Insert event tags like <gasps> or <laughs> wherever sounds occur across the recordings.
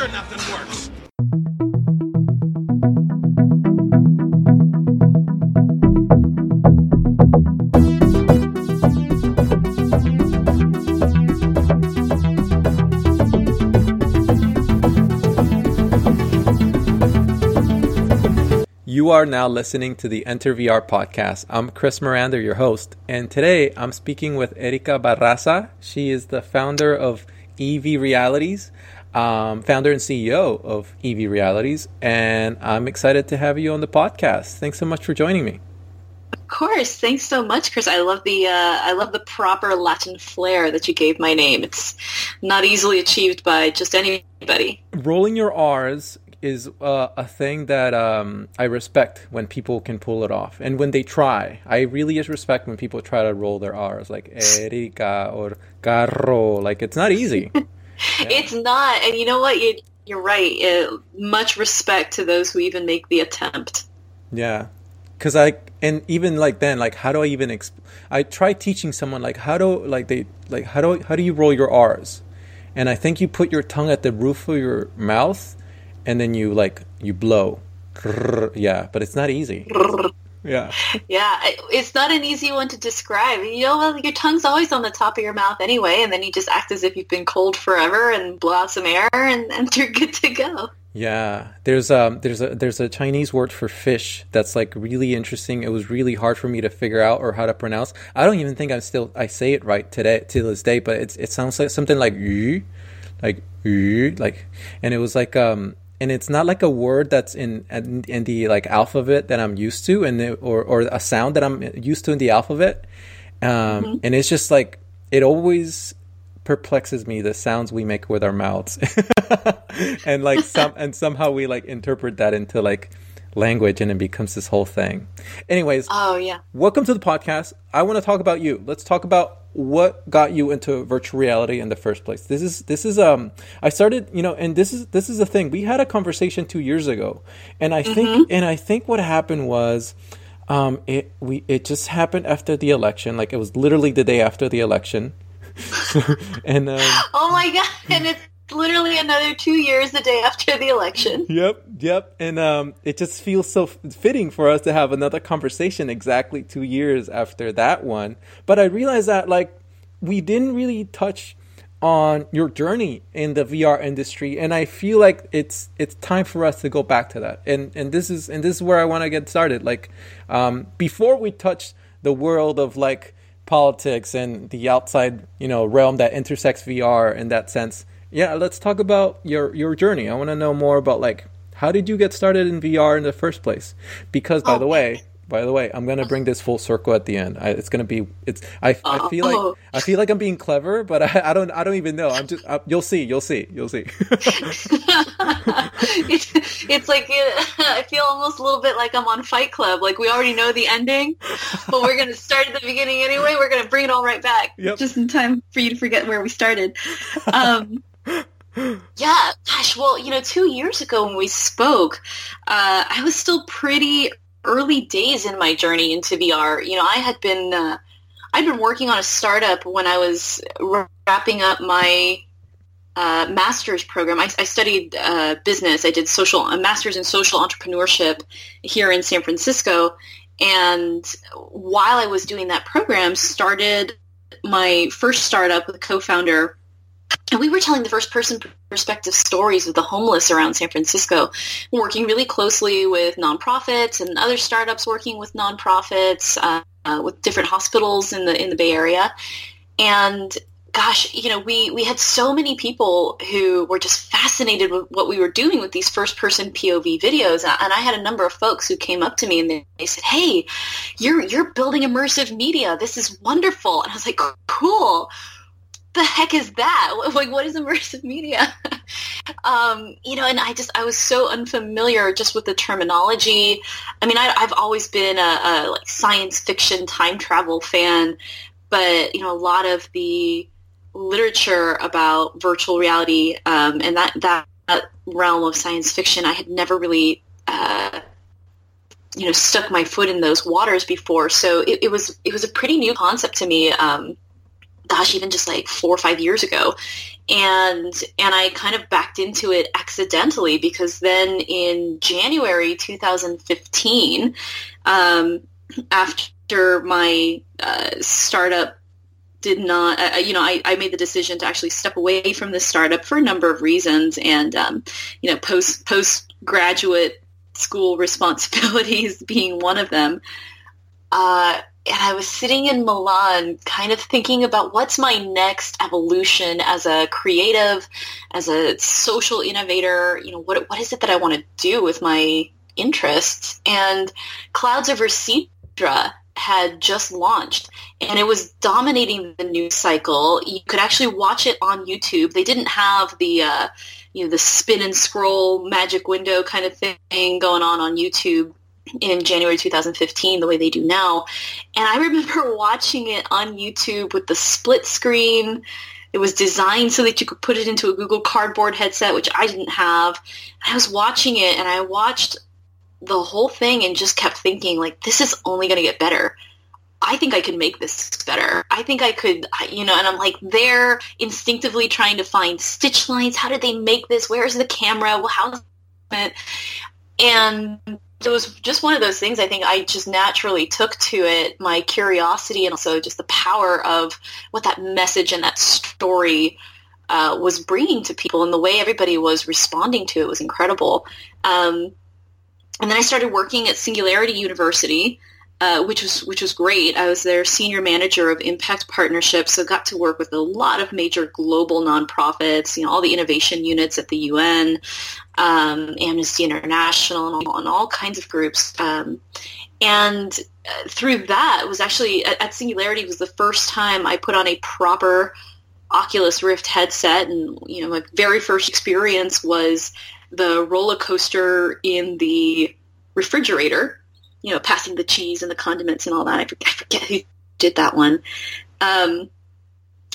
sure nothing works. You are now listening to the Enter VR podcast. I'm Chris Miranda, your host, and today I'm speaking with Erika Barraza. She is the founder of EV Realities, um, founder and CEO of EV Realities, and I'm excited to have you on the podcast. Thanks so much for joining me. Of course, thanks so much, Chris. I love the uh, I love the proper Latin flair that you gave my name. It's not easily achieved by just anybody. Rolling your R's is uh, a thing that um, I respect when people can pull it off and when they try. I really respect when people try to roll their R's, like Erika or Carro. Like it's not easy. <laughs> yeah. It's not, and you know what? You, you're right. It, much respect to those who even make the attempt. Yeah, because I and even like then, like how do I even? Exp- I try teaching someone like how do like they like how do how do you roll your R's? And I think you put your tongue at the roof of your mouth and then you like you blow. Yeah, but it's not easy. Yeah. Yeah, it's not an easy one to describe. You know, well, your tongue's always on the top of your mouth anyway, and then you just act as if you've been cold forever and blow out some air, and, and <laughs> you're good to go. Yeah, there's um there's a there's a Chinese word for fish that's like really interesting. It was really hard for me to figure out or how to pronounce. I don't even think I'm still I say it right today to this day, but it's it sounds like something like yu, like yu, like, and it was like um and it's not like a word that's in in the like alphabet that I'm used to, and or or a sound that I'm used to in the alphabet. Um, mm-hmm. And it's just like it always perplexes me the sounds we make with our mouths, <laughs> and like some and somehow we like interpret that into like language and it becomes this whole thing. Anyways, oh yeah. Welcome to the podcast. I want to talk about you. Let's talk about what got you into virtual reality in the first place. This is this is um I started, you know, and this is this is the thing. We had a conversation 2 years ago. And I mm-hmm. think and I think what happened was um it we it just happened after the election. Like it was literally the day after the election. <laughs> and um, <laughs> oh my god and it's literally another two years the day after the election. <laughs> Yep, yep. And um, it just feels so fitting for us to have another conversation exactly two years after that one. But I realized that, like, we didn't really touch on your journey in the VR industry and I feel like it's it's time for us to go back to that. And and this is and this is where I want to get started. Like um, before we touch the world of like politics and the outside, you know, realm that intersects VR in that sense yeah, let's talk about your your journey. I want to know more about like how did you get started in VR in the first place? Because by oh. the way, by the way, I'm gonna bring this full circle at the end. I, it's gonna be it's. I, I feel like. I feel like I'm being clever, but <laughs> I, I don't I don't even know. I'm just I, you'll see you'll see you'll see. <laughs> it's, it's like <laughs> I feel almost a little bit like I'm on Fight Club. Like we already know the ending, but we're gonna start at the beginning anyway. We're gonna bring it all right back, yep. just in time for you to forget where we started. Um, yeah, gosh. Well, you know, two years ago when we spoke, uh, I was still pretty early days in my journey into VR. You know, I had been uh, I'd been working on a startup when I was wrapping up my uh, master's program. I, I studied uh, business. I did social a master's in social entrepreneurship here in San Francisco, and while I was doing that program, started my first startup with a co-founder and we were telling the first person perspective stories of the homeless around San Francisco, working really closely with nonprofits and other startups working with nonprofits, uh, uh, with different hospitals in the in the Bay Area. And gosh, you know, we, we had so many people who were just fascinated with what we were doing with these first person POV videos. And I had a number of folks who came up to me and they, they said, Hey, you're, you're building immersive media. This is wonderful. And I was like, cool the heck is that? <laughs> Like, what is immersive media? <laughs> um, you know, and I just, I was so unfamiliar just with the terminology. I mean, I, have always been a, a, like science fiction time travel fan, but you know, a lot of the literature about virtual reality um, and that, that realm of science fiction, I had never really, uh, you know, stuck my foot in those waters before. So it, it was, it was a pretty new concept to me. Um, gosh, even just like four or five years ago. And and I kind of backed into it accidentally because then in January 2015, um, after my uh, startup did not, uh, you know, I, I, made the decision to actually step away from the startup for a number of reasons, and um, you know, post postgraduate school <laughs> responsibilities being one of them. Uh, and I was sitting in Milan, kind of thinking about what's my next evolution as a creative, as a social innovator. You know, what what is it that I want to do with my interests? And Clouds Over Sidra had just launched and it was dominating the news cycle. You could actually watch it on YouTube. They didn't have the uh, you know the spin and scroll magic window kind of thing going on on YouTube in January 2015 the way they do now. And I remember <laughs> watching it on YouTube with the split screen. It was designed so that you could put it into a Google Cardboard headset, which I didn't have. I was watching it and I watched the whole thing and just kept thinking like this is only going to get better. I think I could make this better. I think I could, you know, and I'm like there instinctively trying to find stitch lines. How did they make this? Where's the camera? Well, how's it? And it was just one of those things I think I just naturally took to it, my curiosity and also just the power of what that message and that story uh, was bringing to people and the way everybody was responding to it was incredible. Um, and then I started working at Singularity University, uh, which was which was great. I was their senior manager of impact partnerships, so got to work with a lot of major global nonprofits, you know, all the innovation units at the UN, um, Amnesty International, and all, and all, kinds of groups. Um, and uh, through that was actually at, at Singularity was the first time I put on a proper Oculus Rift headset, and you know, my very first experience was the roller coaster in the refrigerator, you know, passing the cheese and the condiments and all that. I forget, I forget who did that one. Um,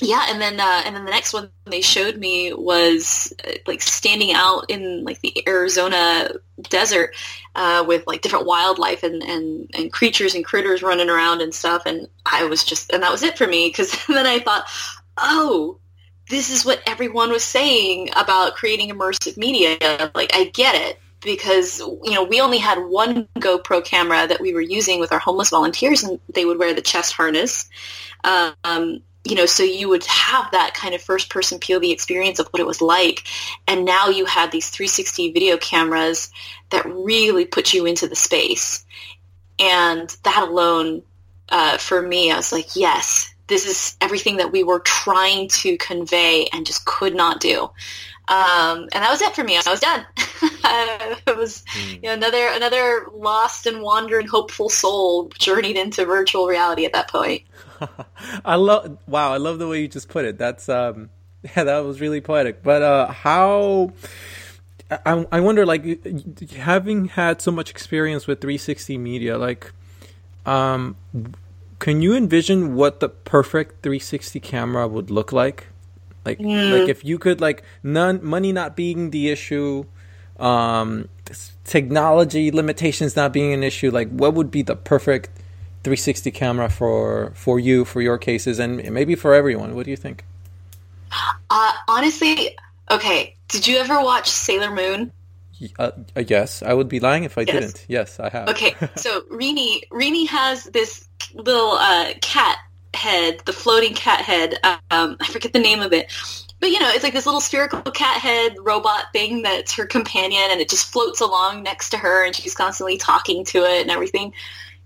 yeah, and then uh, and then the next one they showed me was uh, like standing out in like the Arizona desert uh, with like different wildlife and, and and creatures and critters running around and stuff, and I was just and that was it for me because <laughs> then I thought, oh, this is what everyone was saying about creating immersive media. Like, I get it because, you know, we only had one GoPro camera that we were using with our homeless volunteers and they would wear the chest harness. Um, you know, so you would have that kind of first person POV experience of what it was like. And now you have these 360 video cameras that really put you into the space. And that alone, uh, for me, I was like, yes, this is everything that we were trying to convey and just could not do. Um, and that was it for me. I was done. <laughs> it was mm. you know, another another lost and wandering hopeful soul journeyed into virtual reality at that point. <laughs> I love wow, I love the way you just put it. That's um <laughs> yeah, that was really poetic. But uh how I I wonder like having had so much experience with 360 media like um can you envision what the perfect 360 camera would look like? Like, mm. like if you could, like, none money not being the issue, um, technology limitations not being an issue. Like, what would be the perfect 360 camera for for you, for your cases, and maybe for everyone? What do you think? Uh, honestly, okay. Did you ever watch Sailor Moon? Uh, uh, yes, I would be lying if I yes. didn't. Yes, I have. Okay, <laughs> so Rini Rini has this little uh, cat head, the floating cat head. Um, I forget the name of it, but you know, it's like this little spherical cat head robot thing that's her companion, and it just floats along next to her, and she's constantly talking to it and everything.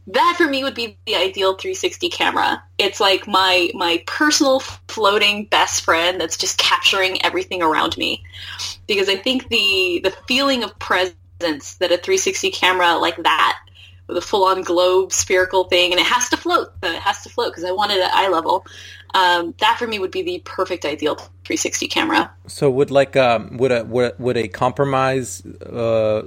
That for me would be the ideal 360 camera. It's like my my personal floating best friend that's just capturing everything around me. Because I think the the feeling of presence that a 360 camera like that a full-on globe spherical thing, and it has to float. It has to float because I want it at eye level. Um, that for me would be the perfect ideal 360 camera. So would like um, would a would, would a compromise uh,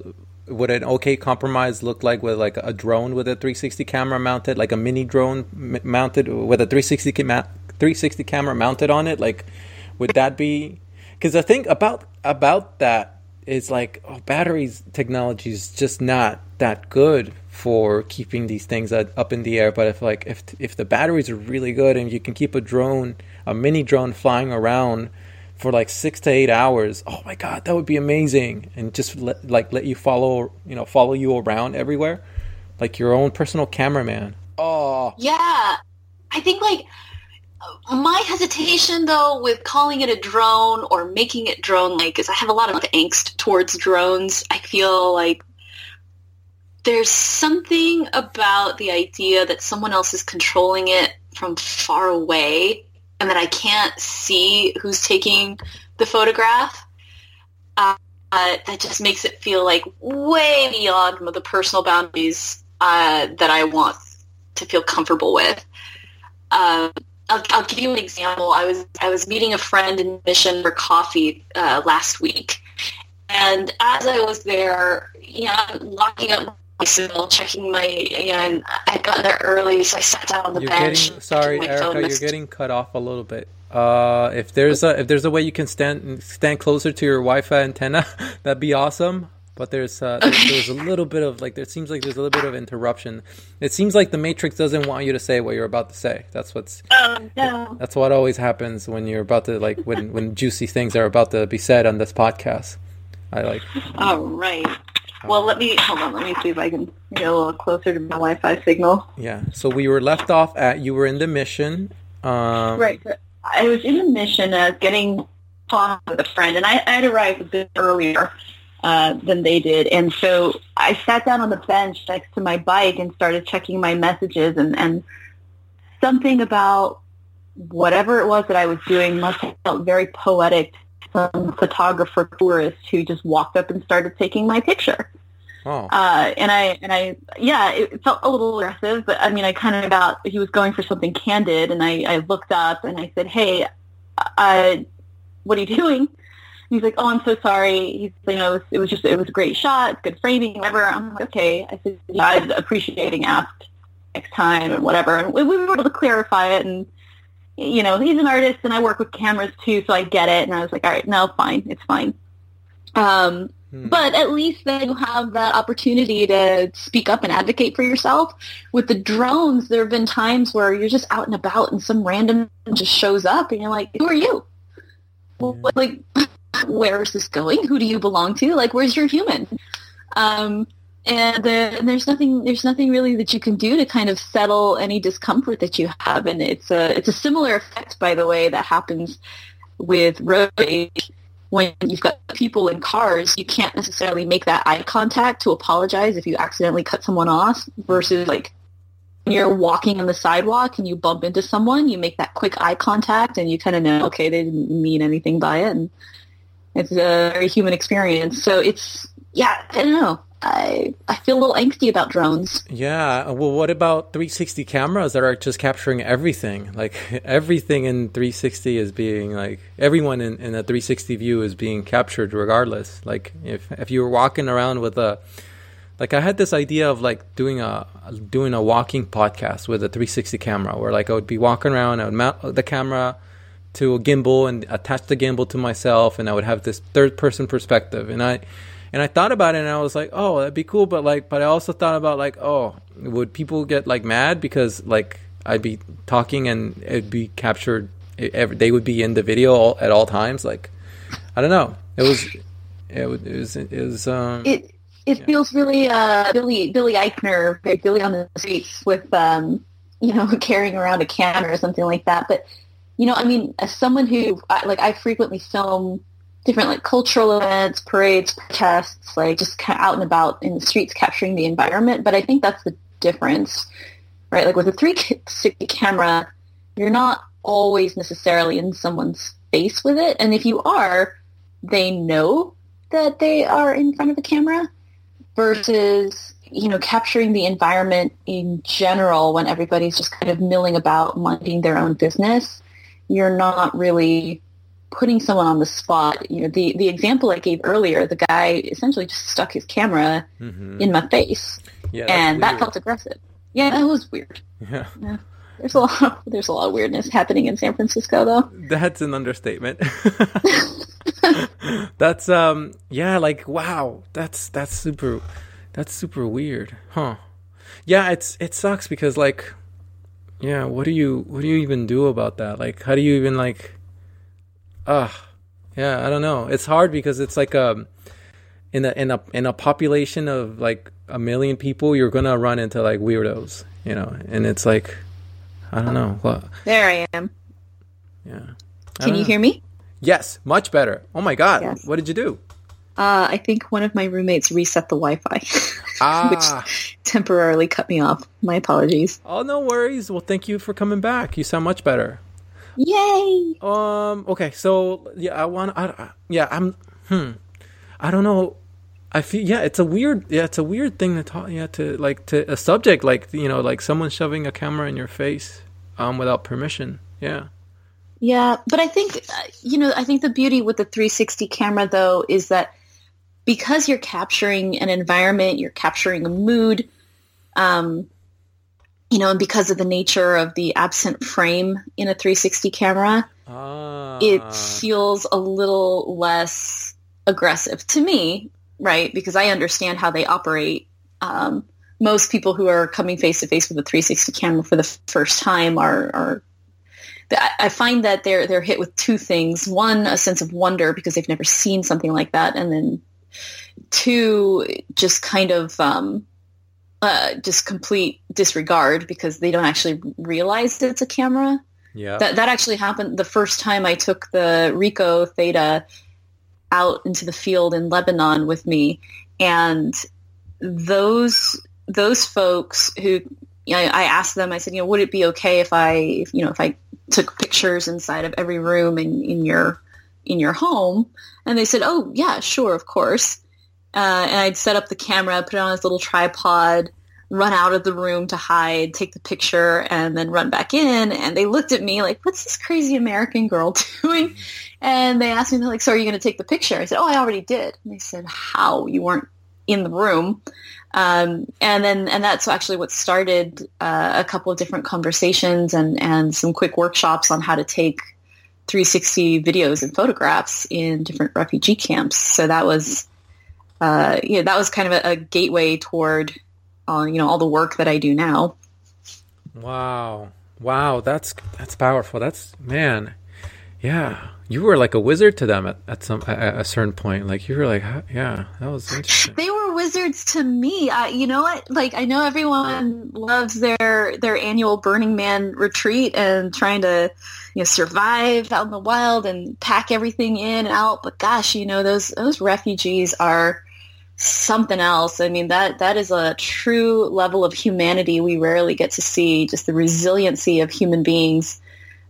would an okay compromise look like with like a drone with a 360 camera mounted, like a mini drone m- mounted with a 360 ca- 360 camera mounted on it? Like, would that be? Because I think about about that is like oh, batteries technology is just not that good for keeping these things up in the air. But if like if if the batteries are really good and you can keep a drone, a mini drone flying around for like six to eight hours, oh my god, that would be amazing! And just let, like let you follow you know follow you around everywhere, like your own personal cameraman. Oh yeah, I think like my hesitation though with calling it a drone or making it drone like is I have a lot of angst towards drones. I feel like there's something about the idea that someone else is controlling it from far away and that I can't see who's taking the photograph. Uh, uh, that just makes it feel like way beyond the personal boundaries uh, that I want to feel comfortable with. Um, I'll, I'll, give you an example. I was I was meeting a friend in Mission for coffee uh, last week, and as I was there, you know, locking up signal, checking my, know, I got there early, so I sat down on the you're bench. Getting, sorry, Erika, you're getting cut off a little bit. Uh, if there's a if there's a way you can stand stand closer to your Wi-Fi antenna, <laughs> that'd be awesome but there's uh, there's, there's, a little bit of like there seems like there's a little bit of interruption. It seems like the Matrix doesn't want you to say what you're about to say. That's what's oh no. That's what always happens when you're about to like when when juicy things are about to be said on this podcast. I like. All right. Well, let me hold on. Let me see if I can get a little closer to my Wi-Fi signal. Yeah. So we were left off at you were in the mission. Um, right. I was in the mission, uh, getting talk with a friend, and I, I had arrived a bit earlier uh, than they did. And so I sat down on the bench next to my bike and started checking my messages and, and something about whatever it was that I was doing must have felt very poetic some photographer tourist who just walked up and started taking my picture. Oh. Uh, and I and I yeah, it felt a little aggressive, but I mean, I kind of got he was going for something candid, and I, I looked up and I said, "Hey, uh, what are you doing?" he's like, "Oh, I'm so sorry." He's, you know, it was, it was just, it was a great shot, good framing, whatever. I'm like, "Okay." I said, yeah, "I'd appreciating asked next time and whatever." And we, we were able to clarify it, and you know, he's an artist, and I work with cameras too, so I get it. And I was like, "All right, no, fine, it's fine." Um, hmm. But at least then you have that opportunity to speak up and advocate for yourself. With the drones, there have been times where you're just out and about and some random just shows up and you're like, who are you? Well, like, <laughs> where is this going? Who do you belong to? Like, where's your human? Um, and, uh, and, there's nothing there's nothing really that you can do to kind of settle any discomfort that you have. And it's a it's a similar effect, by the way, that happens with road rage. When you've got people in cars, you can't necessarily make that eye contact to apologize if you accidentally cut someone off. Versus like you're walking on the sidewalk and you bump into someone, you make that quick eye contact and you kind of know, okay, they didn't mean anything by it. And it's a very human experience. So it's yeah, I don't know. I I feel a little angsty about drones. Yeah. Uh, well, what about 360 cameras that are just capturing everything? Like <laughs> everything in 360 is being like everyone in, in a 360 view is being captured regardless. Like if if you were walking around with a like I had this idea of like doing a doing a walking podcast with a 360 camera where like I would be walking around, I would mount the camera to a gimbal and attach the gimbal to myself and I would have this third person perspective and I and I thought about it and I was like, "Oh, that'd be cool," but like but I also thought about like, "Oh, would people get like mad because like I'd be talking and it'd be captured it, they would be in the video all, at all times like I don't know. It was it was it was, it was um it it yeah. feels really uh Billy Billy Eichner, Billy on the streets with um you know <laughs> carrying around a camera or something like that, but you know, I mean, as someone who like I frequently film different like cultural events, parades, protests, like just kind of out and about in the streets capturing the environment. But I think that's the difference, right? Like with a 360 camera, you're not always necessarily in someone's face with it. And if you are, they know that they are in front of the camera versus, you know, capturing the environment in general when everybody's just kind of milling about minding their own business you're not really putting someone on the spot. You know, the the example I gave earlier, the guy essentially just stuck his camera mm-hmm. in my face, yeah, and that felt aggressive. Yeah, that was weird. Yeah. yeah. There's a lot. Of, there's a lot of weirdness happening in San Francisco, though. That's an understatement. <laughs> that's um yeah, like wow, that's that's super that's super weird. Huh. Yeah, it's it sucks because like yeah, what do you what do you even do about that? Like how do you even like uh yeah, I don't know. It's hard because it's like um in a in a in a population of like a million people, you're gonna run into like weirdos, you know, and it's like I don't know. What there I am. Yeah. Can you know. hear me? Yes, much better. Oh my god, yes. what did you do? Uh, I think one of my roommates reset the Wi-Fi, <laughs> ah. which temporarily cut me off. My apologies. Oh, no worries. Well, thank you for coming back. You sound much better. Yay! Um. Okay. So yeah, I want. I, yeah. I'm. Hmm. I don't know. I feel yeah, it's a weird yeah, it's a weird thing to talk yeah to like to a subject like you know like someone shoving a camera in your face um without permission. Yeah. Yeah, but I think uh, you know, I think the beauty with the 360 camera though is that because you're capturing an environment, you're capturing a mood, um, you know, and because of the nature of the absent frame in a 360 camera, ah. it feels a little less aggressive to me, right? Because I understand how they operate. Um, most people who are coming face to face with a 360 camera for the first time are, are I find that they're they're hit with two things. One, a sense of wonder because they've never seen something like that, and then two, just kind of um, uh, just complete disregard because they don't actually realize it's a camera. Yeah, that that actually happened the first time I took the Ricoh Theta out into the field in Lebanon with me, and those those folks who you know, I asked them, I said, you know, would it be okay if I, if, you know, if I took pictures inside of every room in, in your in your home? And they said, oh yeah, sure, of course. Uh, and I'd set up the camera, put it on this little tripod, run out of the room to hide, take the picture, and then run back in. And they looked at me like, what's this crazy American girl <laughs> doing? And they asked me, like, so are you going to take the picture? I said, oh, I already did. And they said, how? You weren't in the room. Um, and then, and that's actually what started uh, a couple of different conversations and, and some quick workshops on how to take 360 videos and photographs in different refugee camps. So that was, uh, yeah, that was kind of a, a gateway toward, uh, you know, all the work that I do now. Wow. Wow. That's, that's powerful. That's, man. Yeah you were like a wizard to them at, at some at a certain point. Like you were like, yeah, that was interesting. They were wizards to me. You know what? Like I know everyone loves their their annual Burning Man retreat and trying to you know survive out in the wild and pack everything in and out. But gosh, you know those those refugees are something else. I mean that that is a true level of humanity we rarely get to see. Just the resiliency of human beings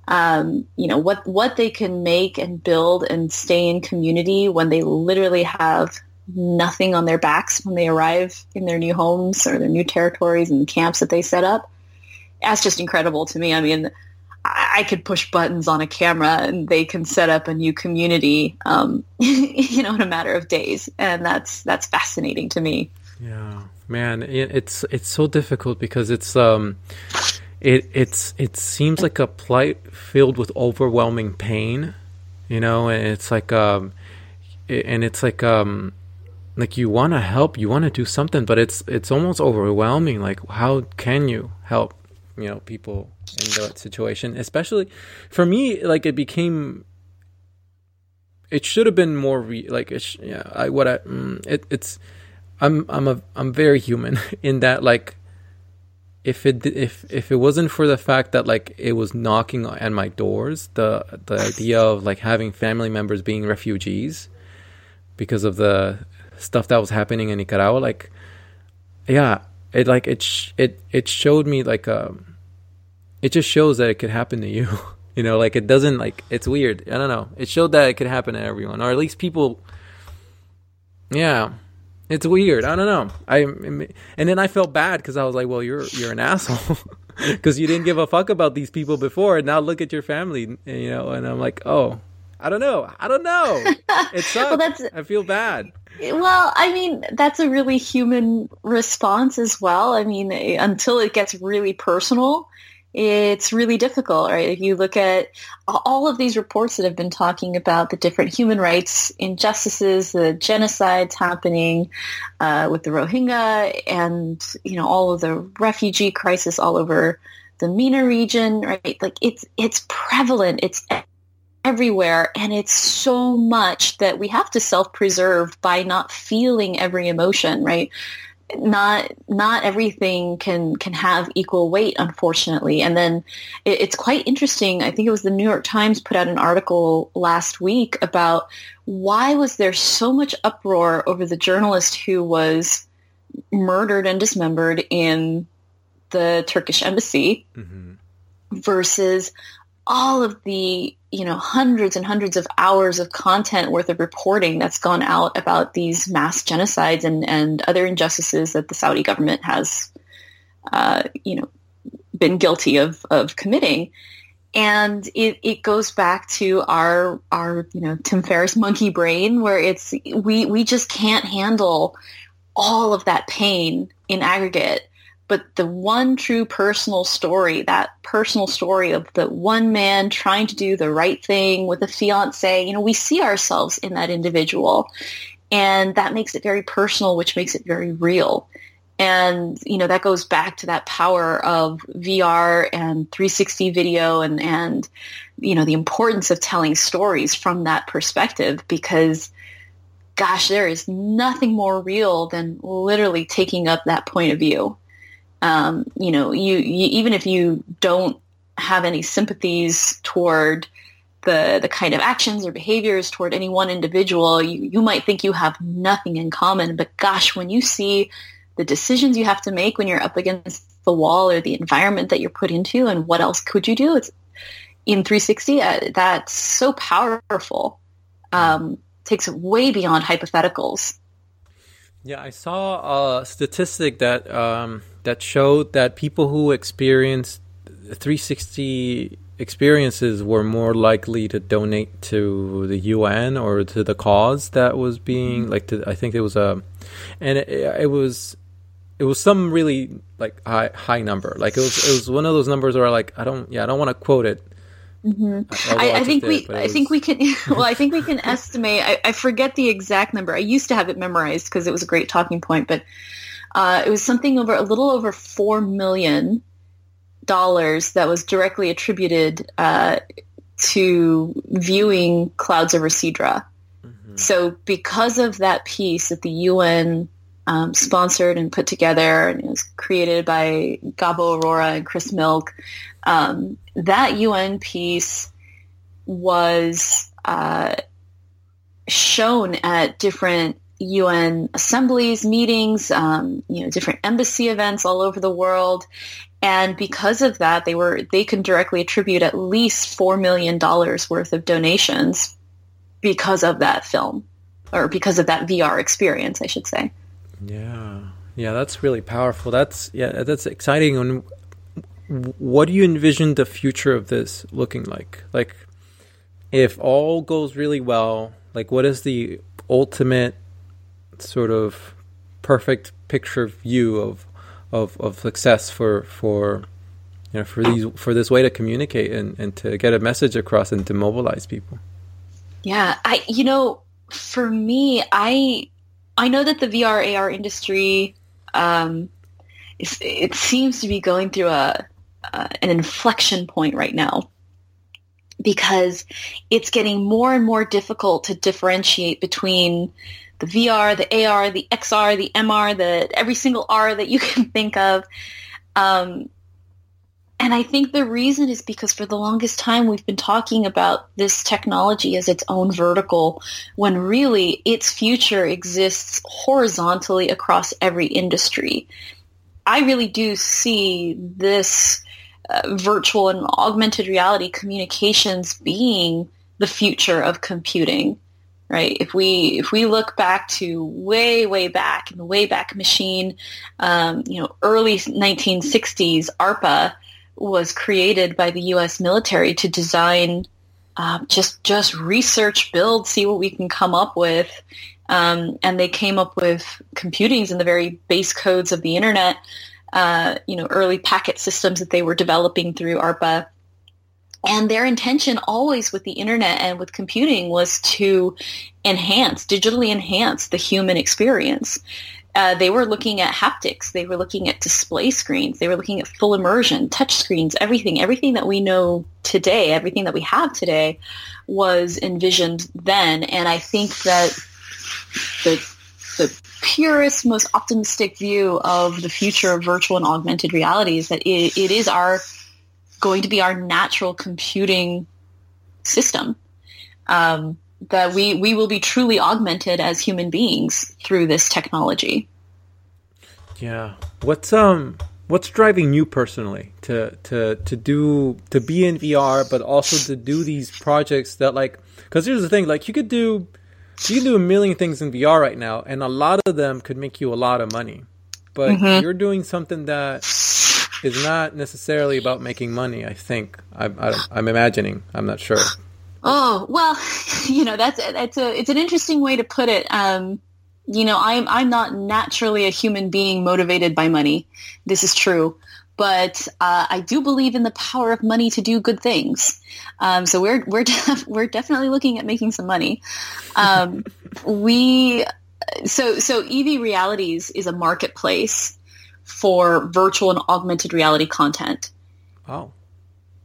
um, you know, what, what they can make and build and stay in community when they literally have nothing on their backs when they arrive in their new homes or their new territories and camps that they set up. That's just incredible to me. I mean, I, could push buttons on a camera and they can set up a new community, um, <laughs> you know, in a matter of days. And that's, that's fascinating to me. Yeah, man, it's, it's so difficult because it's, um, it it's it seems like a plight filled with overwhelming pain, you know, and it's like um, and it's like um, like you want to help, you want to do something, but it's it's almost overwhelming. Like how can you help, you know, people in that situation? Especially for me, like it became. It should have been more re- like it's yeah. I what I mm, it, it's. I'm I'm a I'm very human <laughs> in that like if it if if it wasn't for the fact that like it was knocking at my doors, the the idea of like having family members being refugees because of the stuff that was happening in Nicaragua, like yeah, it like it sh- it it showed me like um, it just shows that it could happen to you. <laughs> you know, like it doesn't like it's weird. I don't know. It showed that it could happen to everyone, or at least people. Yeah, it's weird. I don't know. I and then I felt bad because I was like, "Well, you're you're an <laughs> asshole <laughs> because you didn't give a fuck about these people before, and now look at your family." You know, and I'm like, "Oh, I don't know. I don't know. It sucks. well, that's, I feel bad." Well, I mean, that's a really human response as well. I mean, until it gets really personal, it's really difficult, right? If you look at all of these reports that have been talking about the different human rights injustices, the genocides happening uh, with the Rohingya, and you know all of the refugee crisis all over the MENA region, right? Like it's it's prevalent, it's everywhere, and it's so much that we have to self-preserve by not feeling every emotion, right? not not everything can can have equal weight unfortunately and then it, it's quite interesting i think it was the new york times put out an article last week about why was there so much uproar over the journalist who was murdered and dismembered in the turkish embassy mm-hmm. versus all of the you know hundreds and hundreds of hours of content worth of reporting that's gone out about these mass genocides and and other injustices that the Saudi government has uh, you know been guilty of of committing. And it, it goes back to our our you know Tim Ferriss monkey brain where it's we we just can't handle all of that pain in aggregate but the one true personal story, that personal story of the one man trying to do the right thing with a fiance, you know, we see ourselves in that individual. And that makes it very personal, which makes it very real. And, you know, that goes back to that power of VR and 360 video and, and, you know, the importance of telling stories from that perspective because gosh, there is nothing more real than literally taking up that point of view um, you know, you, you even if you don't have any sympathies toward the the kind of actions or behaviors toward any one individual, you, you might think you have nothing in common. But gosh, when you see the decisions you have to make when you're up against the wall or the environment that you're put into and what else could you do, it's in 360, uh, that's so powerful. Um, takes it way beyond hypotheticals. Yeah, I saw a statistic that um, that showed that people who experienced 360 experiences were more likely to donate to the UN or to the cause that was being mm-hmm. like. To, I think it was a, and it, it was it was some really like high high number. Like it was it was one of those numbers where like I don't yeah I don't want to quote it Mm-hmm. I, I, think we, I think we can. <laughs> Well, I think we can estimate. I, I, forget the exact number. I used to have it memorized because it was a great talking point, but uh, it was something over a little over four million dollars that was directly attributed uh, to viewing clouds over Sidra. Mm-hmm. So, because of that piece that the UN um, sponsored and put together, and it was created by Gabo Arora and Chris Milk. Um, that UN piece was uh, shown at different UN assemblies, meetings, um, you know, different embassy events all over the world. And because of that, they were they can directly attribute at least four million dollars worth of donations because of that film, or because of that VR experience, I should say. Yeah, yeah, that's really powerful. That's yeah, that's exciting. And what do you envision the future of this looking like? Like, if all goes really well, like, what is the ultimate sort of perfect picture view of of of success for for you know for these for this way to communicate and and to get a message across and to mobilize people? Yeah, I you know, for me, I I know that the VR AR industry, um, it seems to be going through a uh, an inflection point right now because it's getting more and more difficult to differentiate between the VR, the AR, the XR, the MR, the every single R that you <laughs> can think of. Um, and I think the reason is because for the longest time we've been talking about this technology as its own vertical when really its future exists horizontally across every industry. I really do see this virtual and augmented reality communications being the future of computing right if we if we look back to way way back in the way back machine um, you know early 1960s arpa was created by the U.S. military to design uh, just just research, build, see what we can come up with, um, and they came up with computings and the very base codes of the internet uh, you know, early packet systems that they were developing through ARPA. And their intention always with the internet and with computing was to enhance, digitally enhance the human experience. Uh, they were looking at haptics. They were looking at display screens. They were looking at full immersion, touch screens, everything. Everything that we know today, everything that we have today was envisioned then. And I think that the, the purest, most optimistic view of the future of virtual and augmented reality is that it, it is our going to be our natural computing system. Um, that we, we will be truly augmented as human beings through this technology. Yeah. What's um what's driving you personally to to to do to be in VR but also to do these projects that like cuz here's the thing like you could do you can do a million things in VR right now and a lot of them could make you a lot of money. But mm-hmm. you're doing something that is not necessarily about making money, I think. I, I, I'm imagining. I'm not sure. Oh well, <laughs> you know that's it's a it's an interesting way to put it. Um, you know, I'm I'm not naturally a human being motivated by money. This is true, but uh, I do believe in the power of money to do good things. Um, so we're we're <laughs> def- we're definitely looking at making some money. Um, <laughs> we so so EV Realities is a marketplace for virtual and augmented reality content. Oh,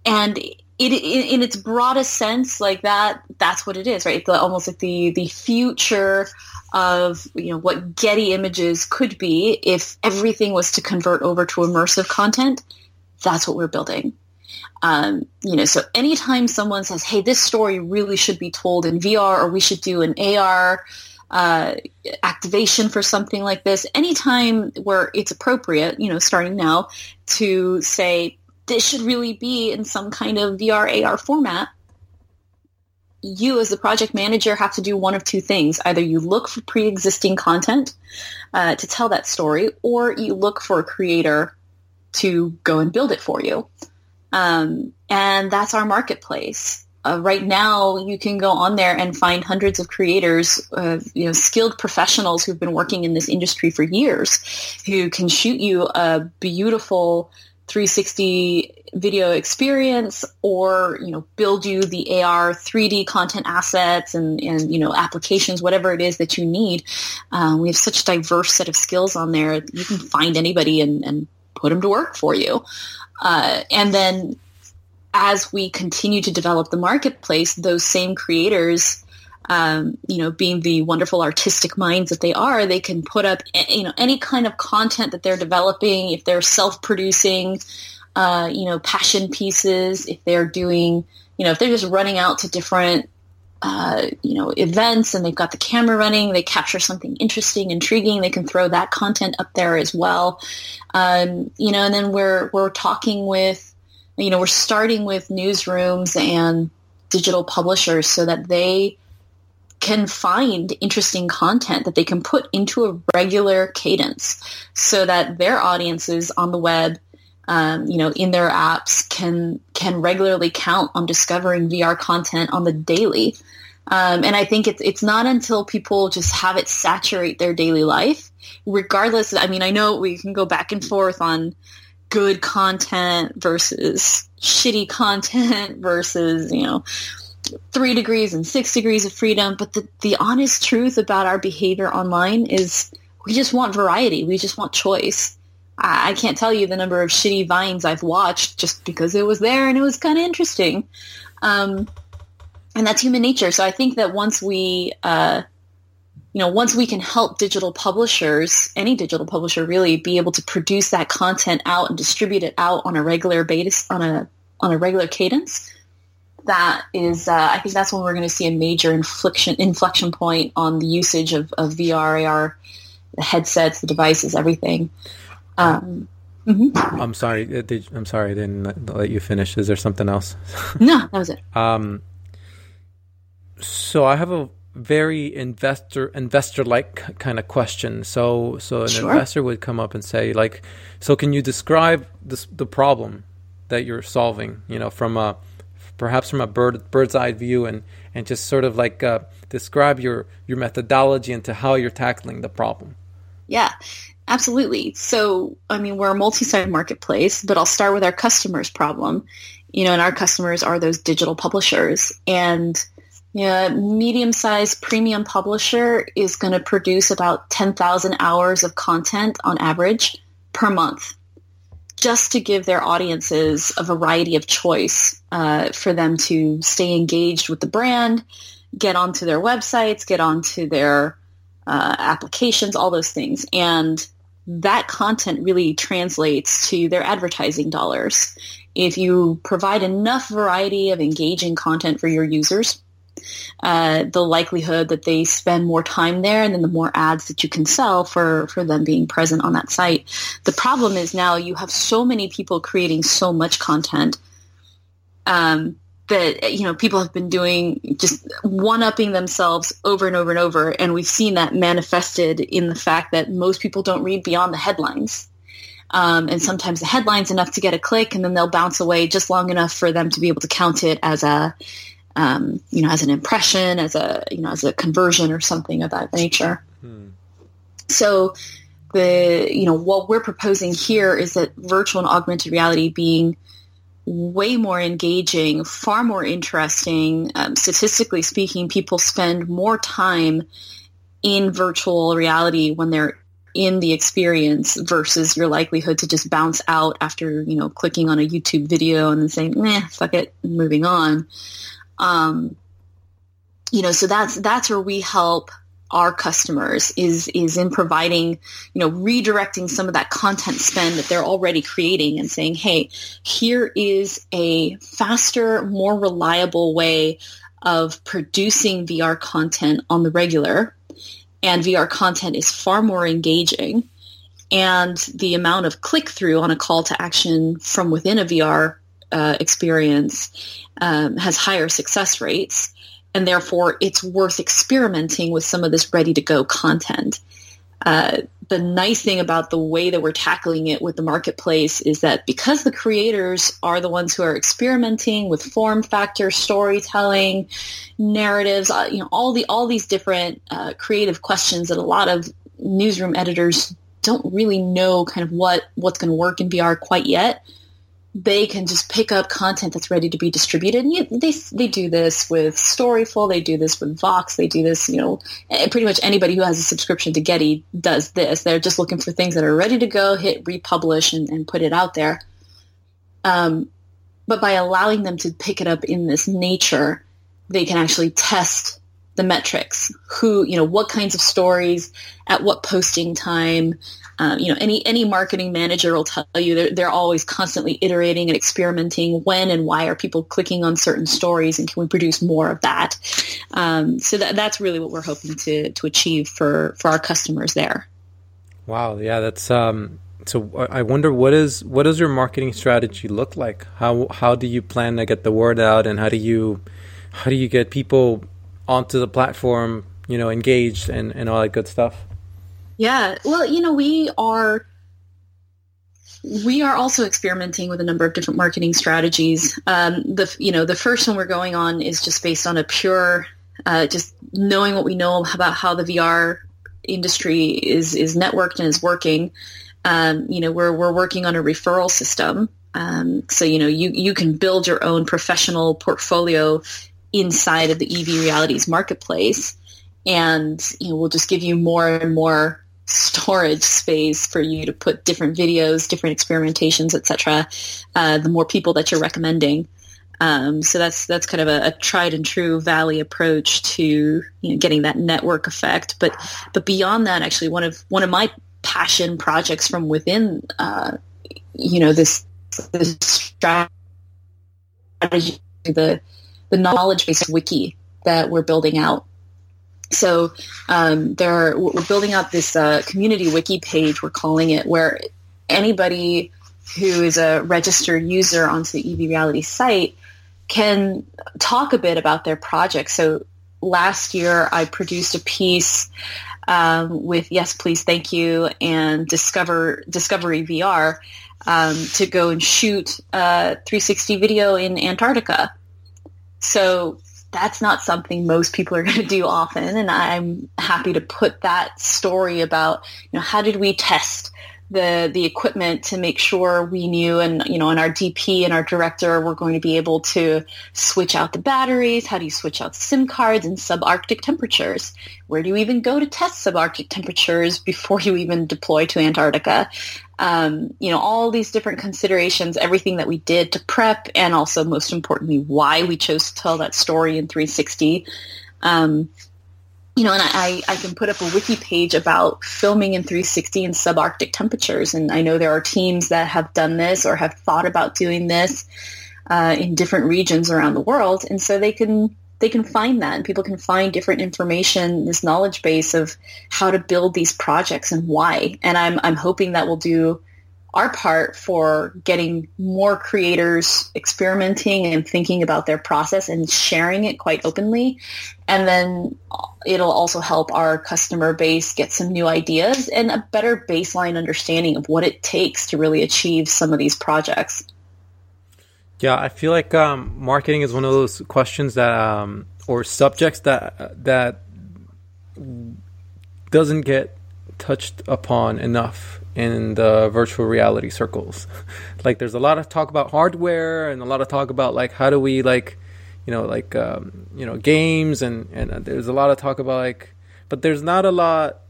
and it, in, in, its broadest sense, like that, that's what it is, right? The, almost like the the future of you know what Getty Images could be if everything was to convert over to immersive content. That's what we're building. Um, you know, so anytime someone says, "Hey, this story really should be told in VR," or we should do an AR uh, activation for something like this, anytime where it's appropriate, you know, starting now, to say, this should really be in some kind of VR AR format, you as the project manager have to do one of two things. Either you look for pre-existing content uh, to tell that story, or you look for a creator to go and build it for you. Um, and that's our marketplace. Uh, right now, you can go on there and find hundreds of creators, uh, you know, skilled professionals who've been working in this industry for years, who can shoot you a beautiful 360 video experience or you know build you the AR 3D content assets and and you know applications whatever it is that you need. Um, we have such a diverse set of skills on there. You can find anybody and, and put them to work for you. Uh, and then as we continue to develop the marketplace those same creators um, you know, being the wonderful artistic minds that they are, they can put up, you know, any kind of content that they're developing. If they're self-producing, uh, you know, passion pieces, if they're doing, you know, if they're just running out to different, uh, you know, events and they've got the camera running, they capture something interesting, intriguing, they can throw that content up there as well. Um, you know, and then we're we're talking with, you know, we're starting with newsrooms and digital publishers so that they can find interesting content that they can put into a regular cadence so that their audiences on the web um, you know in their apps can can regularly count on discovering VR content on the daily. Um, and I think it's it's not until people just have it saturate their daily life regardless I mean I know we can go back and forth on good content versus shitty content <laughs> versus you know three degrees and six degrees of freedom. But the, the honest truth about our behavior online is we just want variety. We just want choice. I, I can't tell you the number of shitty vines I've watched just because it was there and it was kind of interesting. Um, and that's human nature. So I think that once we, uh, you know, once we can help digital publishers, any digital publisher really, be able to produce that content out and distribute it out on a regular basis, on a on a regular cadence, that is, uh, I think that's when we're going to see a major inflection inflection point on the usage of, of VR, AR, the headsets, the devices, everything. Um, mm-hmm. I'm sorry. Uh, did, I'm sorry. I didn't let you finish. Is there something else? <laughs> no, that was it. Um, so I have a very investor investor like kind of question. So so an sure. investor would come up and say like, so can you describe this, the problem that you're solving? You know, from a perhaps from a bird, bird's eye view and, and just sort of like uh, describe your, your methodology into how you're tackling the problem. Yeah. Absolutely. So, I mean, we're a multi-site marketplace, but I'll start with our customers' problem. You know, and our customers are those digital publishers. And know, medium-sized premium publisher is going to produce about 10,000 hours of content on average per month just to give their audiences a variety of choice uh, for them to stay engaged with the brand, get onto their websites, get onto their uh, applications, all those things. And that content really translates to their advertising dollars. If you provide enough variety of engaging content for your users, uh, the likelihood that they spend more time there and then the more ads that you can sell for, for them being present on that site. The problem is now you have so many people creating so much content um, that you know people have been doing just one upping themselves over and over and over and we've seen that manifested in the fact that most people don't read beyond the headlines um, and sometimes the headlines enough to get a click and then they'll bounce away just long enough for them to be able to count it as a um, you know as an impression as a you know as a conversion or something of that nature hmm. so the you know what we're proposing here is that virtual and augmented reality being way more engaging, far more interesting. Um, statistically speaking, people spend more time in virtual reality when they're in the experience versus your likelihood to just bounce out after, you know, clicking on a YouTube video and then saying, "Nah, fuck it, moving on." Um, you know, so that's that's where we help our customers is is in providing you know redirecting some of that content spend that they're already creating and saying hey here is a faster more reliable way of producing VR content on the regular. And VR content is far more engaging. And the amount of click through on a call to action from within a VR uh, experience um, has higher success rates and therefore it's worth experimenting with some of this ready to go content. Uh, the nice thing about the way that we're tackling it with the marketplace is that because the creators are the ones who are experimenting with form factor, storytelling, narratives, uh, you know, all the all these different uh, creative questions that a lot of newsroom editors don't really know kind of what what's going to work in VR quite yet they can just pick up content that's ready to be distributed. And you, they they do this with Storyful, they do this with Vox, they do this. You know, eh, pretty much anybody who has a subscription to Getty does this. They're just looking for things that are ready to go, hit republish, and, and put it out there. Um, but by allowing them to pick it up in this nature, they can actually test the metrics. Who, you know, what kinds of stories, at what posting time, um, you know, any any marketing manager will tell you they're, they're always constantly iterating and experimenting. When and why are people clicking on certain stories, and can we produce more of that? Um, so that, that's really what we're hoping to to achieve for for our customers there. Wow, yeah, that's um, so. I wonder what is what does your marketing strategy look like? How how do you plan to get the word out, and how do you how do you get people onto the platform? You know, engaged and and all that good stuff. Yeah. Well, you know, we are we are also experimenting with a number of different marketing strategies. Um, the you know the first one we're going on is just based on a pure uh, just knowing what we know about how the VR industry is is networked and is working. Um, you know, we're we're working on a referral system. Um, so you know, you you can build your own professional portfolio inside of the EV Realities marketplace, and you know, we'll just give you more and more storage space for you to put different videos, different experimentations, etc. Uh, the more people that you're recommending. Um, so that's that's kind of a, a, tried and true Valley approach to you know, getting that network effect. But but beyond that, actually, one of one of my passion projects from within, uh, you know, this this strategy, the the knowledge based wiki that we're building out so um, there, we're building out this uh, community wiki page. We're calling it where anybody who is a registered user onto the EV Reality site can talk a bit about their project. So last year, I produced a piece um, with Yes Please Thank You and Discover Discovery VR um, to go and shoot a 360 video in Antarctica. So that's not something most people are <laughs> going to do often. And I'm happy to put that story about, you know, how did we test the the equipment to make sure we knew and you know and our DP and our director were going to be able to switch out the batteries. How do you switch out SIM cards in subarctic temperatures? Where do you even go to test subarctic temperatures before you even deploy to Antarctica? Um, you know all these different considerations everything that we did to prep and also most importantly why we chose to tell that story in 360 um, you know, and I, I can put up a wiki page about filming in 360 in subarctic temperatures. And I know there are teams that have done this or have thought about doing this uh, in different regions around the world. And so they can they can find that and people can find different information, this knowledge base of how to build these projects and why. And I'm I'm hoping that we'll do our part for getting more creators experimenting and thinking about their process and sharing it quite openly. And then it'll also help our customer base get some new ideas and a better baseline understanding of what it takes to really achieve some of these projects. Yeah, I feel like um, marketing is one of those questions that um, or subjects that that doesn't get touched upon enough in the virtual reality circles. <laughs> like there's a lot of talk about hardware and a lot of talk about like how do we like you know like um, you know games and and there's a lot of talk about like but there's not a lot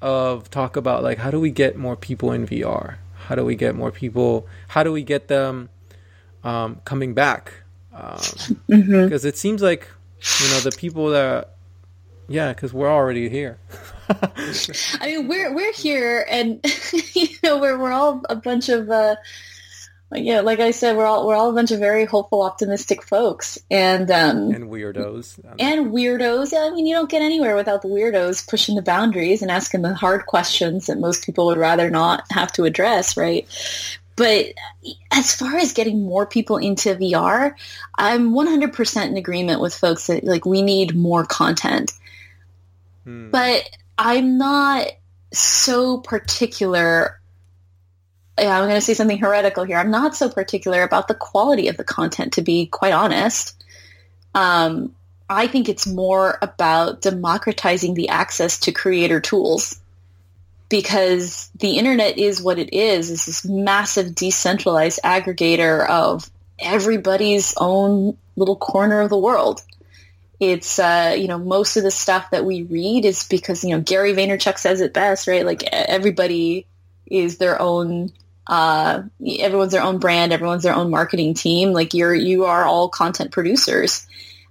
of talk about like how do we get more people in VR? How do we get more people? How do we get them um, coming back? Because um, <laughs> mm-hmm. it seems like you know the people that yeah, because we're already here. <laughs> I mean, we're we're here, and <laughs> you know, we're we're all a bunch of, uh, yeah, like I said, we're all we're all a bunch of very hopeful, optimistic folks, and um, and weirdos, and weirdos. Yeah, I mean, you don't get anywhere without the weirdos pushing the boundaries and asking the hard questions that most people would rather not have to address, right? But as far as getting more people into VR, I'm 100% in agreement with folks that like we need more content. Hmm. But I'm not so particular. Yeah, I'm going to say something heretical here. I'm not so particular about the quality of the content, to be quite honest. Um, I think it's more about democratizing the access to creator tools because the internet is what it is, It's this massive decentralized aggregator of everybody's own little corner of the world it's uh, you know most of the stuff that we read is because you know Gary Vaynerchuk says it best, right? Like everybody is their own uh, everyone's their own brand, everyone's their own marketing team. Like you're you are all content producers.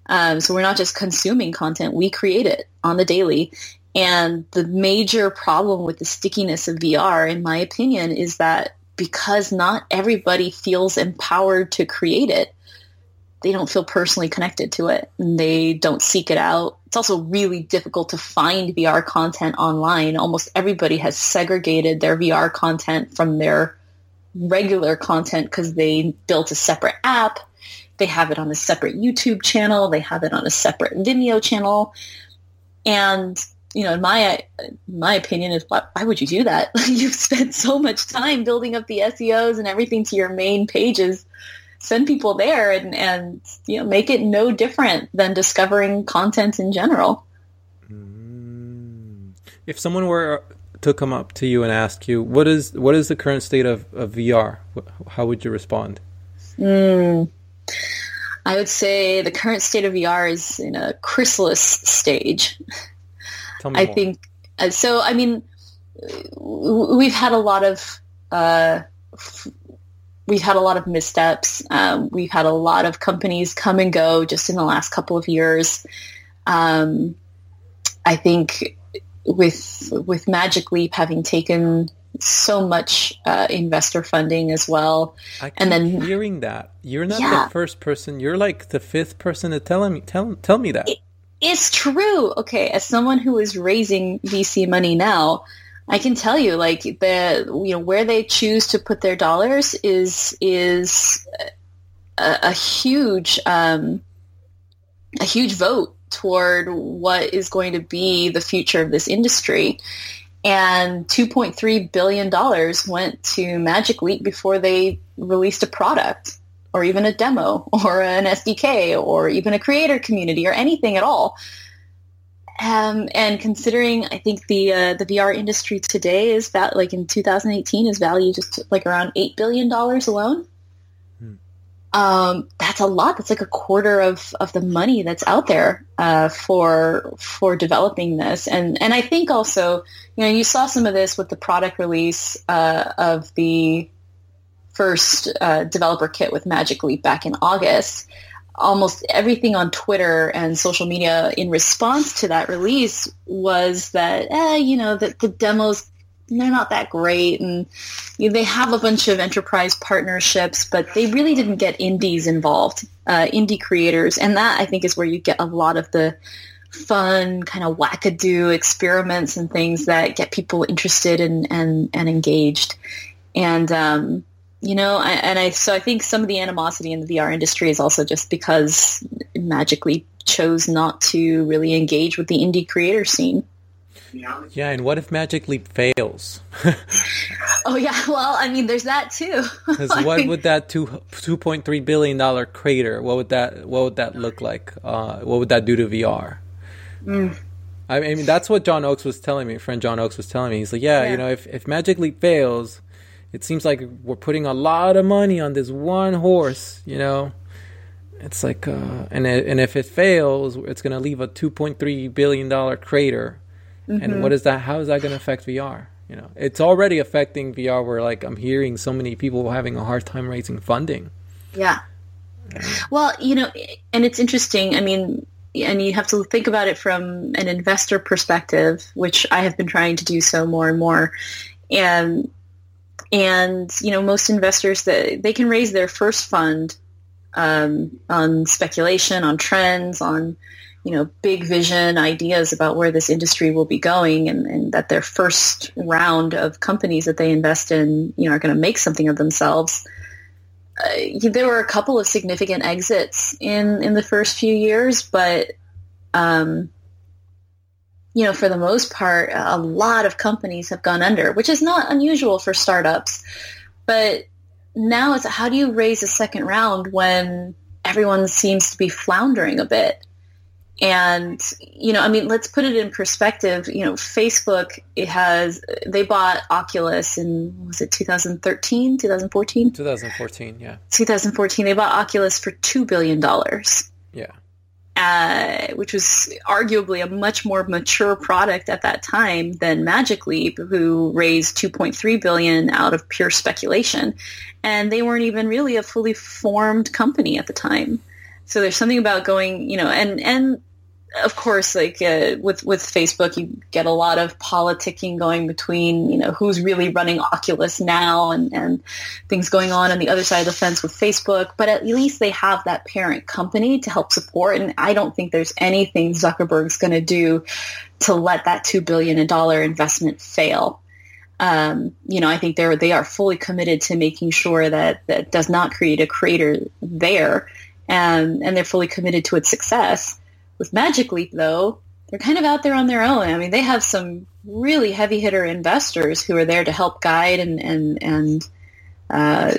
Um, so we're not just consuming content, we create it on the daily. And the major problem with the stickiness of VR, in my opinion, is that because not everybody feels empowered to create it, they don't feel personally connected to it and they don't seek it out. It's also really difficult to find VR content online. Almost everybody has segregated their VR content from their regular content because they built a separate app. They have it on a separate YouTube channel. They have it on a separate Vimeo channel. And, you know, in my, my opinion is why, why would you do that? <laughs> You've spent so much time building up the SEOs and everything to your main pages send people there and, and you know make it no different than discovering content in general. Mm. If someone were to come up to you and ask you what is what is the current state of, of VR, how would you respond? Mm. I would say the current state of VR is in a chrysalis stage. Tell me I more. think uh, so. I mean, we've had a lot of uh, we've had a lot of missteps. Um, we've had a lot of companies come and go just in the last couple of years. Um, I think with with Magic Leap having taken so much uh, investor funding as well, and then hearing that you're not yeah, the first person. You're like the fifth person to tell me tell tell me that. It, it's true. Okay, as someone who is raising VC money now, I can tell you, like the you know where they choose to put their dollars is is a, a huge um, a huge vote toward what is going to be the future of this industry. And $2.3 billion went to Magic Leap before they released a product. or even a demo or an SDK or even a creator community or anything at all. Um, and considering, I think the uh, the VR industry today is that like in 2018 is valued just like around eight billion dollars alone. Hmm. Um, that's a lot. That's like a quarter of, of the money that's out there uh, for for developing this. And and I think also, you know, you saw some of this with the product release uh, of the first uh, developer kit with Magic Leap back in August almost everything on Twitter and social media in response to that release was that, eh, you know, that the demos they're not that great and you know, they have a bunch of enterprise partnerships but they really didn't get indies involved uh, indie creators. And that i think is where you get a lot of the fun kind of wackadoo experiments and things that get people interested and and, and engaged. And um, you know, and I so I think some of the animosity in the VR industry is also just because Magic Leap chose not to really engage with the indie creator scene. Yeah, and what if Magic Leap fails? <laughs> oh yeah, well, I mean, there's that too. <laughs> Because what would that two two point three billion dollar crater? What would that what would that look like? Uh, what would that do to VR? Mm. I mean, that's what John Oakes was telling me. Friend John Oakes was telling me. He's like, yeah, yeah. you know, if if Magic Leap fails, it seems like we're putting a lot of money on this one horse, you know. It's like, uh, and it, and if it fails, it's going to leave a 2.3 billion dollar crater. Mm-hmm. And what is that? How is that going to affect VR? You know, it's already affecting VR. Where like I'm hearing so many people having a hard time raising funding. Yeah. Well, you know, and it's interesting. I mean, and you have to think about it from an investor perspective, which I have been trying to do so more and more. And and you know most investors that they can raise their first fund um, on speculation, on trends, on you know big vision ideas about where this industry will be going, and, and that their first round of companies that they invest in you know are going to make something of themselves. Uh, there were a couple of significant exits in in the first few years, but um, you know, for the most part, a lot of companies have gone under, which is not unusual for startups. But now it's how do you raise a second round when everyone seems to be floundering a bit? And, you know, I mean, let's put it in perspective. You know, Facebook, it has, they bought Oculus in, was it 2013, 2014? 2014, yeah. 2014. They bought Oculus for $2 billion. Yeah uh, which was arguably a much more mature product at that time than Magic Leap, who raised 2.3 billion out of pure speculation, and they weren't even really a fully formed company at the time. So there's something about going, you know, and and of course, like uh, with with Facebook, you get a lot of politicking going between you know who's really running Oculus now, and and things going on on the other side of the fence with Facebook. But at least they have that parent company to help support, and I don't think there's anything Zuckerberg's going to do to let that two billion dollar investment fail. Um, you know, I think they're they are fully committed to making sure that that does not create a crater there, and and they're fully committed to its success. With Magic Leap, though, they're kind of out there on their own. I mean, they have some really heavy hitter investors who are there to help guide and and and uh,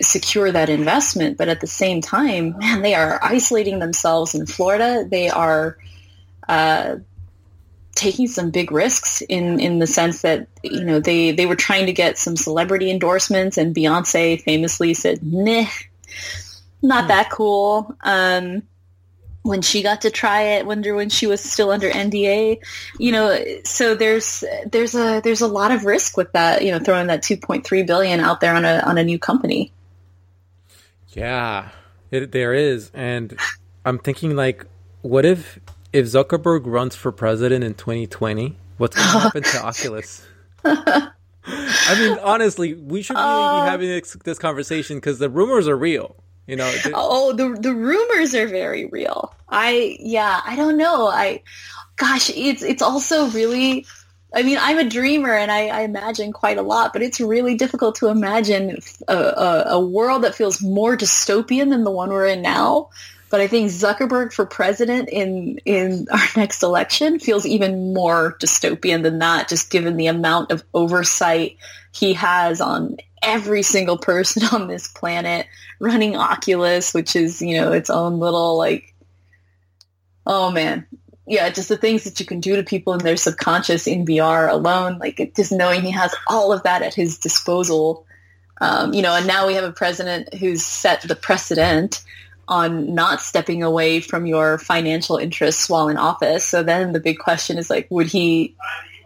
secure that investment. But at the same time, man, they are isolating themselves in Florida. They are uh, taking some big risks in in the sense that you know they they were trying to get some celebrity endorsements, and Beyonce famously said, "Nah, not hmm. that cool." Um, when she got to try it wonder when she was still under NDA you know so there's there's a there's a lot of risk with that you know throwing that 2.3 billion out there on a on a new company. Yeah it, there is. And i'm thinking like what if if zuckerberg runs for president in 2020 what's going to happen to <laughs> oculus? I mean, honestly, we should really uh, be having this, this conversation because the rumors are real. You know. oh, the the rumors are very real. I yeah, I don't know. I gosh, it's it's also really I mean, I'm a dreamer and I, I, imagine quite a lot, but it's really difficult to imagine a, a, a, world that feels more dystopian than the one we're in now. But I think Zuckerberg for president in in our <laughs> next election feels even more dystopian than that, just given the amount of oversight he has on every single person <laughs> on this planet running Oculus, which is, you know, its own little like, oh man. Yeah, just the things that you can do to people in their subconscious in VR alone, like just knowing he has all of that at his disposal. Um, you know, and now we have a president who's set the precedent on not stepping away from your financial interests while in office. So then the big question is like, would he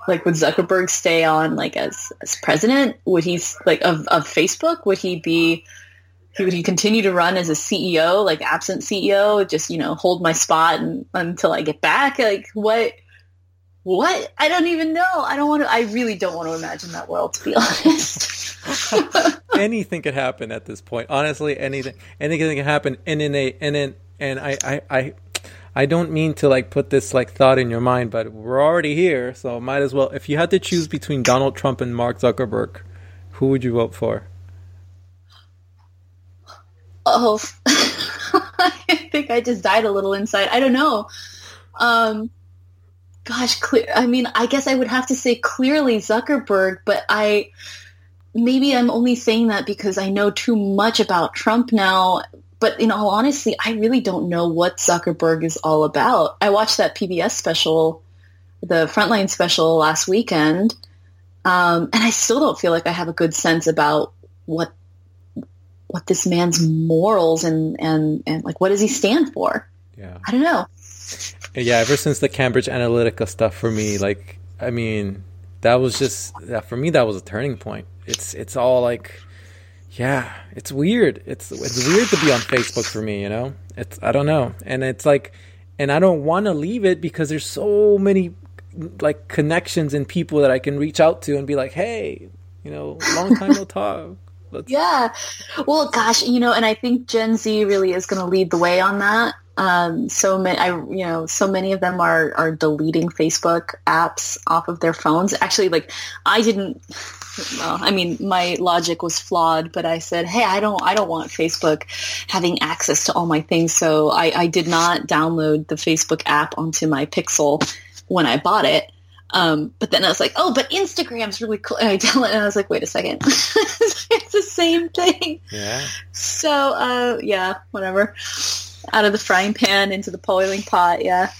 like would Zuckerberg stay on like as as president? Would he like of of Facebook? Would he be he would he continue to run as a CEO, like absent CEO, just you know hold my spot and, until I get back? Like what? What? I don't even know. I don't want to. I really don't want to imagine that world, to be <laughs> honest. <laughs> anything could happen at this point. Honestly, anything, anything can happen. And in a, and in, and I, I, I I don't mean to like put this like thought in your mind, but we're already here, so might as well. If you had to choose between Donald Trump and Mark Zuckerberg, who would you vote for? Oh, <laughs> I think I just died a little inside. I don't know. Um, gosh, clear. I mean, I guess I would have to say clearly Zuckerberg, but I maybe I'm only saying that because I know too much about Trump now but in all honesty, I really don't know what Zuckerberg is all about. I watched that PBS special, the Frontline special last weekend, um, and I still don't feel like I have a good sense about what what this man's morals and and and like what does he stand for? Yeah, I don't know. Yeah, ever since the Cambridge Analytica stuff for me, like I mean, that was just yeah, for me that was a turning point. It's it's all like yeah, it's weird. It's it's weird to be on Facebook for me, you know. It's I don't know, and it's like, and I don't want to leave it because there's so many like connections and people that I can reach out to and be like, hey, you know, long time no talk. Let's... <laughs> Yeah, well, gosh, you know, and I think Gen Z really is going to lead the way on that. Um, so many, I you know, so many of them are are deleting Facebook apps off of their phones. Actually, like I didn't well, I mean, my logic was flawed, but I said, hey, I don't, I don't want Facebook having access to all my things. So I, I did not download the Facebook app onto my Pixel when I bought it. Um, but then I was like, oh, but Instagram's really cool. And I <laughs> downloaded and I was like, wait a second. <laughs> it's the same thing. Yeah. So, uh, yeah, whatever. Out of the frying pan into the boiling pot. Yeah.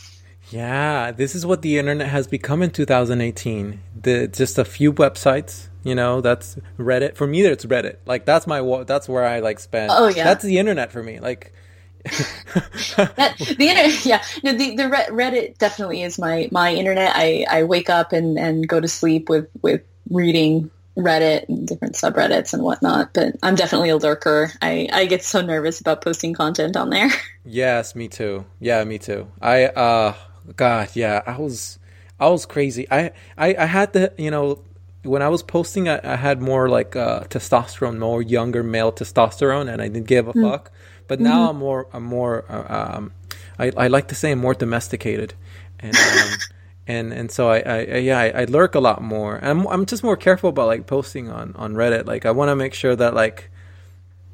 Yeah, this is what the internet has become in 2018. The just a few websites you know, that's Reddit. For me, it's Reddit. Like that's my that's where I like spend. Oh yeah, that's the internet for me. Like <laughs> that, the internet, yeah. No, the the Reddit definitely is my my internet. I I wake up and and go to sleep with with reading Reddit and different subreddits and whatnot. But I'm definitely a lurker. I I get so nervous about posting content on there. <laughs> Yes, me too. Yeah, me too. I uh, God, yeah, I was. I was crazy. I, I, I had the you know when I was posting, I, I had more like uh, testosterone, more younger male testosterone, and I didn't give a mm. fuck. But now mm-hmm. I'm more, I'm more, uh, um, I, I like to say I'm more domesticated, and um, <laughs> and and so I, I, yeah, I, I, lurk a lot more. I'm I'm just more careful about like posting on on Reddit. Like I want to make sure that like.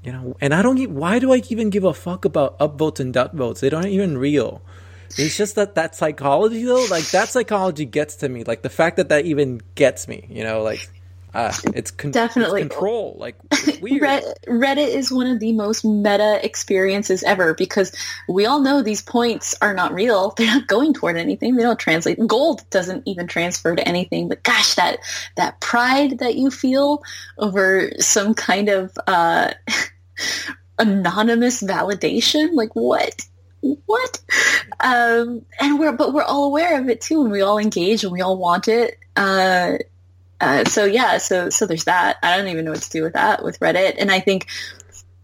You know, and I don't. Get, why do I even give a fuck about upvotes and downvotes? They don't even real. It's just that that psychology though, like that psychology gets to me. Like the fact that that even gets me, you know, like uh, it's con- definitely it's control. Like <laughs> weird. Reddit is one of the most meta experiences ever because we all know these points are not real. <laughs> They're not going toward anything. They don't translate. Gold doesn't even transfer to anything. But gosh, that that pride that you feel over some kind of uh, <laughs> anonymous validation, like what? what? Um, and we're but we're all aware of it too, and we all engage and we all want it. Uh, uh, so yeah, so so there's that. I don't even know what to do with that with Reddit, and I think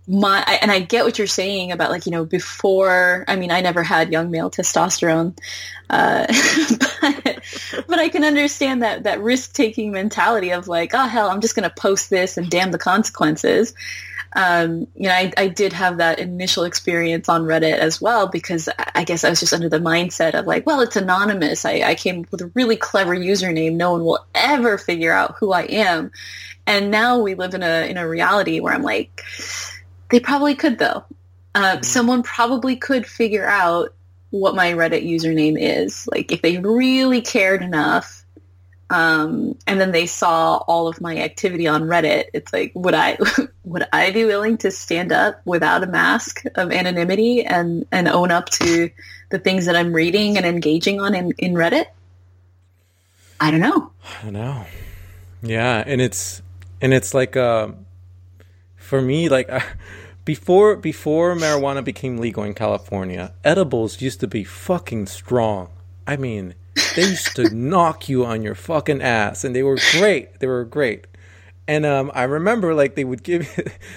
my and I get what you're saying about like you know before. I mean, I never had young male testosterone, uh, <laughs> but, but I can understand that that risk taking mentality of like, oh hell, I'm just gonna post this and damn the consequences um, you know, I, I did have that initial experience on Reddit as well because I guess I was just under the mindset of like, well, it's anonymous. I, I came with a really clever username. No one will ever figure out who I am. And now we live in a in a reality where I'm like, they probably could though. Uh, mm-hmm. Someone probably could figure out what my Reddit username is. Like if they really cared enough, um, and then they saw all of my activity on Reddit, it's like, would I <laughs> would I be willing to stand up without a mask of anonymity and and own up to the things that I'm reading and engaging on in, in Reddit? I don't know. I know. Yeah, and it's and it's like uh, for me, like uh, <laughs> before before marijuana became legal in California, edibles used to be fucking strong. I mean, they used to knock you on your fucking ass, and they were great. They were great. And um, I remember like they would give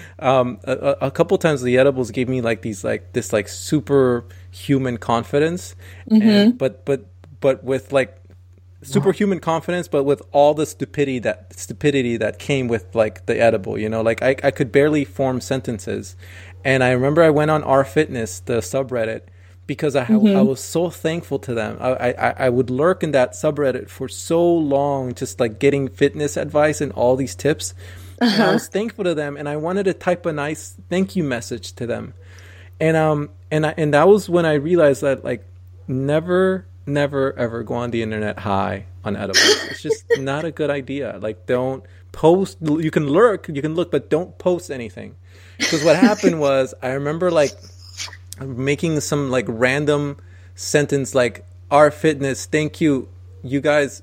<laughs> um, a, a, couple times the edibles gave me like these like this like super human confidence, mm-hmm. and, but but but with like superhuman confidence, but with all the stupidity that stupidity that came with like the edible. You know, like I I could barely form sentences, and I remember I went on R Fitness, the subreddit, because I mm-hmm. I was so thankful to them. I, I I would lurk in that subreddit for so long, just like getting fitness advice and all these tips. Uh-huh. And I was thankful to them, and I wanted to type a nice thank you message to them, and um and I and that was when I realized that like never never ever go on the internet high on edibles. <laughs> it's just not a good idea. Like don't post. You can lurk, you can look, but don't post anything. Because what happened was I remember like making some like random sentence like our fitness thank you. You guys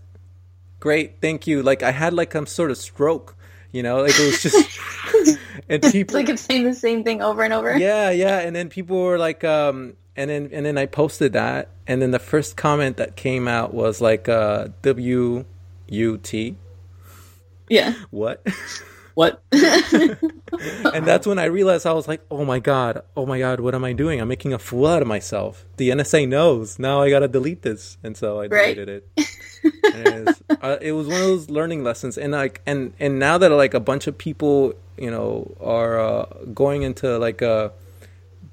great thank you. Like i had like some sort of stroke you know? Like it was just <laughs> and people like saying the same thing over and over? Yeah yeah and then people were like um and then and then i posted that and then the first comment that came out was like uh w u t. Yeah. What <laughs> what? <laughs> and that's when I realized I was like, oh my God, oh my God, what am I doing? I'm making a fool out of myself. The NSA knows. Now I got to delete this. And so I deleted right? it. it, was, <laughs> uh, it was one of those learning lessons. And like, and, and now that like a bunch of people, you know, are uh, going into like uh,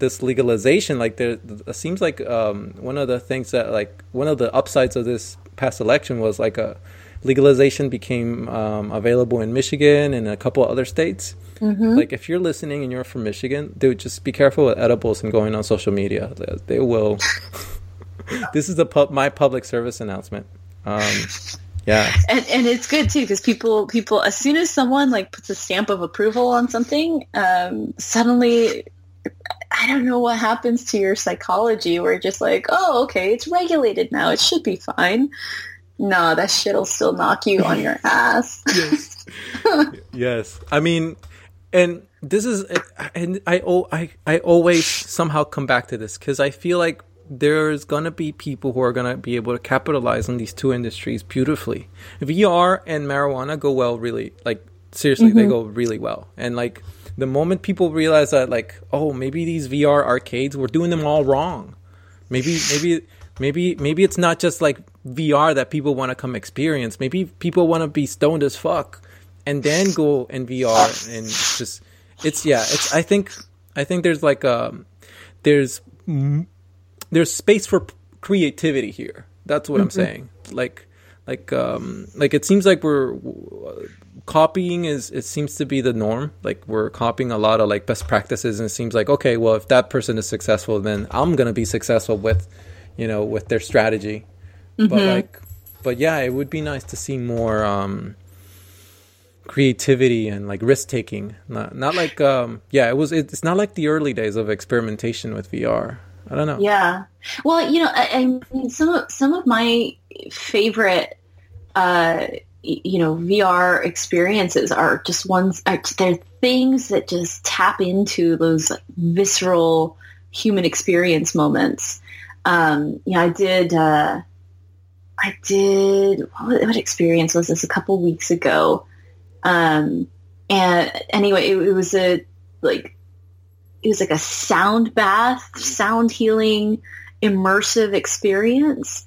this legalization, like there it seems like um, one of the things that like one of the upsides of this past election was like a, legalization became um, available in Michigan and a couple other states. Mm-hmm. Like if you're listening and you're from Michigan, dude, just be careful with edibles and going on social media. They will. <laughs> this is a pu- my public service announcement. Um, yeah, and and it's good too because people people as soon as someone like puts a stamp of approval on something, um, suddenly I don't know what happens to your psychology where you're just like, oh, okay, it's regulated now. It should be fine no, that shit'll still knock you on your <laughs> ass. yes. <laughs> yes. I mean, and this is, and I, I, I always somehow come back to this because I feel like there's gonna be people who are gonna be able to capitalize on these two industries beautifully. VR and marijuana go well, really. Like seriously, mm-hmm. they go really well. And like the moment people realize that, like, oh, maybe these VR arcades, we're doing them all wrong. Maybe, maybe Maybe maybe it's not just like VR that people want to come experience. Maybe people want to be stoned as fuck and then go in VR and just it's yeah, it's I think I think there's like um there's there's space for creativity here. That's what mm-hmm. I'm saying. Like like um like it seems like we're copying is it seems to be the norm like we're copying a lot of like best practices and it seems like okay well if that person is successful then i'm going to be successful with you know, with their strategy. Mm-hmm. But like, but yeah, it would be nice to see more um, creativity and like risk taking. Not not like um, yeah, it was. It's not like the early days of experimentation with VR. I don't know. Yeah. Well, you know, I, I mean, some of some of my favorite, uh, you know, VR experiences are just ones. Are, they're things that just tap into those visceral human experience moments um, you know, I did, uh, I did, what, what, experience was this a couple weeks ago? Um, and anyway, it, it was a, like, it was like a sound bath, sound healing, immersive experience.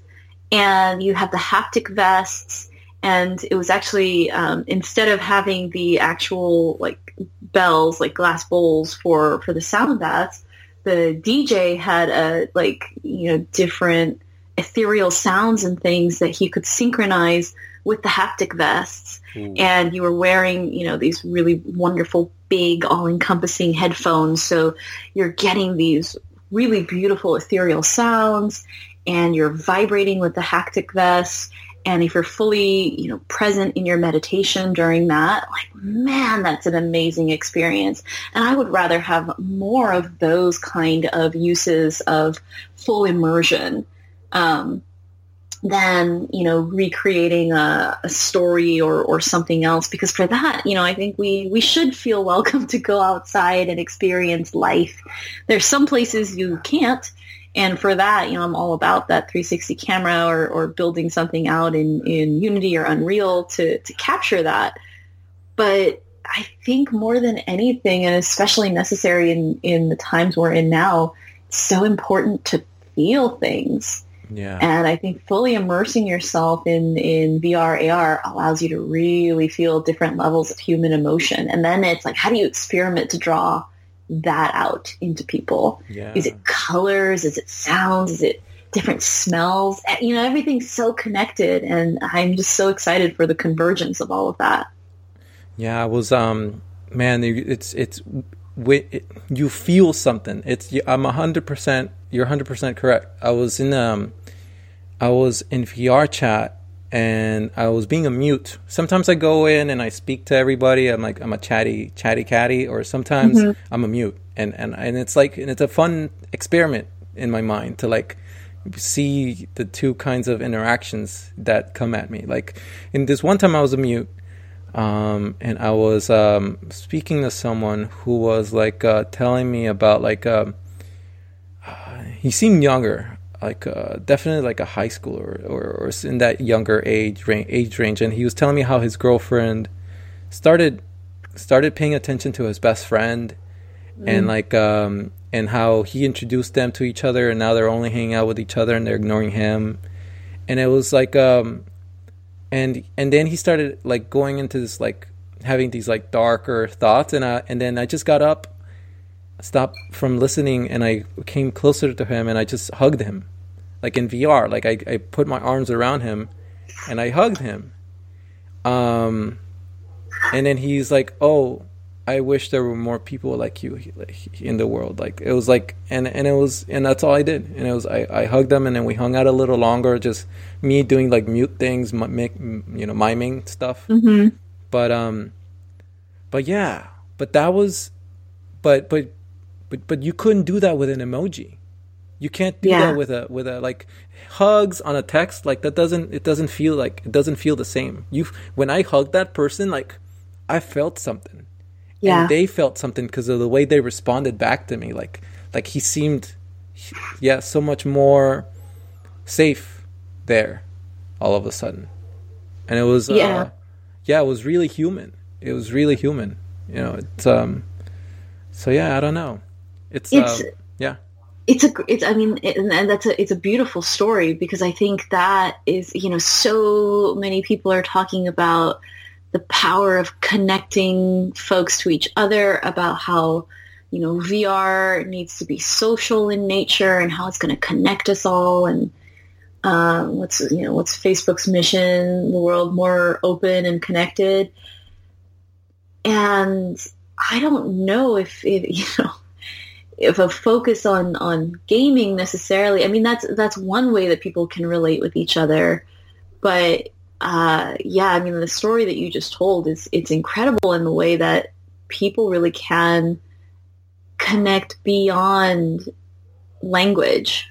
And you have the haptic vests and it was actually um, instead of having the actual like bells like glass bowls for for the sound baths the DJ had a like you know different ethereal sounds and things that he could synchronize with the haptic vests Ooh. and you were wearing you know these really wonderful big all-encompassing headphones so you're getting these really beautiful ethereal sounds and you're vibrating with the haptic vests And if you're fully, you know, present in your meditation during that, like, man, that's an amazing experience. And I would rather have more of those kind of uses of full immersion. Um, than you know recreating a, a, story or, or something else. Because for that you know i think we we should feel <laughs> welcome to go outside and experience life. There's some places you can't. And for that you know i'm all about that 360 camera or, or building something out in in unity or unreal to to capture that. But i think more than anything and especially necessary in in the times we're in now it's so important to feel things yeah. And I think fully immersing yourself in, in VR, AR allows you to really feel different levels of human emotion. And then it's like, how do you experiment to draw that out into people? Yeah. Is it colors? Is it sounds? Is it different smells? Eh, you know, everything's so connected and I'm just so excited for the convergence of all of that. Yeah, I was, um, man, it's, it's, you feel something. It's, I'm a hundred percent, you're hundred percent correct. I was in, um, I was in VR chat and I was being a mute. Sometimes I go in and I speak to everybody. I'm like I'm a chatty chatty catty, or sometimes mm-hmm. I'm a mute, and and and it's like and it's a fun experiment in my mind to like see the two kinds of interactions that come at me. Like in this one time, I was a mute. Um, and I was um, speaking to someone who was like uh, telling me about like um, uh, he seemed younger like uh, definitely like a high schooler or, or, or in that younger age range, age range, and he was telling me how his girlfriend started started paying attention to his best friend, mm. and like um, and how he introduced them to each other, and now they're only hanging out with each other and they're ignoring him, and it was like um, and and then he started like going into this like having these like darker thoughts, and I and then I just got up stopped from listening and I came closer to him and I just hugged him. Like in VR, like I, I put my arms around him and I hugged him. Um, and then he's like, "Oh, I wish there were more people like you in the world." Like it was like, and and it was, and that's all I did. And it was, I, I hugged him, and then we hung out a little longer. Just me doing like mute things, make you know, miming stuff. Mm-hmm. But um, but yeah, but that was, but but but but you couldn't do that with an emoji. You can't do yeah. that with a with a like hugs on a text. Like that doesn't it doesn't feel like it doesn't feel the same. You when I hugged that person, like I felt something. Yeah. And they felt something because of the way they responded back to me. Like like he seemed, yeah, so much more safe there, all of a sudden, and it was yeah, uh, yeah, it was really human. It was really human. You know, it's um, so yeah, I don't know. It's, it's uh, yeah. It's a, it's, I mean, it, and that's a, it's a beautiful story because I think that is, you know, so many people are talking about the power of connecting folks to each other, about how, you know, VR needs to be social in nature and how it's going to connect us all and, um, what's you know what's Facebook's mission? The world more open and connected. And I don't know if, if <laughs> you know if a focus on on gaming necessarily. I mean, that's that's one way that people can relate with each other, but uh, yeah, I mean, the story that you just told is it's incredible in the way that people really can connect beyond language.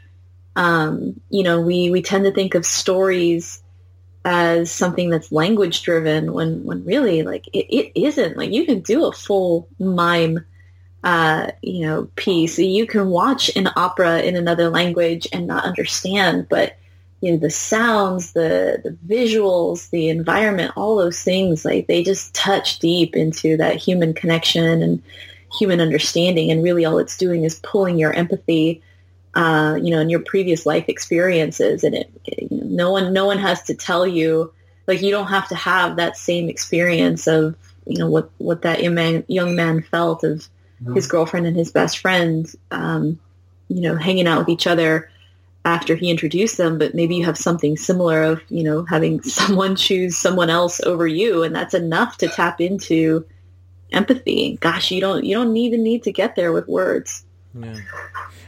Um, you know, we we tend to think of stories as something that's language driven when when really like it, it isn't like you can do a full mime uh, you know, piece. You can watch an opera in another language and not understand, but you know, the sounds, the the visuals, the environment, all those things, like they just touch deep into that human connection and human understanding. And really, all it's doing is pulling your empathy, uh, you know, in your previous life experiences. And it, it you know, no one, no one has to tell you, like, you don't have to have that same experience of, you know, what what that young man, young man felt of his girlfriend and his best friend, um, you know, hanging out with each other after he introduced them, but maybe you have something similar of, you know, having <laughs> someone choose someone else over you and that's enough to tap into empathy. Gosh, you don't you don't even need to get there with words. Yeah.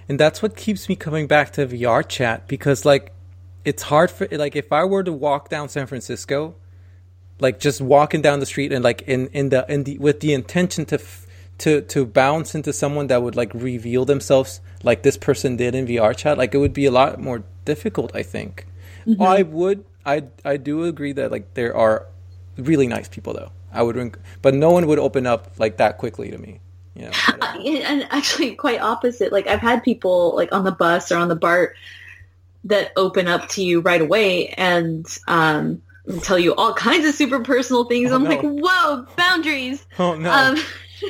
And that's what keeps me coming back to VR chat because like it's hard for like if I were to walk down San Francisco, like just walking down the street and like in in the in the with the intention to to to bounce into someone that would like reveal themselves like this person did in VR chat, like it would be a lot more difficult. I think. Mm-hmm. I would. I I do agree that like there are really nice people though. I would, but no one would open up like that quickly to me. You know, <laughs> and actually, quite opposite. Like I've had people like on the bus or on the BART that open up to you right away and um, tell you all kinds of super personal things. Oh, I'm no. like, whoa, boundaries. Oh no. Um,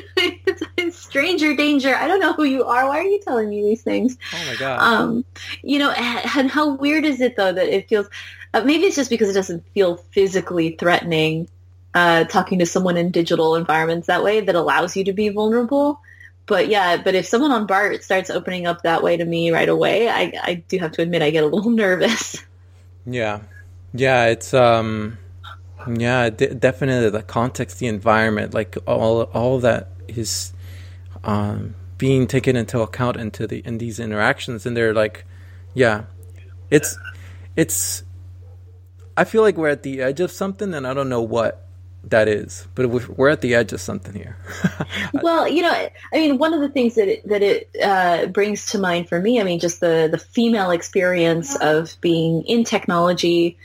<laughs> stranger danger. I don't know who you are. Why are you telling me these things? Oh my god. Um, you know, and how weird is it though that it feels? Uh, maybe it's just because it doesn't feel physically threatening. Uh, talking to someone in digital environments that way that allows you to be vulnerable but yeah, but if someone on BART starts opening up that way to me right away, I, I do have to admit I get a little <laughs> nervous. Yeah, yeah, it's um, yeah, definitely the context, the environment, like all all that is um being taken into account into the in these interactions, and they're like, yeah, it's it's. I feel like we're at the edge of something, and I don't know what that is. But we're at the edge of something here. <laughs> well, you know, I mean, one of the things that it, that it uh, brings to mind for me, I mean, just the the female experience of being in technology.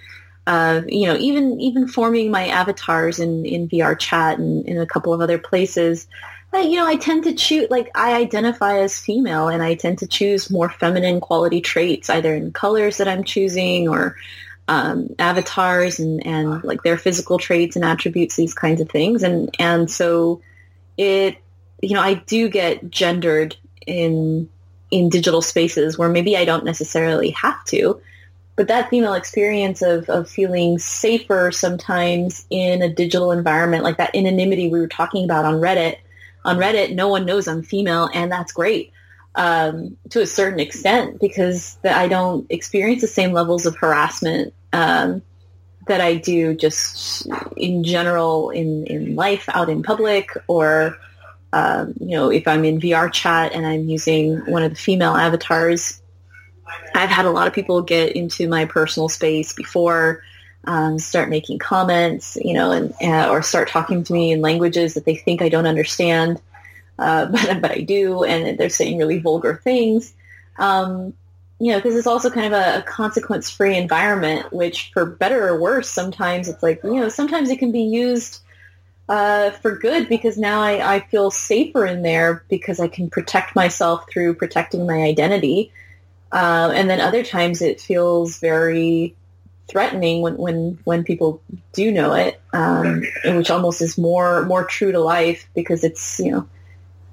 Uh, you know, even even forming my avatars in in VR chat and in a couple of other places. I, you know, I tend to choose like I identify as female, and I tend to choose more feminine quality traits, either in colors that I'm choosing or um, avatars and, and like their physical traits and attributes, these kinds of things. And, and so it, you know, I do get gendered in, in digital spaces where maybe I don't necessarily have to, but that female experience of, of feeling safer sometimes in a digital environment, like that anonymity we were talking about on Reddit, on Reddit, no one knows I'm female and that's great um, to a certain extent because I don't experience the same levels of harassment um, that I do just in general in, in life out in public or, um, you know, if I'm in VR chat and I'm using one of the female avatars, I've had a lot of people get into my personal space before, um, start making comments, you know, and uh, or start talking to me in languages that they think I don't understand uh, <laughs> but, but I do, and they're saying really vulgar things. Um, you know, because it's also kind of a, a consequence-free environment, which for better or worse, sometimes it's like, you know, sometimes it can be used uh, for good because now I, I feel safer in there because I can protect myself through protecting my identity. Uh, and then other times it feels very threatening when, when, when people do know it, um, which almost is more, more true to life because it's, you know,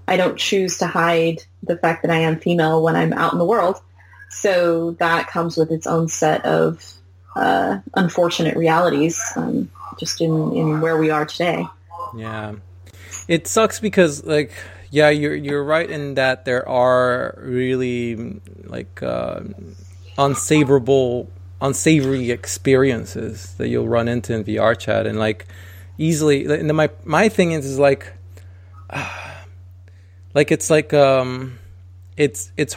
I don't choose to hide the fact that I am female when I'm out in the world. So that comes with its own set of uh, unfortunate realities um, just in, in where we are today. Yeah. It sucks because like yeah, you're you're right in that there are really like uh, unsavourable unsavory experiences that you'll run into in VR chat and like easily and my my thing is is like uh, <sighs> like it's like um it's it's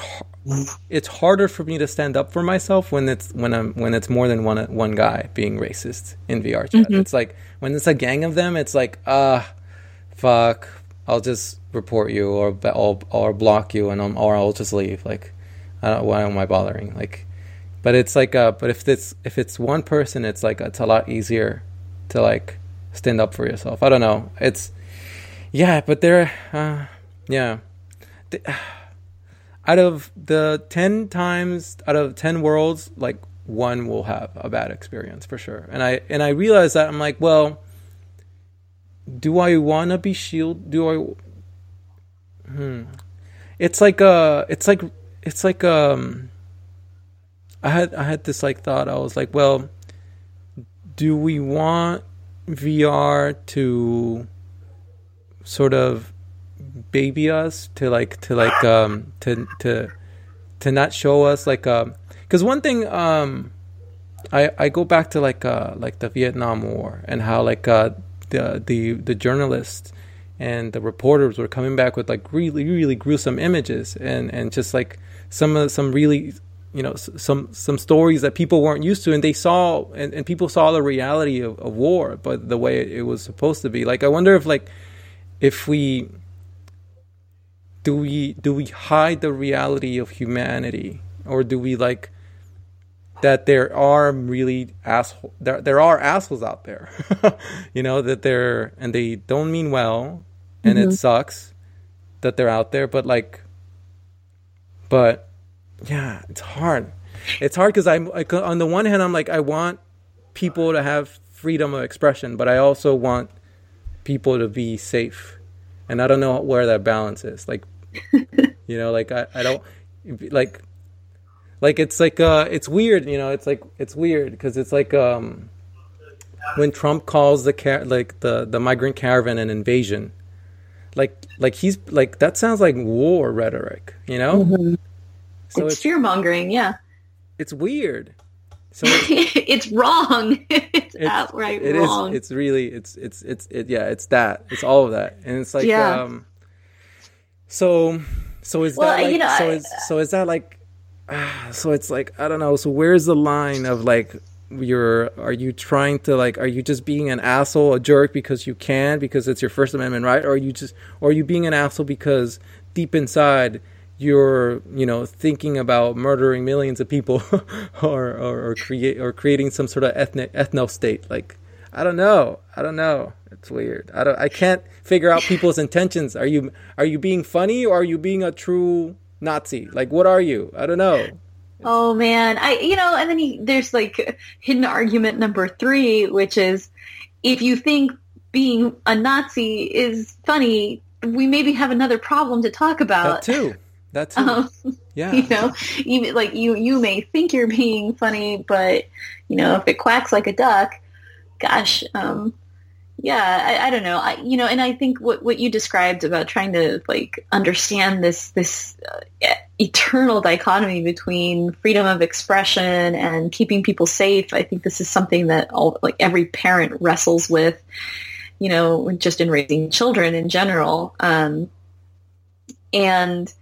it's harder for me to stand up for myself when it's when I'm when it's more than one one guy being racist in VR chat. Mm-hmm. It's like when it's a gang of them, it's like ah, uh, fuck, I'll just report you or or, or block you and I'm, or I'll just leave. Like, I don't, why am I bothering? Like, but it's like uh, but if it's if it's one person, it's like it's a lot easier to like stand up for yourself. I don't know. It's yeah, but there. Uh, yeah. The, <sighs> out of the 10 times out of 10 worlds, like one will have a bad experience for sure. And I and I realized that I'm like, well, do I want to be shield? Do I Hmm. It's like uh it's like it's like um I had I had this like thought. I was like, well, do we want VR to sort of baby us to like to like um to to to not show us like um because one thing um I I go back to like uh like the Vietnam War and how like uh the the the journalists and the reporters were coming back with like really really gruesome images and and just like some of some really you know some some stories that people weren't used to and they saw and, and people saw the reality of, of war but the way it was supposed to be. Like i wonder if like if we do we do we hide the reality of humanity? Or do we like that there are really asshole there there are assholes out there <laughs> you know that they're and they don't mean well and mm-hmm. it sucks that they're out there but like but yeah, it's hard. It's hard because I'm like, on the one hand, I'm like, I want people to have freedom of expression, but I also want people to be safe. And I don't know where that balance is. Like, <laughs> you know, like I, I don't like, like it's like, uh, it's weird, you know, it's like, it's weird because it's like, um, when Trump calls the car- like the, the migrant caravan an invasion, like, like he's like, that sounds like war rhetoric, you know? Mm-hmm so it's, it's fear mongering, yeah. It's weird. So <laughs> it's, it's wrong. <laughs> it's, it's outright it wrong. Is, it's really it's it's it's it, yeah, it's that. It's all of that. And it's like yeah. um so so is well, that like you know, so is so is that like <sighs> so it's like I don't know. So where's the line of like you're are you trying to like are you just being an asshole, a jerk because you can because it's your first amendment right? Or are you just or are you being an asshole because deep inside you're you know thinking about murdering millions of people <laughs> or, or, or create or creating some sort of ethnic ethno state? Like i don't know. I don't know. It's weird. I don't i can't figure out people's intentions. Are you are you being funny or are you being a true nazi? Like what are you? I don't know oh man. I you know and then he, there's like hidden argument number three which is if you think being a nazi is funny we maybe have another problem to talk about. that too. That's <laughs> um, yeah. You know, even like you you may think you're being funny, but you know, if it quacks like a duck, gosh, um, yeah, I, I don't know. I, you know, and I think what what you described about trying to like understand this this uh, eternal dichotomy between freedom of expression and keeping people safe. I think this is something that all like every parent wrestles with. You know, just in raising children in general. Um, and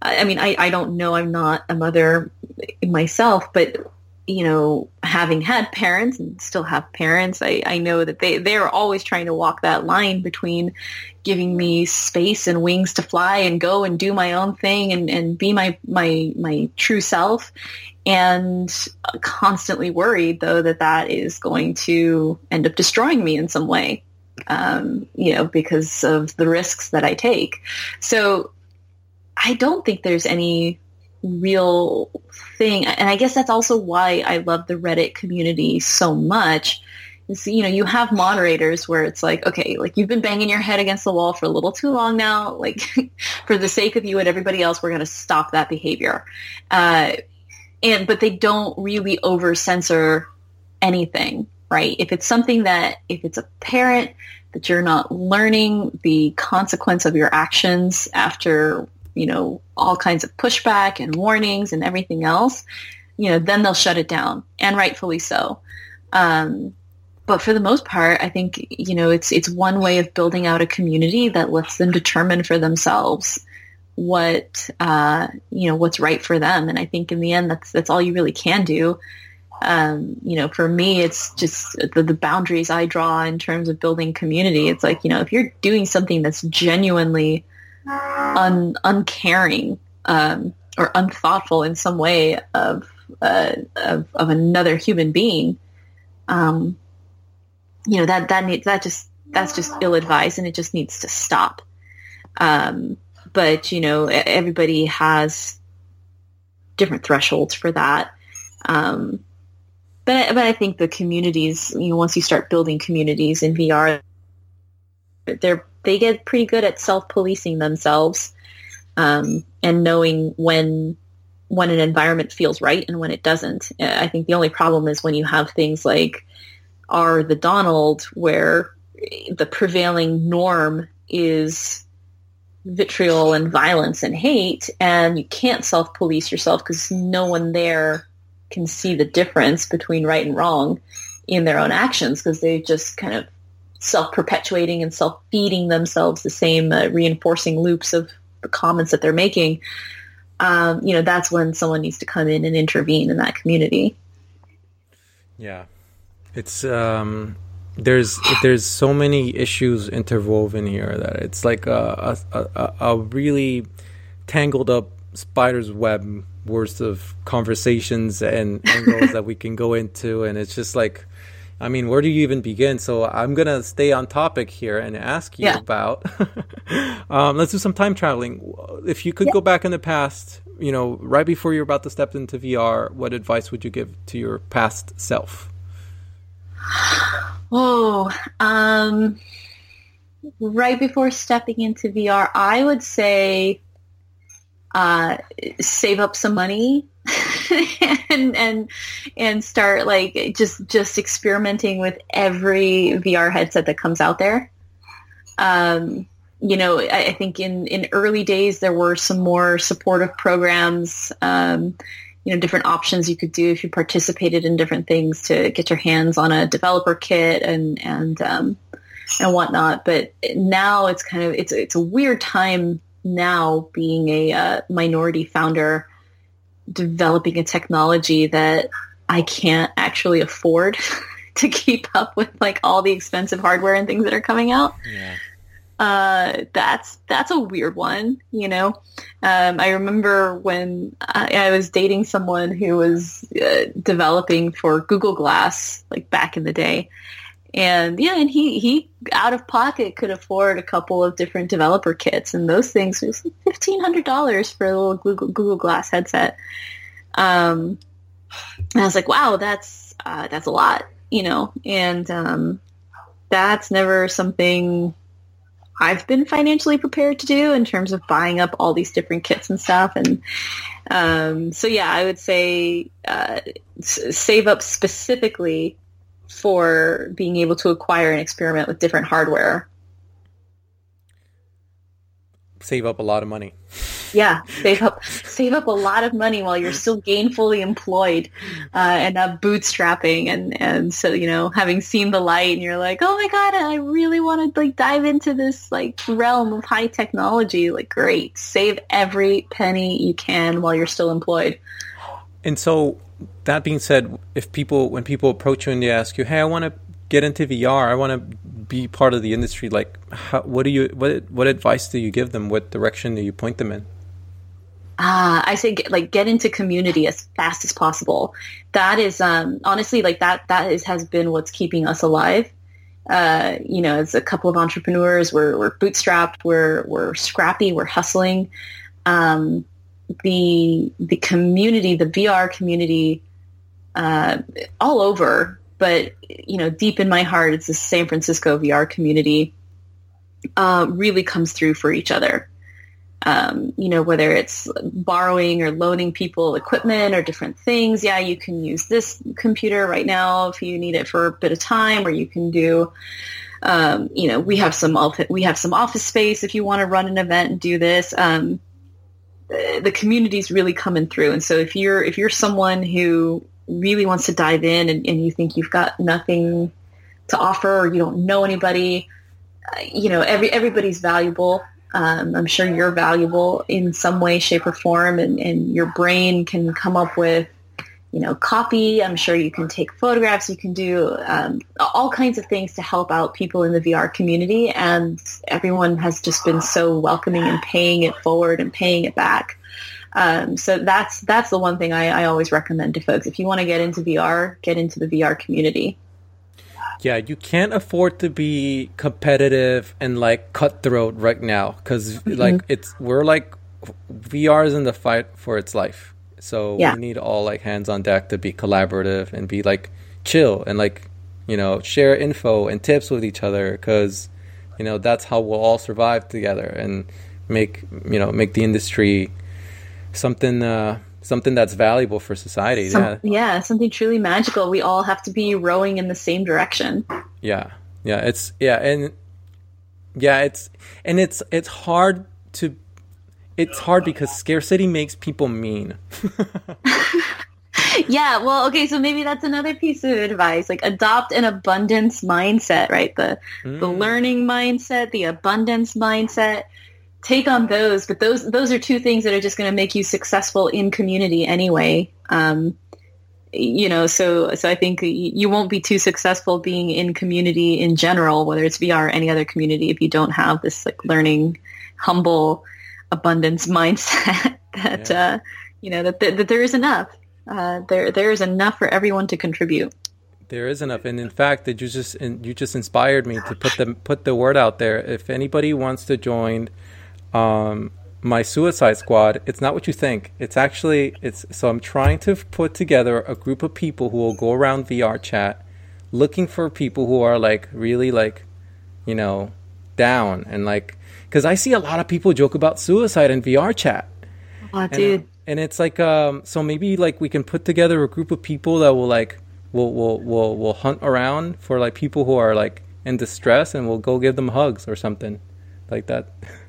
I mean, I, I don't know. I'm not a mother myself, but you know, having had parents and still have parents, I, I know that they, they're always trying to walk that line between giving me space and wings to fly and go and do my own thing and, and be my, my, my true self and constantly worried though that that is going to end up destroying me in some way. Um, you know, because of the risks that I take. So I don't think there's any real thing. And I guess that's also why I love the Reddit community so much. Is, you know, you have moderators where it's like, okay, like you've been banging your head against the wall for a little too long now. Like <laughs> for the sake of you and everybody else, we're going to stop that behavior. Uh, and, but they don't really over censor anything, right? If it's something that, if it's a parent that you're not learning the consequence of your actions after you know, all kinds of pushback and warnings and everything else, you know, then they'll shut it down, and rightfully so. Um, but for the most part, I think you know it's it's one way of building out a community that lets them determine for themselves what uh, you know what's right for them. And I think in the end, that's that's all you really can do. Um, you know, for me, it's just the, the boundaries I draw in terms of building community. It's like you know, if you're doing something that's genuinely un, uncaring um, or unthoughtful in some way of, uh, of, of another human being, um, you know that that needs that just that's just ill advised and it just needs to stop. Um, but you know everybody has different thresholds for that. Um, but but I think the communities, you know, once you start building communities in VR, they're they get pretty good at self-policing themselves um, and knowing when when an environment feels right and when it doesn't. I think the only problem is when you have things like are the Donald, where the prevailing norm is vitriol and violence and hate, and you can't self-police yourself because no one there can see the difference between right and wrong in their own actions because they just kind of self-perpetuating and self-feeding themselves the same uh, reinforcing loops of the comments that they're making. um, you know, that's when someone needs to come in and intervene in that community. Yeah, it's um, there's there's so many issues interwoven here that it's like a a, a, a really tangled up spider's web worth of conversations and angles <laughs> that we can go into, and it's just like I mean, where do you even begin? So I'm gonna stay on topic here and ask you yeah. about. <laughs> um, let's do some time traveling. If you could yeah. go back in the past, you know, right before you're about to step into VR, what advice would you give to your past self? <sighs> Oh, um, right before stepping into VR, I would say uh, save up some money <laughs> and and and start like just just experimenting with every VR headset that comes out there. Um, you know, I, I, think in in early days there were some more supportive programs. Um, you know, different options you could do if you participated in different things to get your hands on a developer kit and and um, and whatnot. But now it's kind of it's it's a weird time now being a uh, minority founder developing a technology that I can't actually afford <laughs> to keep up with like all the expensive hardware and things that are coming out. Yeah. Uh, that's that's a weird one, you know. Um, I remember when I, I, was dating someone who was uh, developing for Google Glass, like back in the day, and yeah, and he he out of pocket could afford a couple of different developer kits, and those things was fifteen hundred dollars for a little Google, Google Glass headset. Um, I was like, wow, that's uh, that's a lot, you know, and um, that's never something I've been financially prepared to do in terms of buying up all these different kits and stuff. And um, so, yeah, I would say uh, save up specifically for being able to acquire and experiment with different hardware. Save up a lot of money. Yeah, save up <laughs> save up a lot of money while you're still gainfully employed uh, and not bootstrapping and and so you know having seen the light and you're like oh my god I really want to like dive into this like realm of high technology like great save every penny you can while you're still employed. And so that being said, if people when people approach you and they ask you, "Hey, I want to get into VR. I want to be part of the industry." Like, how, what do you what what advice do you give them? What direction do you point them in? Uh, I say get, like get into community as fast as possible. That is um, honestly like that that is has been what's keeping us alive. Uh, you know, as a couple of entrepreneurs, we're we're bootstrapped, we're we're scrappy, we're hustling. Um, the the community, the VR community, uh, all over. But you know, deep in my heart, it's the San Francisco VR community. Uh, really comes through for each other. Um, you know, whether it's borrowing or loaning people equipment or different things. Yeah, you can use this computer right now if you need it for a bit of time, or you can do. Um, you know, we have some we have some office space if you want to run an event and do this. Um, the community is really coming through. And so if you're if you're someone who really wants to dive in and, and you think you've got nothing to offer or you don't know anybody, uh, you know, every everybody's valuable. Um, I'm sure you're valuable in some way, shape, or form, and, and your brain can come up with you know, copy. I'm sure you can take photographs. You can do um, all kinds of things to help out people in the VR community. And everyone has just been so welcoming and paying it forward and paying it back. Um, so that's that's the one thing I, I always recommend to folks. If you want to get into VR, get into the VR community. Yeah, you can't afford to be competitive and like cutthroat right now because mm-hmm. like it's we're like VR is in the fight for its life so yeah. we need all like hands on deck to be collaborative and be like chill and like you know share info and tips with each other because you know that's how we'll all survive together and make you know make the industry something uh, something that's valuable for society. Some, yeah. yeah, something truly magical. We all have to be rowing in the same direction. Yeah, yeah, it's yeah, and yeah, it's and it's it's hard to it's hard because scarcity makes people mean. <laughs> <laughs> yeah, well, okay, so maybe that's another piece of advice. Like adopt an abundance mindset, right? The mm. the learning mindset, the abundance mindset. Take on those, but those those are two things that are just going to make you successful in community anyway. Um, you know, so so I think you won't be too successful being in community in general, whether it's VR or any other community, if you don't have this like learning, humble, abundance mindset <laughs> that yeah. uh, you know that, that, that there is enough. Uh, there there is enough for everyone to contribute. There is enough, and in fact, that you just you just inspired me to put the put the word out there. If anybody wants to join um, my Suicide Squad, it's not what you think. It's actually it's so I'm trying to put together a group of people who will go around VR chat, looking for people who are like really like, you know, down and like because I see a lot of people joke about suicide in VR chat. Oh, dude. And, and it's like um so maybe like we can put together a group of people that will like will will will will hunt around for like people who are like in distress and we'll go give them hugs or something like that. <laughs>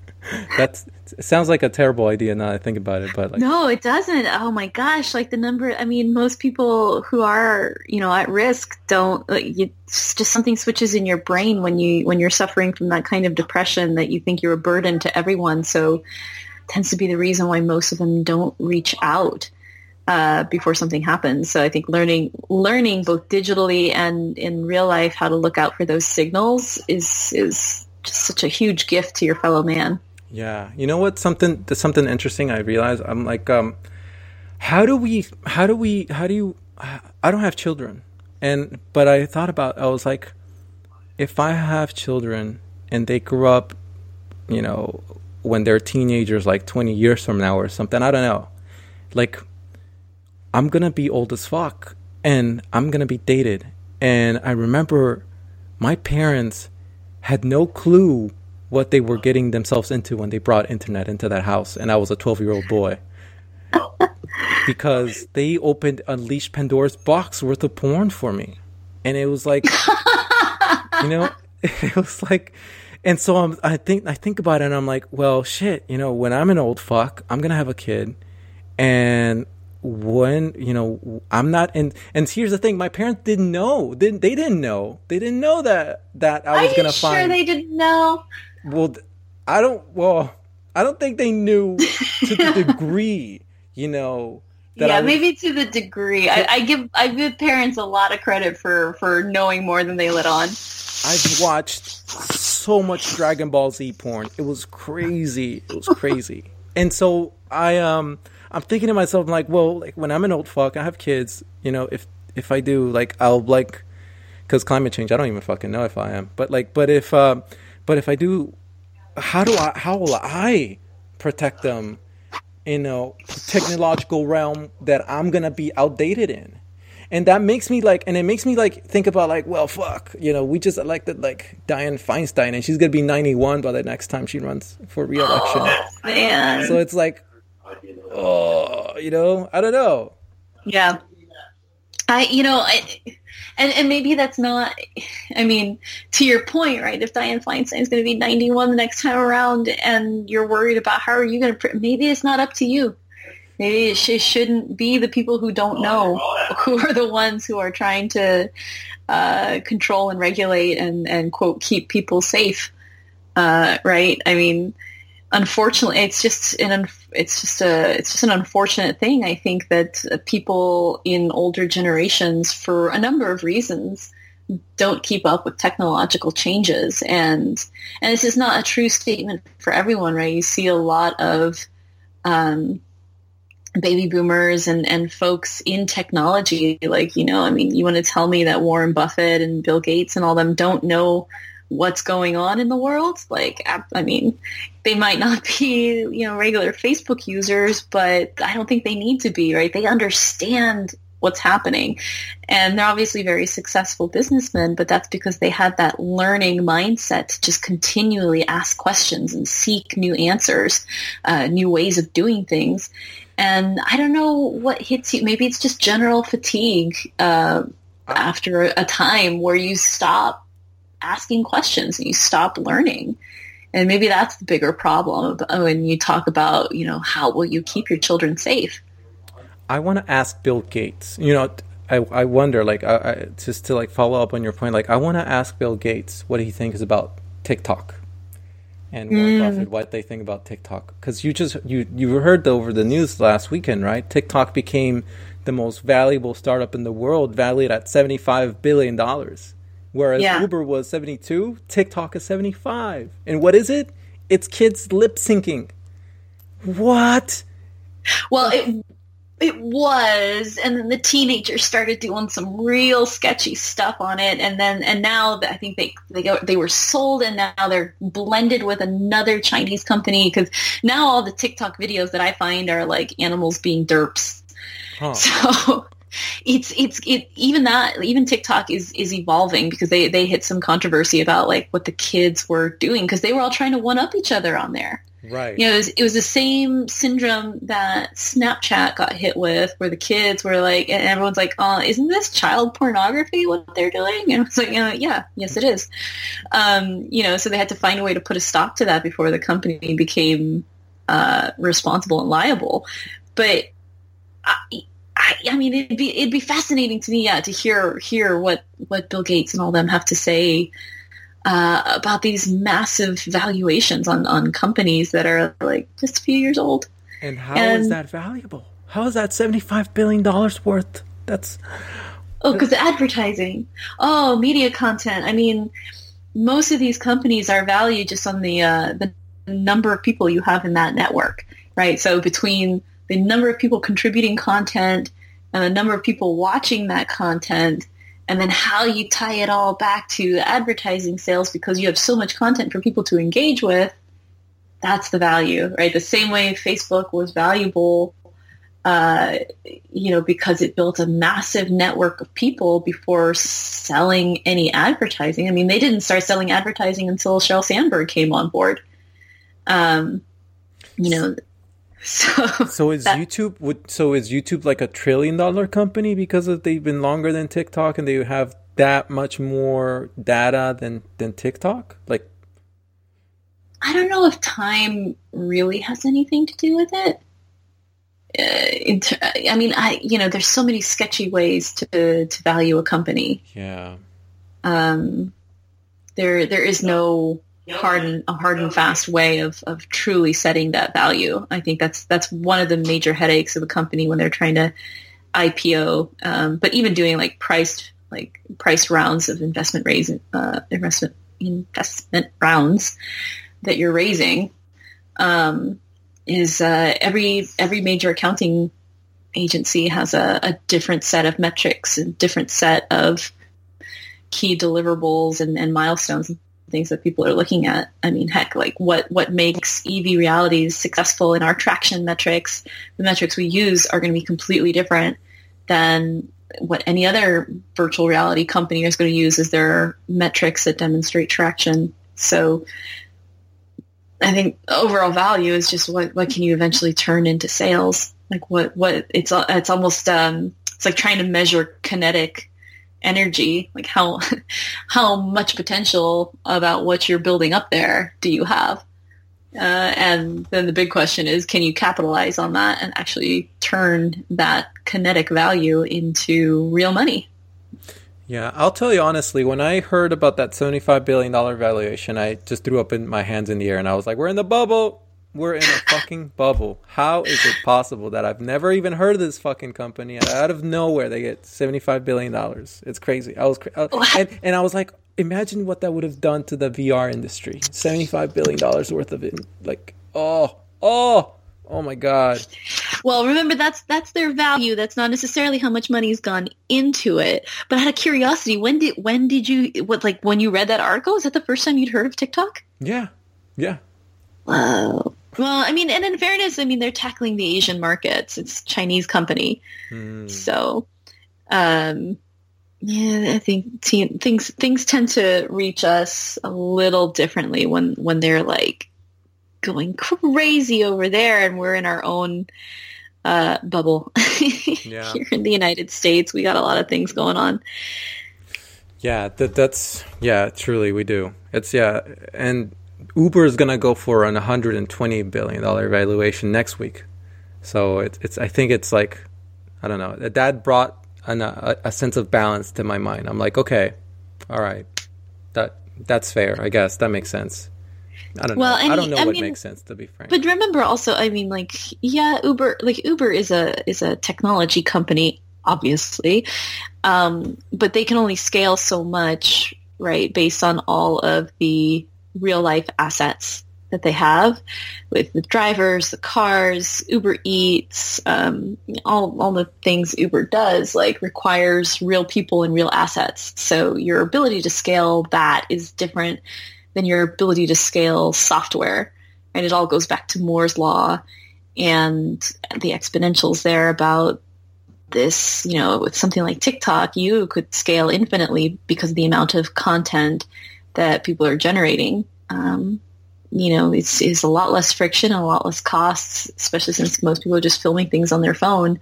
That's it sounds like a terrible idea now I think about it, but like No, it doesn't. Oh my gosh, like the number I mean most people who are, you know, at risk don't like, you, just something switches in your brain when you when you're suffering from that kind of depression that you think you're a burden to everyone. So tends to be the reason why most of them don't reach out uh, before something happens. So I think learning learning both digitally and in real life how to look out for those signals is is just such a huge gift to your fellow man. Yeah, you know what? Something something interesting. I realize I'm like, um, how do we? How do we? How do you? I don't have children, and but I thought about. I was like, if I have children and they grew up, you know, when they're teenagers, like 20 years from now or something. I don't know. Like, I'm gonna be old as fuck, and I'm gonna be dated. And I remember my parents had no clue what they were getting themselves into when they brought internet into that house, and I was a 12 year old boy. <laughs> because they opened Unleashed Pandora's box worth of porn for me. And it was like, you know, <laughs> it was like, and so I'm, I think, I think about it and I'm like, well, shit, you know, when I'm an old fuck, I'm going to have a kid. And when you know i'm not and and here's the thing my parents didn't know didn't they didn't know they didn't know that that i was gonna sure find Sure, they didn't know well, I don't. Well, I don't think they knew to the <laughs> degree, you know. yeah, was, maybe to the degree. I, I, give I give parents a lot of credit for for knowing more than they let on. I've watched so much Dragon Ball Z porn. It was crazy. It was crazy. <laughs> and so I um I'm thinking to myself I'm like, well, like when I'm an old fuck, I have kids. You know, if if I do, like, I'll like, because climate change. I don't even fucking know if I am, but like, but if. Uh, but if I do, how do I? How will I protect them in a technological realm that I'm gonna be outdated in? And that makes me like, and it makes me like think about like, well, fuck, you know, we just elected like Dianne Feinstein, and she's gonna be 91 by the next time she runs for re-election. Oh, <gasps> man. So it's like, oh, you know, I don't know. Yeah. I, you know, I and and maybe that's not i mean to your point right if Dianne Feinstein is going to be 91 the next time around and you're worried about how are you going to maybe it's not up to you. Maybe it, sh- it shouldn't be the people who don't know <laughs> who are the ones who are trying to uh, control and regulate and and quote keep people safe. Uh, right? I mean unfortunately, it's just an it's just a it's just an unfortunate thing. I think that people in older generations, for a number of reasons, don't keep up with technological changes, and and this is not a true statement for everyone, right? You see a lot of um, baby boomers and, and folks in technology, like, you know, I mean, you want to tell me that Warren Buffett and Bill Gates and all them don't know what's going on in the world. Like, I mean, they might not be, you know, regular Facebook users, but I don't think they need to be, right? They understand what's happening. And they're obviously very successful businessmen, but that's because they had that learning mindset to just continually ask questions and seek new answers, uh, new ways of doing things. And I don't know what hits you. Maybe it's just general fatigue uh, after a time where you stop asking questions and you stop learning. And maybe that's the bigger problem when you talk about, you know, how will you keep your children safe? I want to ask Bill Gates. You know, I, I wonder, like, I, I, just to like follow up on your point, like, I want to ask Bill Gates what he thinks about TikTok. and Warren mm. Buffett what they think about TikTok because you just you you heard over the news last weekend, right? TikTok became the most valuable startup in the world, valued at seventy five billion dollars, whereas yeah. Uber was seventy two. TikTok is seventy five, and what is it? It's kids lip syncing. What? Well, it it was, and then the teenagers started doing some real sketchy stuff on it, and then and now I think they they go, they were sold, and now they're blended with another Chinese company because now all the TikTok videos that I find are like animals being derps. Huh. <laughs> So it's it's it even that even TikTok is is evolving because they they hit some controversy about like what the kids were doing because they were all trying to one up each other on there. Right. You know, it was, it was the same syndrome that Snapchat got hit with, where the kids were like, and everyone's like, "Oh, isn't this child pornography? What they're doing?" And it's like, you know, "Yeah, yes, it is." Um, you know, so they had to find a way to put a stop to that before the company became uh, responsible and liable. But I, I, I, mean, it'd be it'd be fascinating to me, yeah, to hear hear what what Bill Gates and all them have to say uh, about these massive valuations on, on companies that are like just a few years old. And how and, is that valuable? How is that $75 billion worth? That's. Oh, because advertising. Oh, media content. I mean, most of these companies are valued just on the, uh, the number of people you have in that network, right? So between the number of people contributing content and the number of people watching that content, and then how you tie it all back to advertising sales because you have so much content for people to engage with that's the value right? The same way facebook was valuable uh, you know because it built a massive network of people before selling any advertising. I mean they didn't start selling advertising until sheryl sandberg came on board. Um, you know so, <laughs> so is that, YouTube would so is YouTube like a trillion dollar company because of they've been longer than TikTok and they have that much more data than than TikTok? Like I don't know if time really has anything to do with it. Uh, I mean, I you know, there's so many sketchy ways to to value a company. Yeah. Um, there there is no hard and a hard and fast way of, of truly setting that value. I think that's that's one of the major headaches of a company when they're trying to IPO. Um, but even doing like priced like priced rounds of investment raise uh, investment investment rounds that you're raising um, is uh, every every major accounting agency has a, a different set of metrics and different set of key deliverables and, and milestones things that people are looking at. I mean, heck, like what, what makes EV realities successful in our traction metrics, the metrics we use are going to be completely different than what any other virtual reality company is going to use as their metrics that demonstrate traction. So I think overall value is just what, what can you eventually turn into sales? Like what, what it's, it's almost, um, it's like trying to measure kinetic energy like how <laughs> how much potential about what you're building up there do you have? Uh, and then the big question is can you capitalize on that and actually turn that kinetic value into real money? Yeah i'll tell you honestly when i heard about that $75 billion valuation i just threw up in my hands in the air and i was like we're in the bubble we're in a fucking bubble. How is it possible that I've never even heard of this fucking company? Out of nowhere, they get seventy-five billion dollars. It's crazy. I was, cra- uh, and, and I was like, imagine what that would have done to the VR industry. Seventy-five billion dollars worth of it. Like, oh, oh, oh my god. Well, remember that's that's their value. That's not necessarily how much money's gone into it. But out of curiosity, when did when did you what like when you read that article? Is that the first time you'd heard of TikTok? Yeah, yeah. Wow. Well, I mean, and in fairness, I mean they're tackling the Asian markets. It's a Chinese company, mm. so um, yeah, I think t- things things tend to reach us a little differently when when they're like going crazy over there, and we're in our own uh, bubble <laughs> yeah. here in the United States. We got a lot of things going on. Yeah, that that's yeah, truly we do. It's yeah, and Uber is gonna go for an 120 billion dollar valuation next week. So it's it's I think it's like I don't know that brought an, a, a sense of balance to my mind. I'm like, okay, all right, that that's fair. I guess that makes sense. I don't well, know. I don't know I what mean, makes sense to be frank. But remember also, I mean, like, yeah, Uber, like Uber is a is a technology company, obviously, um, but they can only scale so much, right, based on all of the real life assets that they have with the drivers, the cars, Uber Eats, um, all all the things Uber does, like requires real people and real assets. So your ability to scale that is different than your ability to scale software. And it all goes back to Moore's law and the exponentials there about this, you know, with something like TikTok, you could scale infinitely because of the amount of content that people are generating. Um, you know, it's, it's a lot less friction and a lot less costs, especially since most people are just filming things on their phone.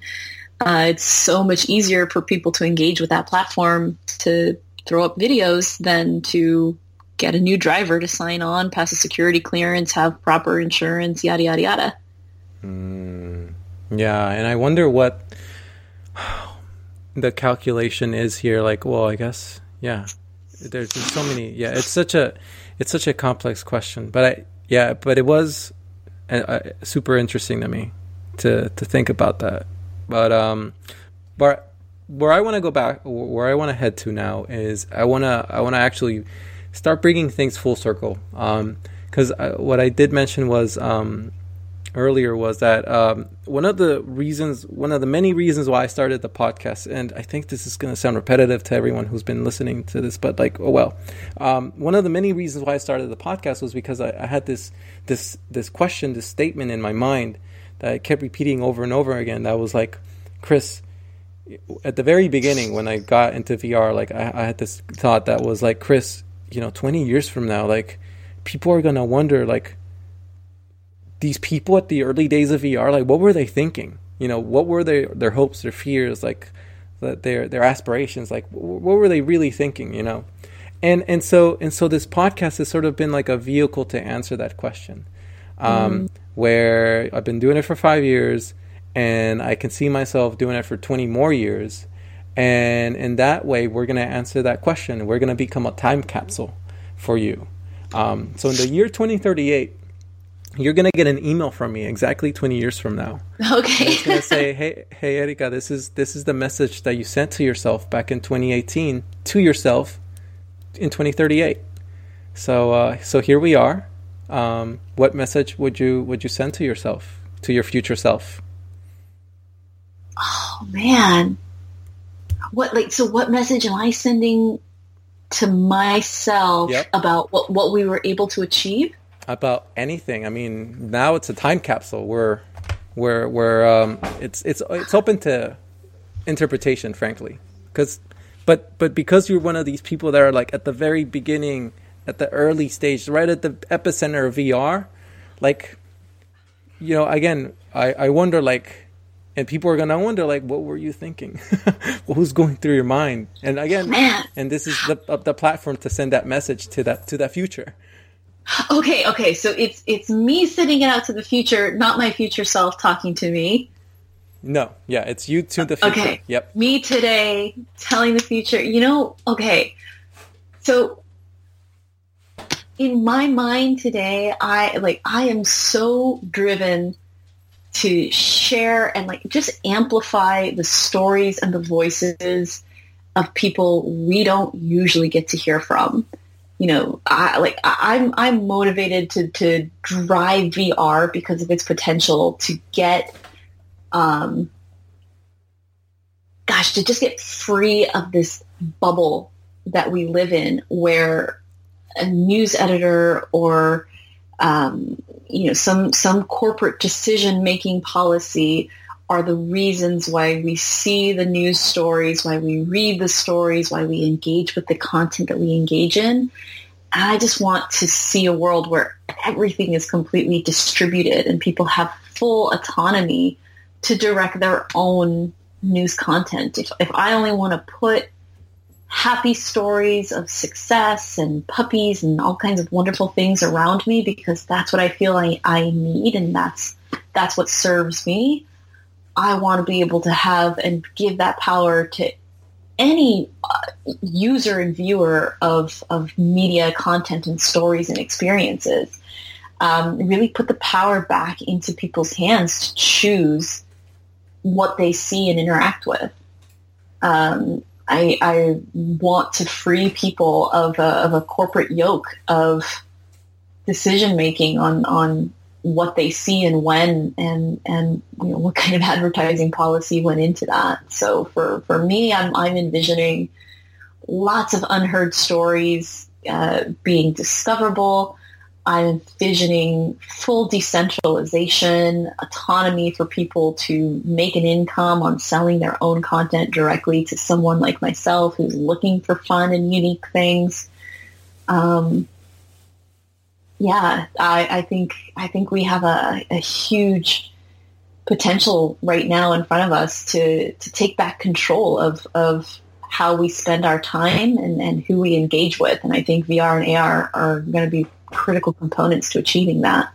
Uh, it's so much easier for people to engage with that platform to throw up videos than to get a new driver to sign on, pass a security clearance, have proper insurance, yada, yada, yada. Mm, yeah, and I wonder what <sighs> the calculation is here. Like, well, I guess, yeah, there's, so many. Yeah, it's such a it's such a complex question, but I yeah, but it was uh, uh, super interesting to me to to think about that. But um, but where I want to go back, where I want to head to now is I wanna I wanna actually start bringing things full circle. Um, Because um, what I did mention was um, earlier was that um, one of the reasons, one of the many reasons why I started the podcast, and I think this is going to sound repetitive to everyone who's been listening to this, but like, oh well, um, one of the many reasons why I started the podcast was because I, I, had this this this question, this statement in my mind that I kept repeating over and over again. That was like, Chris. At the very beginning, when I got into VR, like I, I had this thought that was like, Chris, you know, 20 years from now, like people are gonna wonder, like these people at the early days of VR, like what were they thinking? You know, what were their their hopes, their fears, like their their aspirations, like what were they really thinking? You know, and and so and so this podcast has sort of been like a vehicle to answer that question, um, mm. where I've been doing it for five years, and I can see myself doing it for twenty more years, and in that way, we're going to answer that question. We're going to become a time capsule for you. Um, so in the year 2038, you're going to get an email from me exactly 20 years from now. Okay. And it's going to say, <laughs> "Hey, hey, Erika, this is this is the message that you sent to yourself back in 2018 to yourself in 2038." So, uh, so here we are. Um, what message would you would you send to yourself, to your future self? Oh man, what like so? What message am I sending to myself yep. about what what we were able to achieve? About anything. I mean, now it's a time capsule where where where um, it's it's it's open to interpretation, frankly. Because but but because you're one of these people that are like at the very beginning, at the early stage, right at the epicenter of VR, like you know, again, I I wonder like. And people are gonna wonder, like, what were you thinking? <laughs> what was going through your mind? And again, and this is the the platform to send that message to that to that future. Okay, okay. So it's it's me sending it out to the future, not my future self talking to me. No, yeah, it's you to the future. Okay. Yep. Me today telling the future. You know, okay. So in my mind today, I like I am so driven to share and like just amplify the stories and the voices of people we don't usually get to hear from you know, I like I'm I'm motivated to to drive VR because of its potential to get um gosh, to just get free of this bubble that we live in where a news editor or um, you know some some corporate decision making policy are the reasons why we see the news stories, why we read the stories, why we engage with the content that we engage in. And I just want to see a world where everything is completely distributed and people have full autonomy to direct their own news content. If, if I only want to put happy stories of success and puppies and all kinds of wonderful things around me because that's what I feel I, I need and that's that's what serves me, I want to be able to have and give that power to any user and viewer of, of media content and stories and experiences. um, really put the power back into people's hands to choose what they see and interact with. Um, I, I, want to free people of a, of a corporate yoke of decision making on on what they see and when and and you know what kind of <laughs> advertising policy went into that. So for for me, I'm I'm envisioning lots of unheard stories uh, being discoverable. I'm envisioning full decentralization, autonomy for people to make an income on selling their own content directly to someone like myself who's looking for fun and unique things. Um, yeah, I, I, think I think we have a, a, huge potential right now in front of us to to take back control of of how we spend our time and, and who we engage with. And I think VR and AR are going to be critical components to achieving that.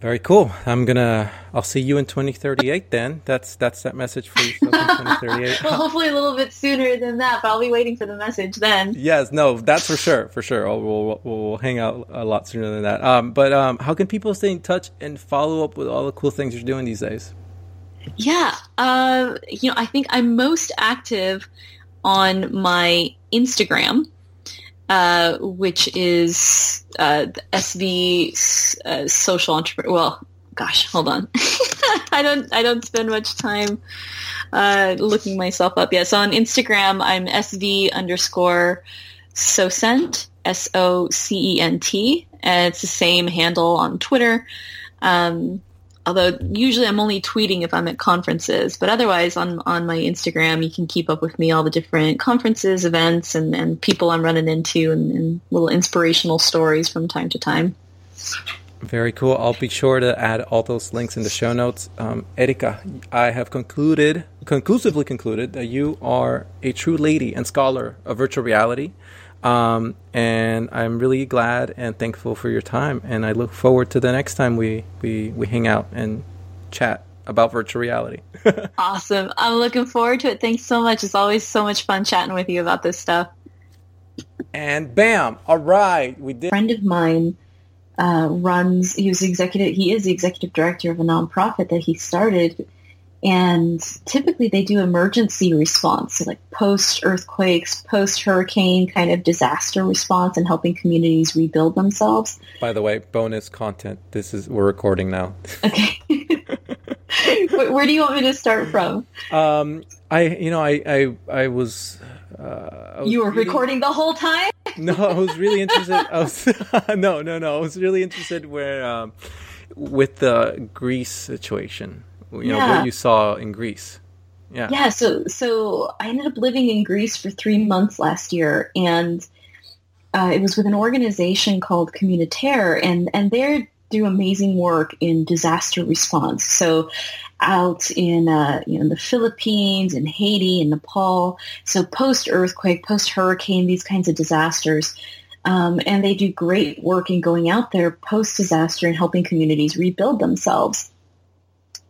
Very cool. I'm gonna. I'll see you in 2038. Then that's that's that message for you. 2038. <laughs> well, hopefully a little bit sooner than that, but I'll be waiting for the message then. Yes, no, that's for sure, for sure. We'll we'll, we'll hang out a lot sooner than that. Um, but um, how can people stay in touch and follow up with all the cool things you're doing these days? Yeah, uh, you know, I think I'm most active on my Instagram uh, which is uh, SV uh, social entrepreneur. Well, gosh, hold on. <laughs> I don't I don't spend much time uh, looking myself up. yet. So on Instagram I'm SV underscore Socent S O C E N T. And it's the same handle on Twitter. Um, although usually I'm only tweeting if I'm at conferences, but otherwise on, on my Instagram, you can keep up with me, all the different conferences, events, and, and people I'm running into and, and little inspirational stories from time to time. Very cool. I'll be sure to add all those links in the show notes. Um, Erika, I have concluded, conclusively concluded that you are a true lady and scholar of virtual reality. Um, and I'm really glad and thankful for your time. And I look forward to the next time we, we, we hang out and chat about virtual reality. <laughs> awesome. I'm looking forward to it. Thanks so much. It's always so much fun chatting with you about this stuff. And bam! All right, we did. A friend of mine uh, runs. He was executive. He is the executive director of a nonprofit that he started and typically they do emergency response, so like post earthquakes, post hurricane kind of disaster response and helping communities rebuild themselves. By the way, bonus content. This is we're recording now. Okay. <laughs> Where do you want me to start from? Um, I you know I I I was. Uh, you were really, recording the whole time. <laughs> no, I was really interested. I was <laughs> no, no, no. I was really interested where um, with the Greece situation you know yeah. what you saw in Greece. Yeah. Yeah. So so I ended up living in Greece for three months last year, and uh, it was with an organization called Communitere, and and they do amazing work in disaster response. So out in uh, you know the Philippines and Haiti and Nepal. So post earthquake, post hurricane, these kinds of disasters. Um, and they do great work in going out there post disaster and helping communities rebuild themselves.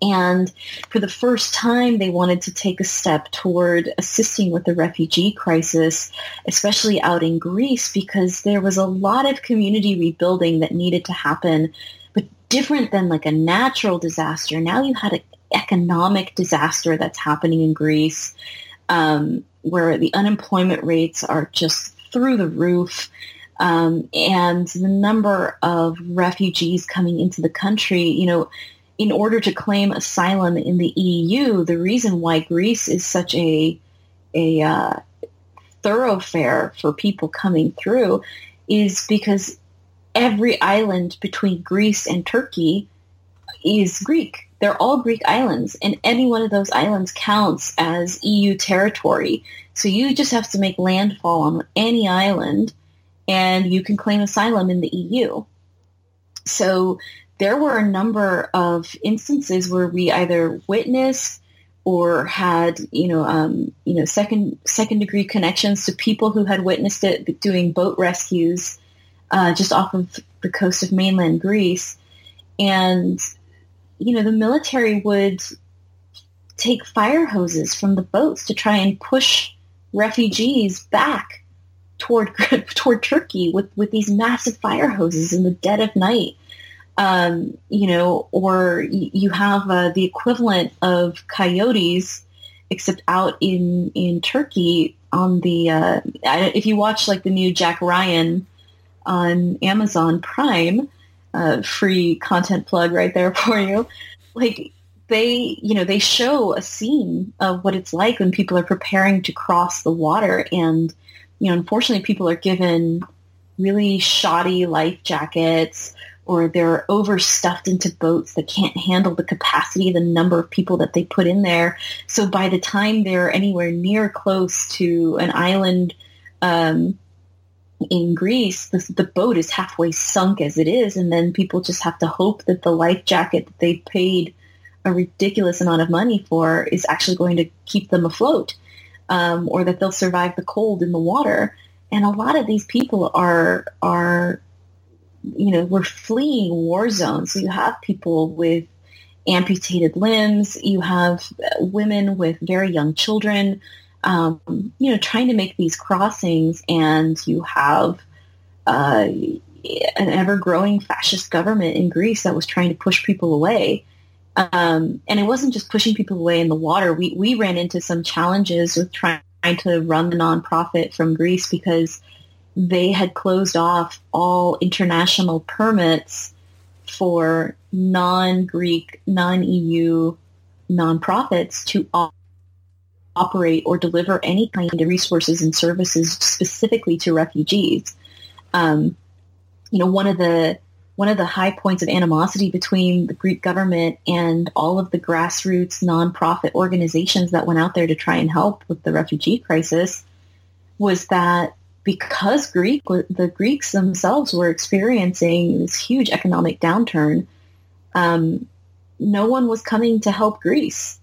And for the first time, they wanted to take a step toward assisting with the refugee crisis, especially out in Greece, because there was a lot of community rebuilding that needed to happen, but different than like a natural disaster. Now you had an economic disaster that's happening in Greece, um, where the unemployment rates are just through the roof. Um, and the number of refugees coming into the country, you know, in order to claim asylum in the EU, the reason why Greece is such a a uh, thoroughfare for people coming through is because every island between Greece and Turkey is Greek. They're all Greek islands, and any one of those islands counts as EU territory. So you just have to make landfall on any island, and you can claim asylum in the EU. So there were a number of instances where we either witnessed or had you know um, you know second second degree connections to people who had witnessed it doing boat rescues uh, just off of the coast of mainland Greece, and you know the military would take fire hoses from the boats to try and push refugees back toward <laughs> toward Turkey with with these massive fire hoses in the dead of night. Um, you know, or you have uh, the equivalent of coyotes, except out in in Turkey on the. Uh, if you watch like the new Jack Ryan on Amazon Prime, uh, free content plug right there <laughs> for you. Like they, you know, they show a scene of what it's like when people are preparing to cross the water. And, you know, unfortunately people are given really shoddy life jackets or they're overstuffed into boats that can't handle the capacity, the number of people that they put in there. So by the time they're anywhere near close to an island, um, in Greece, the, the, boat is halfway sunk as it is, and then people just have to hope that the life jacket that they paid a ridiculous amount of money for is actually going to keep them afloat, um, or that they'll survive the cold in the water. And a lot of these people are are, you know, we're fleeing war zones. So you have people with amputated limbs. You have women with very young children. Um, you know, trying to make these crossings, and you have uh, an ever-growing fascist government in Greece that was trying to push people away. Um, and it wasn't just pushing people away in the water. We, we ran into some challenges with trying to run the nonprofit from Greece because they had closed off all international permits for non-Greek, non-EU nonprofits to op- operate or deliver any kind of resources and services specifically to refugees. Um, you know, one of the one of the high points of animosity between the Greek government and all of the grassroots nonprofit organizations that went out there to try and help with the refugee crisis was that because Greek, the Greeks themselves were experiencing this huge economic downturn, um, no one was coming to help Greece.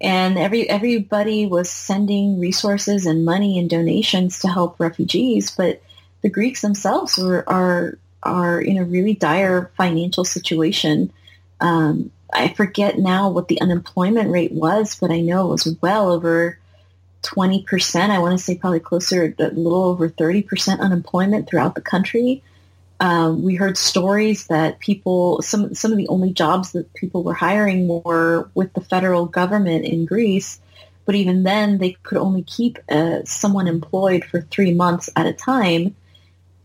And every everybody was sending resources and money and donations to help refugees, but the Greeks themselves were are are in a really dire financial situation. Um, I forget now what the unemployment rate was, but I know it was well over 20%. I want to say probably closer a little over 30% unemployment throughout the country. Um, we heard stories that people, some, some of the only jobs that people were hiring were with the federal government in Greece. But even then, they could only keep uh, someone employed for three months at a time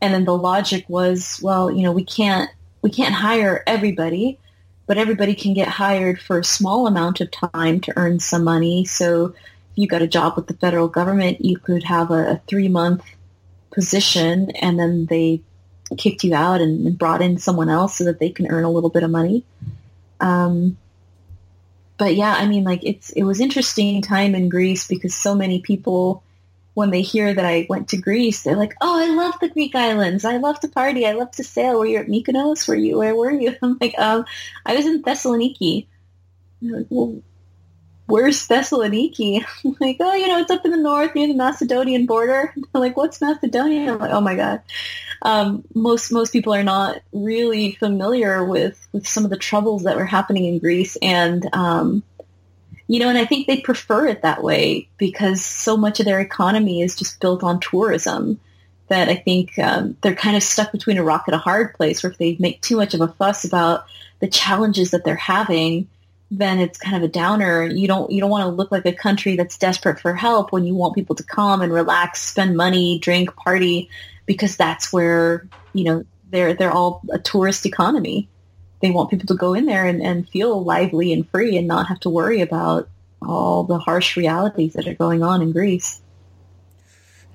and then the logic was, well, you know, we can't we can't hire everybody, but everybody can get hired for a small amount of time to earn some money. So you got a job with the federal government, you could have a, a three month position and then they kicked you out and, brought in someone else so that they can earn a little bit of money. Um, but yeah, I mean, like it's it was interesting time in Greece because so many people when they hear that I went to Greece, they're like, "Oh, I love the Greek islands. I love to party. I love to sail. Were you at Mykonos? Were you? Where were you?" <laughs> I'm like, "Um, I was in Thessaloniki." Like, well, where's Thessaloniki? <laughs> I'm like, "Oh, you know, it's up in the north near the Macedonian border." <laughs> Like, "What's Macedonia?" I'm like, "Oh my god." Um, most most people are not really familiar with with some of the troubles that were happening in Greece, and um, you know, and I think they prefer it that way because so much of their economy is just built on tourism that I think um, they're kind of stuck between a rock and a hard place where if they make too much of a fuss about the challenges that they're having, then it's kind of a downer. You don't you don't want to look like a country that's desperate for help when you want people to come and relax, spend money, drink, party, because that's where you know they're they're all a tourist economy they want people to go in there and, and feel lively and free and not have to worry about all the harsh realities that are going on in Greece.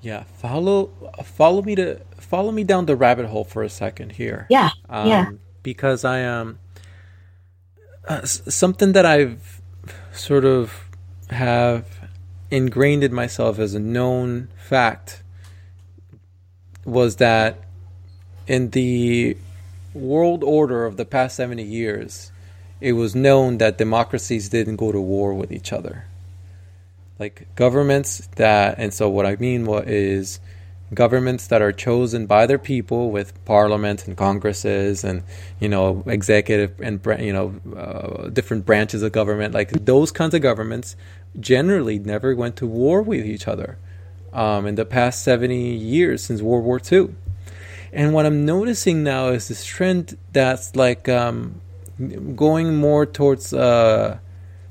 Yeah, follow follow me to follow me down the rabbit hole for a second here. Yeah, um, yeah. Because I am um, uh, something that I've sort of have ingrained in myself as a known fact was that in the world order of the past 70 years, it was known that democracies didn't go to war with each other. Like governments that, and so what I mean what is governments that are chosen by their people with parliament and congresses and you know executive and you know uh, different branches of government like those kinds of governments generally never went to war with each other um, in the past 70 years since World War II. And what I'm noticing now is this trend that's like um, going more towards uh,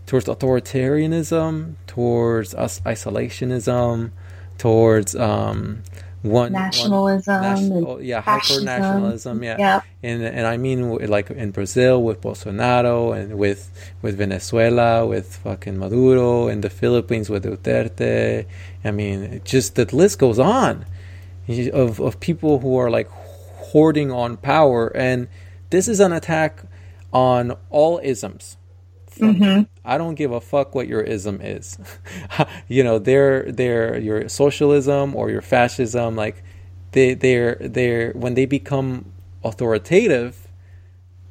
towards authoritarianism, towards isolationism, towards um, one nationalism, one, oh, yeah, hyper nationalism, yeah, yep. and and I mean like in Brazil with Bolsonaro and with with Venezuela with fucking Maduro, in the Philippines with Duterte. I mean, just the list goes on. Of of people who are like hoarding on power, and this is an attack on all isms Mm-hmm. I don't give a fuck what your ism is. <laughs> you know, they're they're your socialism or your fascism. Like they they're they're when they become authoritative,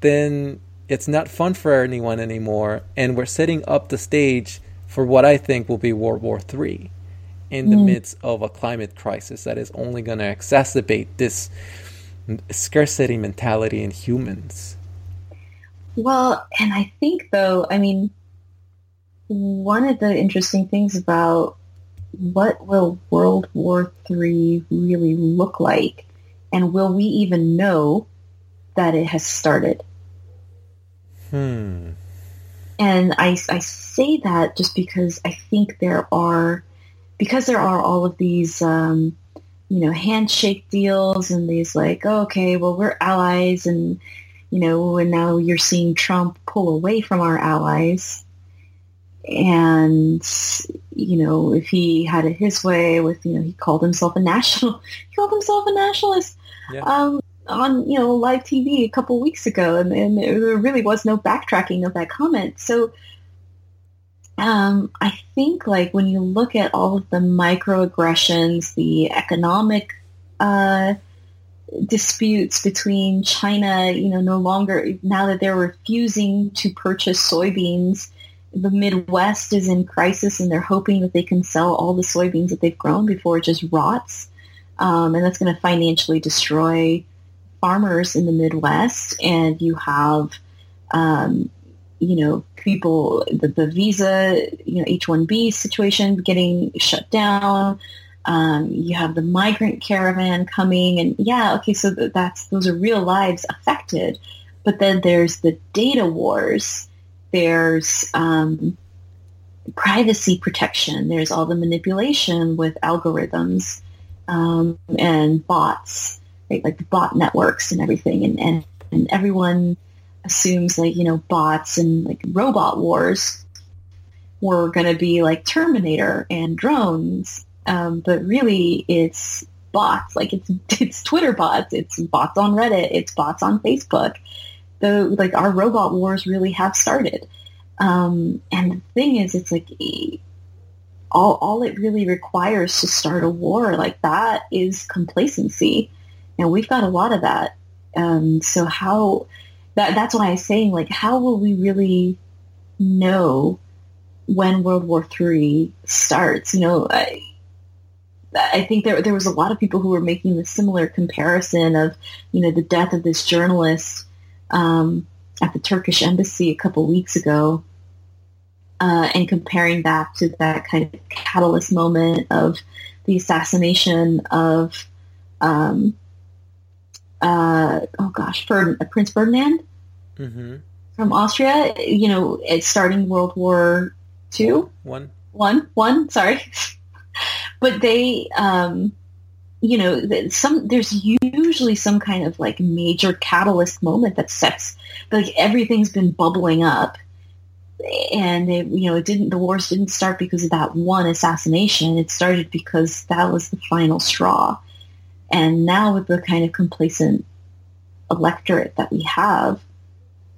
then it's not fun for anyone anymore, and we're setting up the stage for what I think will be World War Three, in the mm. midst of a climate crisis that is only going to exacerbate this scarcity mentality in humans. Well, and I think though, I mean, one of the interesting things about what will World War III really look like, and will we even know that it has started? Hmm. And I, I say that just because I think there are, because there are all of these, um, you know, handshake deals and these like, oh, okay, well, we're allies and you know, and now you're seeing Trump pull away from our allies. And, you know, if he had it his way with, you know, he called himself a national, <laughs> he called himself a nationalist yeah. um, on, you know, live TV a couple weeks ago. And, and there really was no backtracking of that comment. So um, I think like when you look at all of the microaggressions, the economic uh, disputes between China, you know, no longer, now that they're refusing to purchase soybeans, the Midwest is in crisis and they're hoping that they can sell all the soybeans that they've grown before it just rots. Um, and that's going to financially destroy farmers in the Midwest. And you have, um, you know, people, the, the visa, you know, H-1B situation getting shut down. Um, you have the migrant caravan coming, and yeah, okay, so that's those are real lives affected. But then there's the data wars. There's um, privacy protection. There's all the manipulation with algorithms um, and bots, right? like the bot networks and everything, and, and and everyone assumes like you know bots and like robot wars were going to be like Terminator and drones um, but really it's bots. Like it's <laughs> it's Twitter bots, it's bots on Reddit, it's bots on Facebook. The like our robot wars really have started. Um, and the thing is, it's like all all it really requires to start a war like that is complacency, and we've got a lot of that. Um, so how that that's why I'm saying like how will we really know when World War Three starts? You know, I, I think there there was a lot of people who were making the similar comparison of, you know, the death of this journalist um, at the Turkish embassy a couple weeks ago, uh, and comparing that to that kind of catalyst moment of the assassination of, um, uh, oh gosh, Ferd- Prince Ferdinand mm-hmm. from Austria. You know, it's starting World War Two. One. One. One. Sorry. <laughs> but they, um, you know, some there's usually some kind of like major catalyst moment that sets like everything's been bubbling up, and they, you know, it didn't. The wars didn't start because of that one assassination. It started because that was the final straw, and now with the kind of complacent electorate that we have,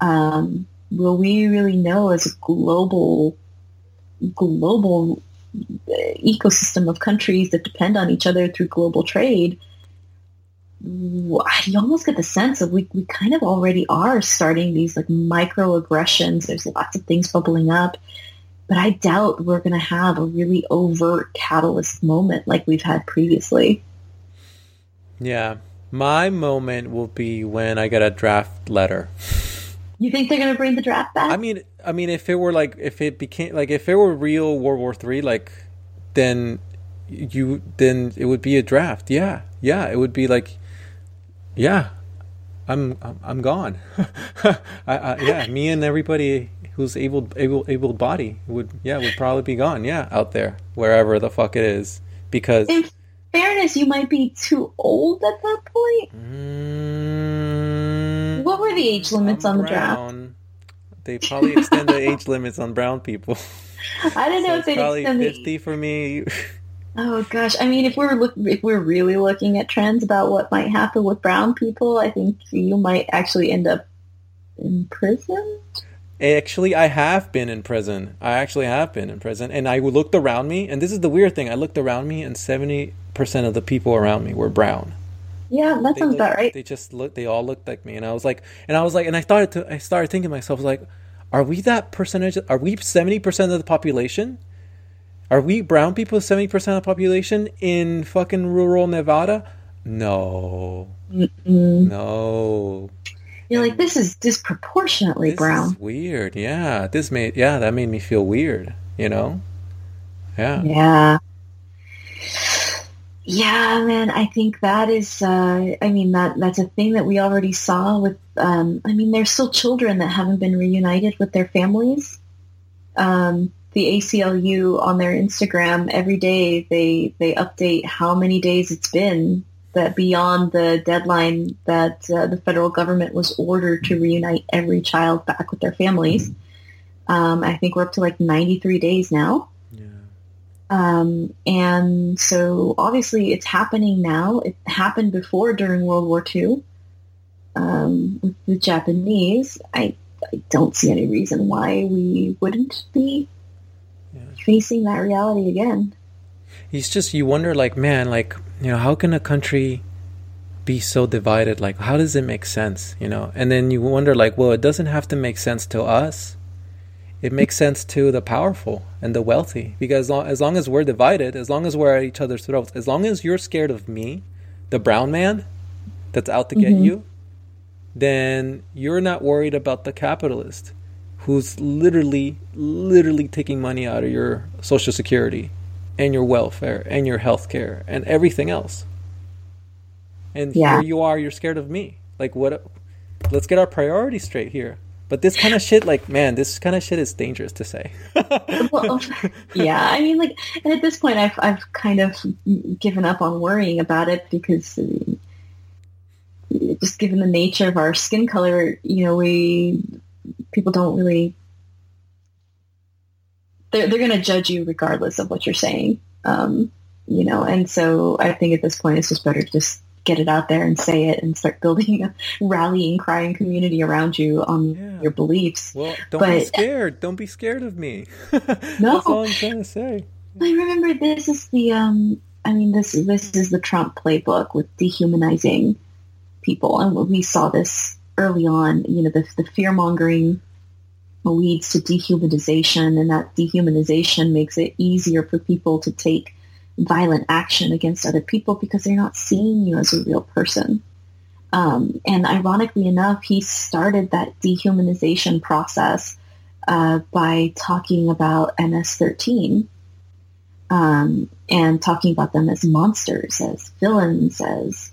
um, will we really know as a global global ecosystem of countries that depend on each other through global trade, you almost get the sense of we, we kind of already are starting these like microaggressions. There's lots of things bubbling up, but I doubt we're going to have a really overt catalyst moment like we've had previously. Yeah. My moment will be when I get a draft letter. You think they're going to bring the draft back? I mean, I mean, if it were like, if it became like, if it were real World War Three, like, then you then it would be a draft. Yeah, yeah, it would be like, yeah, I'm I'm, I'm gone. <laughs> I, I, yeah, me and everybody who's able able able body would yeah would probably be gone. Yeah, out there wherever the fuck it is because. In fairness, you might be too old at that point. Mm, what were the age limits I'm on the brown. draft? They probably extend the age limits on brown people. <laughs> I don't know so if they probably extend fifty the... for me. Oh gosh, I mean, if we're look, if we're really looking at trends about what might happen with brown people, I think you might actually end up in prison. Actually, I have been in prison. I actually have been in prison, and I looked around me, and this is the weird thing. I looked around me, and seventy percent of the people around me were brown. Yeah, that they sounds looked, about right. They just looked. They all looked like me, and I was like, and I was like, and I started to, I started thinking to myself, like, are we that percentage? Are we seventy percent of the population? Are we brown people 70% of the population in fucking rural Nevada? No. Mm-mm. No. You're like, this is disproportionately this brown. Is weird. Yeah. This made, yeah, that made me feel weird, you know? Yeah. Yeah. Yeah, man, I think that is, uh, I mean, that that's a thing that we already saw with, um, I mean, there's still children that haven't been reunited with their families. Um, the ACLU on their Instagram every day they they update how many days it's been that beyond the deadline that uh, the federal government was ordered to reunite every child back with their families. Um, I think we're up to like 93 days now. Yeah. Um, and so obviously it's happening now. It happened before during World War II um, with the Japanese. I, I don't see any reason why we wouldn't be facing that reality again. It's just you wonder, like, man, like you know, how can a country be so divided? Like, how does it make sense? You know, and then you wonder, like, well, it doesn't have to make sense to us. It makes sense to the powerful and the wealthy because as long as we're divided, as long as we're at each other's throats, as long as you're scared of me, the brown man that's out to get mm-hmm. you, then you're not worried about the capitalist who's literally, literally taking money out of your social security and your welfare and your health care and everything else. And yeah. here you are, you're scared of me. Like, what? Let's get our priorities straight here. But this kind of shit, like, man, this kind of shit is dangerous to say. <laughs> well, yeah, I mean, like, and at this point, I've I've kind of given up on worrying about it because uh, just given the nature of our skin color, you know, we people don't really they're they're going to judge you regardless of what you're saying. Um, you know, and so I think at this point it's just better to just get it out there and say it and start building a rallying, crying community around you on yeah. your beliefs. Well, don't but, be scared. Don't be scared of me. <laughs> no, that's all I'm trying to say. I remember this is the um. I mean, this this is the Trump playbook with dehumanizing people, and we saw this early on, you know, the, the fear mongering leads to dehumanization and that dehumanization makes it easier for people to take violent action against other people because they're not seeing you as a real person. Um, and ironically enough, he started that dehumanization process uh, by talking about MS-13 um, and talking about them as monsters, as villains, as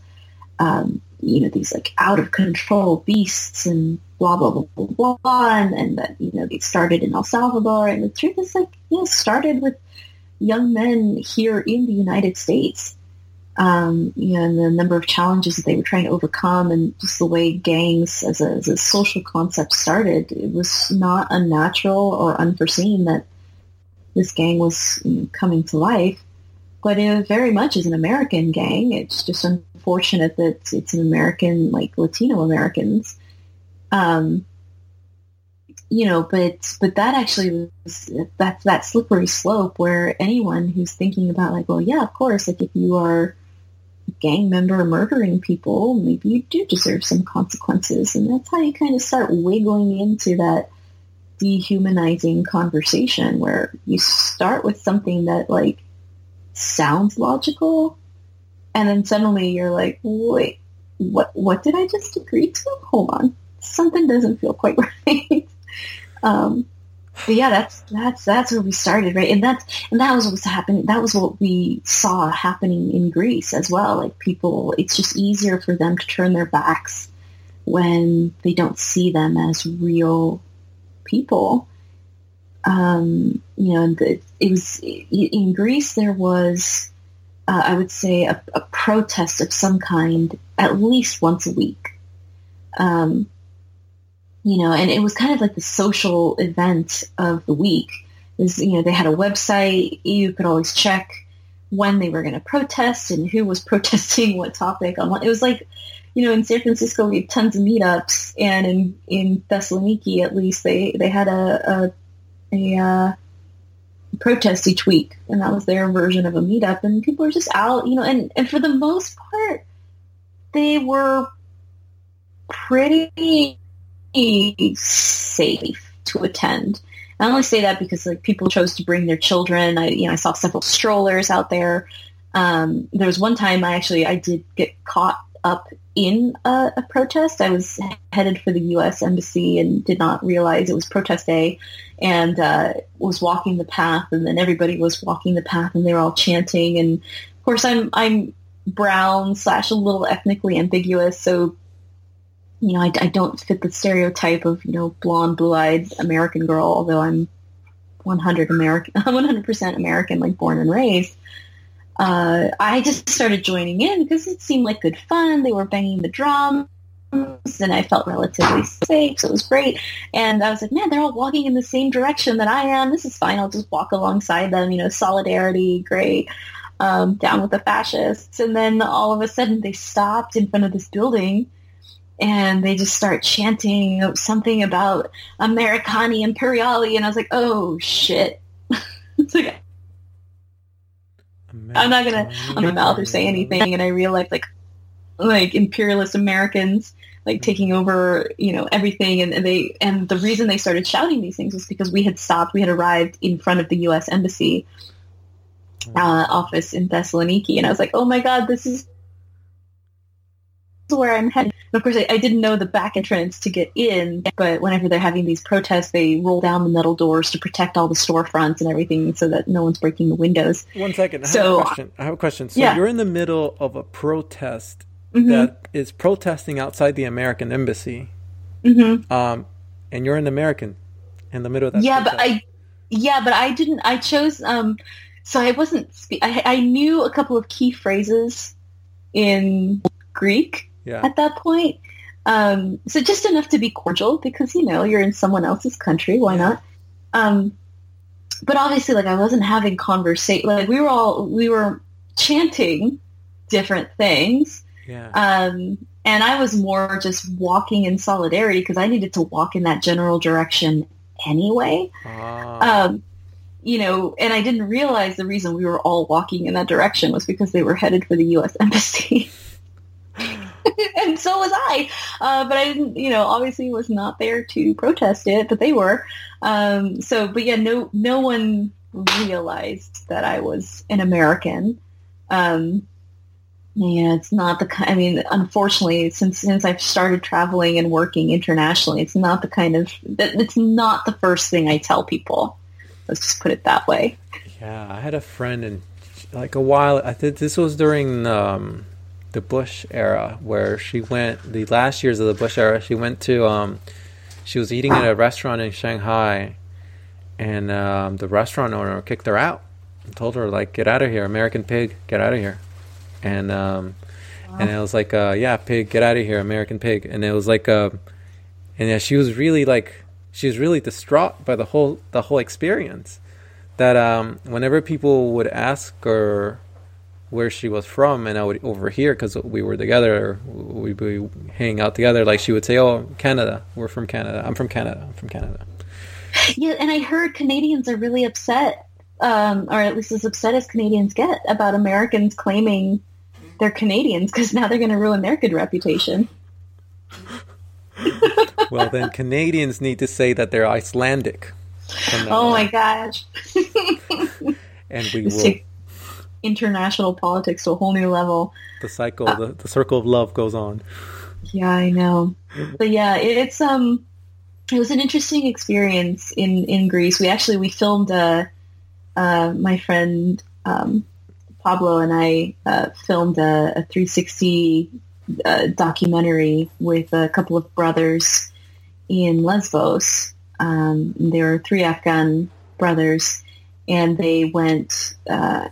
um, you know, these like out of control beasts and blah, blah, blah, blah, blah. And, and that, you know, they started in El Salvador. And the truth is like, you know, started with young men here in the United States. Um, you know, and the number of challenges that they were trying to overcome and just the way gangs as a, as a social concept started, it was not unnatural or unforeseen that this gang was coming to life but it very much is an American gang. It's just unfortunate that it's an American, like Latino Americans. Um, you know, but but that actually was that's that slippery slope where anyone who's thinking about like, well, yeah, of course, like if you are a gang member murdering people, maybe you do deserve some consequences, and that's how you kind of start wiggling into that dehumanizing conversation where you start with something that like sounds logical, and then suddenly you're like, wait, what? What did I just agree to? Hold on, something doesn't feel quite <laughs> right. Um, but yeah, that's that's that's where we started, right? And that's and that was what was happening. That was what we saw happening in Greece as well. Like people, it's just easier for them to turn their backs when they don't see them as real people. Um, you know, the, it was in Greece. There was, uh, I would say, a, a, protest of some kind at least once a week. Um, you know, and it was kind of like the social event of the week. Is you know they had a website you could always check when they were going to protest and who was <laughs> protesting what topic on what. It was like, you know, in San Francisco we have tons of meetups, and in in Thessaloniki at least they they had a a, a uh, protest each week, and that was their version of a meetup, and people were just out, you know, and and for the most part they were pretty safe to attend. I only say that because like people chose to bring their children. I you know I saw several strollers out there. Um, there was one time I actually I did get caught up in a, a, protest. I was headed for the U.S. embassy and did not realize it was protest day, and uh, was walking the path, and then everybody was walking the path, and they were all chanting. And of course, I'm I'm brown slash a little ethnically ambiguous, so you know, I, I don't fit the stereotype of, you know, blonde, blue-eyed American girl, although I'm 100 American, <laughs> 100% American, like born and raised. Uh, I just started joining in because it seemed like good fun. They were banging the drums and I felt relatively safe, so it was great. And I was like, man, they're all walking in the same direction that I am. This is fine. I'll just walk alongside them. You know, solidarity, great. Um, down with the fascists. And then all of a sudden they stopped in front of this building and they just start chanting something about Americani Imperiali, and I was like, oh shit. <laughs> it's like, I'm not gonna on my mouth or say anything, and I realized like, like imperialist Americans like taking over, you know, everything, and, and they and the reason they started shouting these things was because we had stopped, we had arrived in front of the U.S. embassy uh, office in Thessaloniki, and I was like, oh my god, this is where I'm headed. And of course, I, I, didn't know the back entrance to get in, but whenever they're having these protests, they roll down the metal doors to protect all the storefronts and everything so that no one's breaking the windows. One second. I so, have a question. I have a question. So yeah. you're in the middle of a protest mm-hmm. that is protesting outside the American embassy. Mm-hmm. Um, and you're an American in the middle of that. Yeah, protest. but I, yeah, but I didn't, I chose, um, so I wasn't, spe- I, I knew a couple of key phrases in Greek yeah. at that point. Um, so just enough to be cordial because, you know, you're in someone else's country. Why not? Um, but obviously, like, I wasn't having conversation. Like, we were all, we were chanting different things. Yeah. Um, and I was more just walking in solidarity because I needed to walk in that general direction anyway. Ah. Um, you know, and I didn't realize the reason we were all walking in that direction was because they were headed for the U.S. <laughs> Embassy. <laughs> and so was I. Uh, but I didn't, you know, obviously was not there to protest it, but they were. Um, so, but yeah, no, no one realized that I was an American. Um, yeah, it's not the kind. I mean, unfortunately, since since I've started traveling and working internationally, it's not the kind of. It's not the first thing I tell people. Let's just put it that way. Yeah, I had a friend and like a while. I think this was during um, the Bush era, where she went the last years of the Bush era. She went to um, she was eating at a restaurant in Shanghai, and um, the restaurant owner kicked her out and told her like, "Get out of here, American pig, get out of here," and um, wow. and it was like, uh, "Yeah, pig, get out of here, American pig," and it was like, uh, and yeah, she was really like, she was really distraught by the whole the whole experience. That um, whenever people would ask her where she was from, and I would overhear because we were together, we'd be hanging out together. Like she would say, "Oh, Canada, we're from Canada. I'm from Canada. I'm from Canada." <laughs> Yeah, and I heard Canadians are really upset, um, or at least as upset as Canadians get about Americans claiming they're Canadians because now they're going to ruin their good reputation. <laughs> well, then Canadians need to say that they're Icelandic. <laughs> Oh my gosh! and we will international politics to a whole new level. The cycle, uh, the, the circle of love goes on. Yeah, I know. But yeah, it, it's um, it was an interesting experience in, in Greece. We actually we filmed a uh, uh, my friend um, Pablo and I uh, filmed a, a 360 uh, documentary with a couple of brothers in Lesbos. Um, there were three Afghan brothers, and they went. Uh,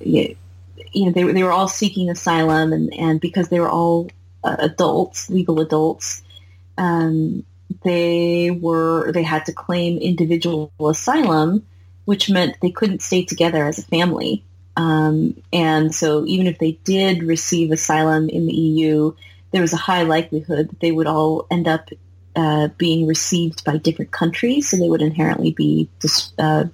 you, know, they, they were all seeking asylum, and, and because they were all uh, adults, legal adults, um, they were they had to claim individual asylum, which meant they couldn't stay together as a family. Um, and so even if they did receive asylum in the EU, there was a high likelihood that they would all end up uh, being received by different countries, so they would inherently be dis- uh,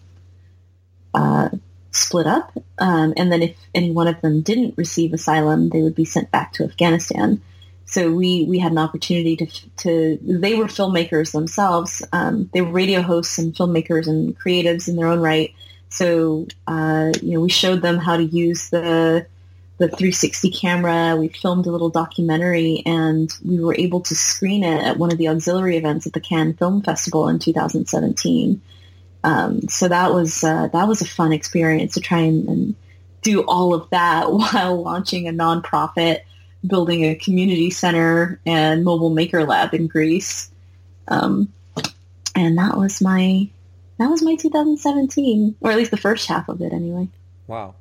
uh, split up. Um, and then if any one of them didn't receive asylum, they would be sent back to Afghanistan. So we, we had an opportunity to, to they were filmmakers themselves. Um, they were radio hosts and filmmakers and creatives in their own right. So, uh, you know, we showed them how to use the the 360 camera. We filmed a little documentary, and we were able to screen it at one of the auxiliary events at the Cannes Film Festival in 2017. Um, so that was uh, that was a fun experience to try and, and, do all of that <laughs> while launching a nonprofit, building a community center and mobile maker lab in Greece. Um, and that was my that was my 2017, or at least the first half of it, anyway. Wow,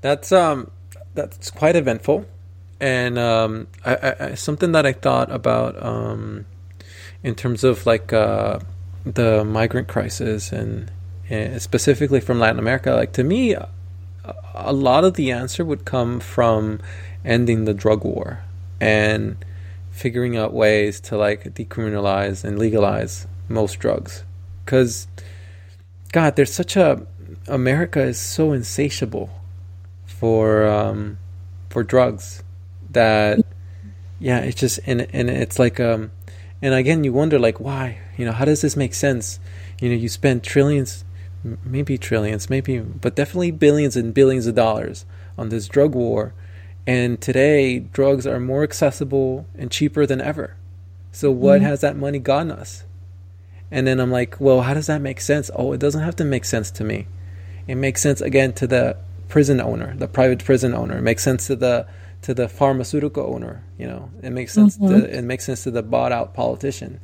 that's um, that's quite eventful, and um, I, I, something that I thought about um, in terms of like uh, the migrant crisis and, and specifically from Latin America. Like to me, a, lot of the answer would come from ending the drug war and figuring out ways to like decriminalize and legalize most drugs because God, there's such a America is so insatiable for um, for drugs that yeah, it's just and and it's like um, and again you wonder like why you know how does this make sense? You know, you spend trillions, maybe trillions, maybe, but definitely billions and billions of dollars on this drug war, and today drugs are more accessible and cheaper than ever. So what mm-hmm. has that money gotten us? And then I'm like, well, how does that make sense? Oh, it doesn't have to make sense to me. It makes sense again to the prison owner, the private prison owner. It makes sense to the to the pharmaceutical owner. You know, it makes sense. Mm-hmm. To, it makes sense to the bought out politician.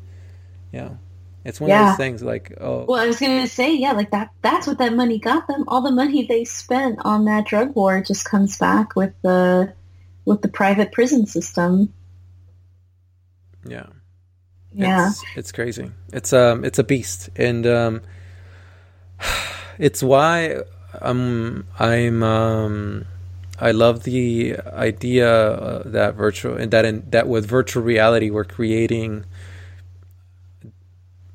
You know, it's one yeah. of those things like oh. Well, I was gonna say yeah, like that. That's what that money got them. All the money they spent on that drug war just comes back with the with the private prison system. Yeah. Yeah, it's, it's crazy. It's um, it's a beast, and um, <sighs> it's why um, I'm um, I love the idea uh, that virtual and that in, that with virtual reality we're creating,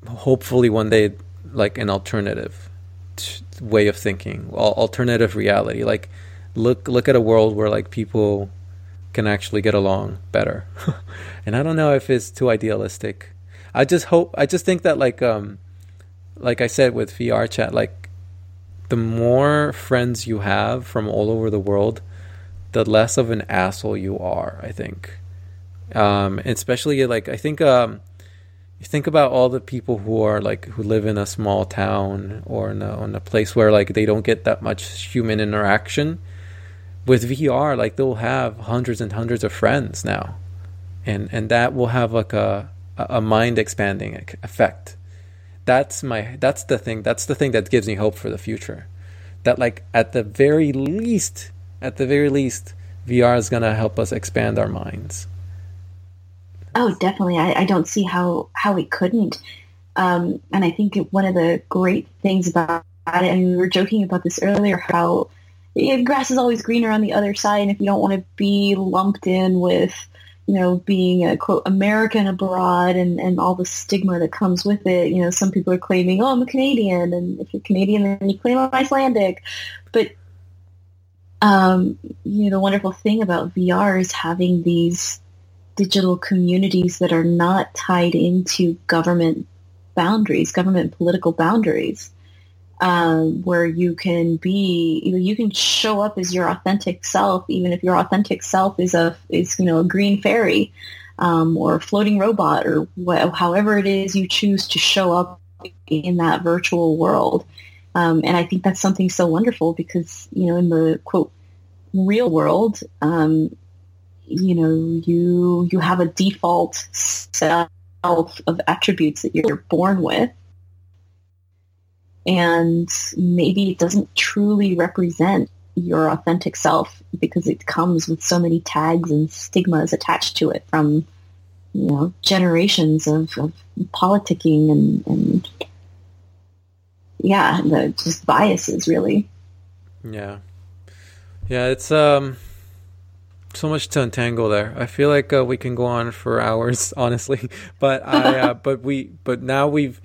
hopefully one day, like an alternative way of thinking, alternative reality. Like look look at a world where like people can actually get along better. <laughs> and I don't know if it's too idealistic. I just hope I just think that like um like I said with VR chat like the more friends you have from all over the world, the less of an asshole you are, I think. Um especially like I think um you think about all the people who are like who live in a small town or in a, in a place where like they don't get that much human interaction with VR, like they'll have hundreds and hundreds of friends now, and and that will have like a a mind expanding effect. That's my that's the thing. That's the thing that gives me hope for the future. That like at the very least, at the very least, VR is gonna help us expand our minds. Oh, definitely. I, I don't see how how it couldn't. Um, and I think one of the great things about it, and we were joking about this earlier, how grass is always greener on the other side. And if you don't want to be lumped in with, you know, being a quote American abroad and, and all the stigma that comes with it, you know, some people are claiming, oh, I'm a Canadian. And if you're Canadian, then you claim I'm Icelandic. But, um, you know, the wonderful thing about VR is having these digital communities that are not tied into government boundaries, government political boundaries um, where you can be, you, know, you can show up as your authentic self, even if your authentic self is a is you know a green fairy. um, or floating robot or wh- however it is you choose to show up in that virtual world. Um, and I think that's something so wonderful because, you know, in the quote, real world, um, you know, you, you have a default self of attributes that you're born with. And maybe it doesn't truly represent your authentic self because it comes with so many tags and stigmas attached to it from, you know, generations of, of politicking and, and yeah, the just biases really. Yeah. Yeah, it's um so much to untangle there. I feel like uh, we can go on for <laughs> hours, honestly. But I, uh, <laughs> but we, but now we've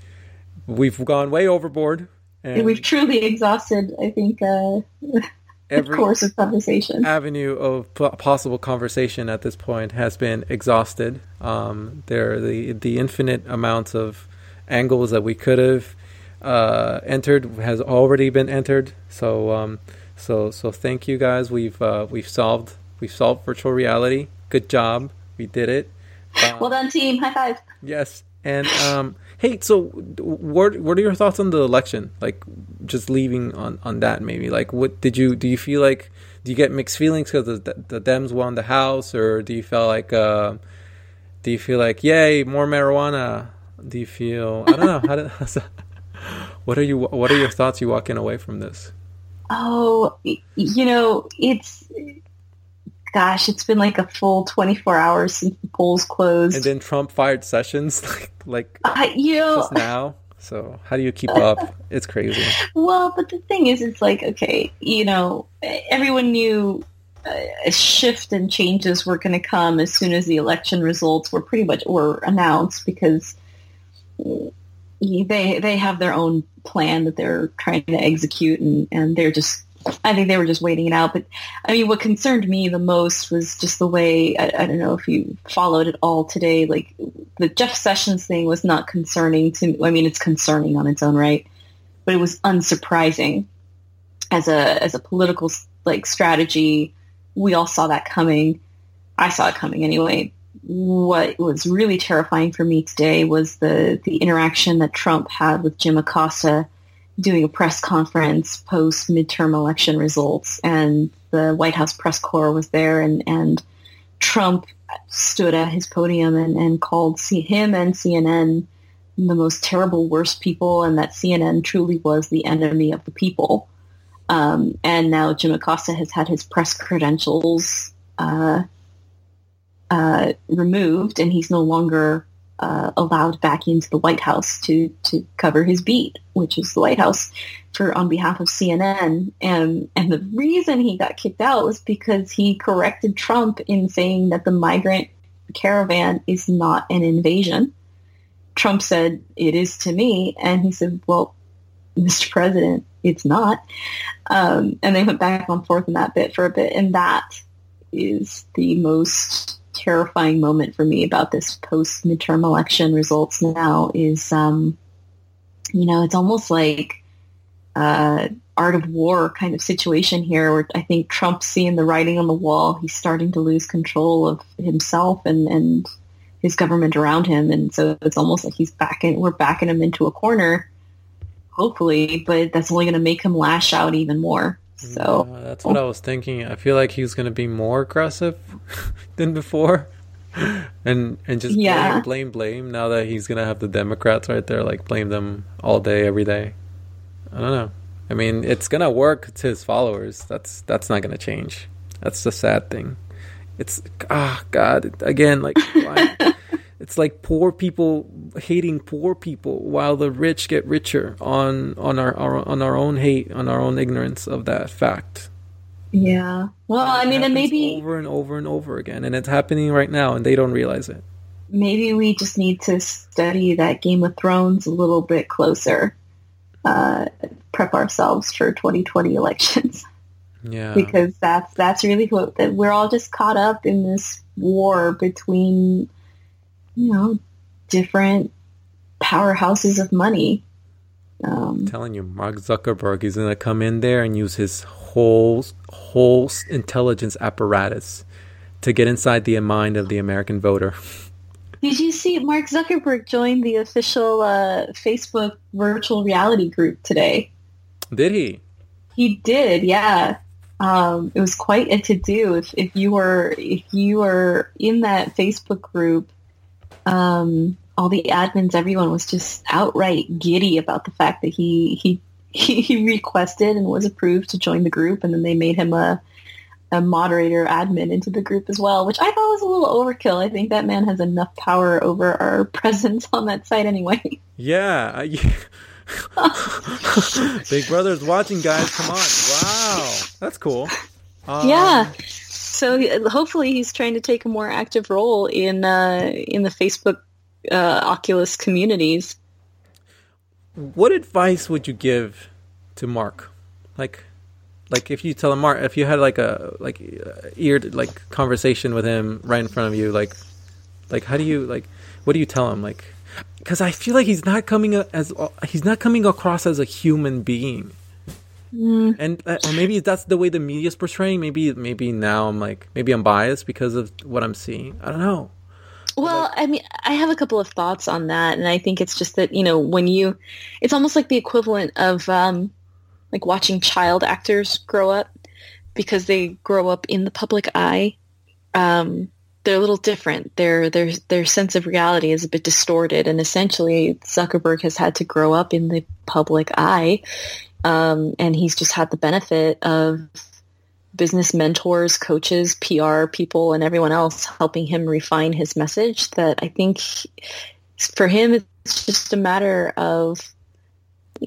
we've gone way overboard, and we've truly exhausted. I think uh, <laughs> every course of conversation avenue of p- possible conversation at this point has been exhausted. Um, there, the the infinite amounts of angles that we could have uh, entered has already been entered. So, um, so, so thank you guys. We've uh, we've solved we've solved virtual reality. Good job. We did it. Um, well done, team. High five. Yes. And um, hey, so what what are your thoughts on the election? Like, just leaving on on that maybe. Like, what did you do? You feel like do you get mixed feelings because the, the Dems won the House, or do you feel like uh, do you feel like yay more marijuana? Do you feel I don't know how to. <laughs> what are you? What are your thoughts? You walking away from this? Oh, you know, it's gosh, it's been like a full 24 hours since the polls closed. And then Trump fired Sessions <laughs> like like uh, you know, just now. So how do you keep up? It's crazy. Well, but the thing is, it's like okay, you know, everyone knew a shift and changes were going to come as soon as the election results were pretty much were announced because they they have their own plan that they're trying to execute and, and they're just I think they were just waiting it out. But I mean, what concerned me the most was just the way I, I, don't know if you followed it all today. Like the Jeff Sessions thing was not concerning to. me. I mean, it's concerning on its own right, but it was unsurprising as a as a political like strategy. We all saw that coming. I saw it coming anyway. What was really terrifying for me today was the the interaction that Trump had with Jim Acosta doing a press conference post midterm election results, and the White House press corps was there, and and Trump stood at his podium and, and called him and CNN the most terrible, worst people, and that CNN truly was the enemy of the people. Um, and now Jim Acosta has had his press credentials uh, uh, removed, and he's no longer uh, allowed back into the White House to to cover his beat, which is the White House, for on behalf of CNN. And and the reason he got kicked out was because he corrected Trump in saying that the migrant caravan is not an invasion. Trump said it is to me, and he said, "Well, Mr. President, it's not." Um, and they went back and forth in that bit for a bit, and that is the most terrifying moment for me about this post midterm election results now is, um, you know, it's almost like uh, art of war kind of situation here where I think Trump's seeing the writing on the wall. He's starting to lose control of himself and, and his government around him. And so it's almost like he's backing, we're backing him into a corner, hopefully, but that's only going to make him lash out even more. So yeah, that's what I was thinking. I feel like he's going to be more aggressive <laughs> than before, and and just yeah. blame, blame, blame. Now that he's going to have the Democrats right there, like blame them all day, every day. I don't know. I mean, it's going to work to his followers. That's that's not going to change. That's the sad thing. It's ah oh, God again. Like <laughs> It's like poor people hating poor people while the rich get richer on on our, our on our own hate, on our own ignorance of that fact. Yeah. Well, I mean, and maybe over and over and over again, and it's happening right now, and they don't realize it. Maybe we just need to study that Game of Thrones a little bit closer, uh, prep ourselves for 2020 elections. Yeah, because that's that's really what that we're all just caught up in this war between you know, different powerhouses of money. Um, I'm telling you, Mark Zuckerberg is going to come in there and use his whole whole intelligence apparatus to get inside the mind of the American voter. Did you see Mark Zuckerberg joined the official uh, Facebook virtual reality group today? Did he? He did, yeah. Um, it was quite a to do. If if you were if you were in that Facebook group, um, all the admins, everyone was just outright giddy about the fact that he <laughs> he he requested and was approved to join the group, and then they made him a a moderator admin into the group as well, which I thought was a little overkill. I think that man has enough power over our <laughs> presence on that site anyway. <laughs> Yeah. Big Brother's watching, guys. Come on. Wow. That's cool. Um, yeah. So hopefully he's trying to take a more active role in uh, in the Facebook uh, Oculus communities. What advice would you give to Mark? Like, like if you tell him Mark, if you had like a like uh, eared like conversation with him right in front of you, like, like how do you like? What do you tell him? Like, because I feel like he's not coming as he's not coming across as a human being. Mm. And uh, or maybe that's the way the media is portraying. Maybe maybe now I'm like maybe I'm biased because of what I'm seeing. I don't know. Well, I mean, I have a couple of thoughts on that, and I think it's just that you know when you, it's almost like the equivalent of um, like watching child actors grow up because they grow up in the public eye. Um, they're a little different. Their their their sense of reality is a bit distorted, and essentially Zuckerberg has had to grow up in the public eye, um, and he's just had the benefit of business mentors, coaches, PR people, and everyone else helping him refine his message. That I think for him, it's just a matter of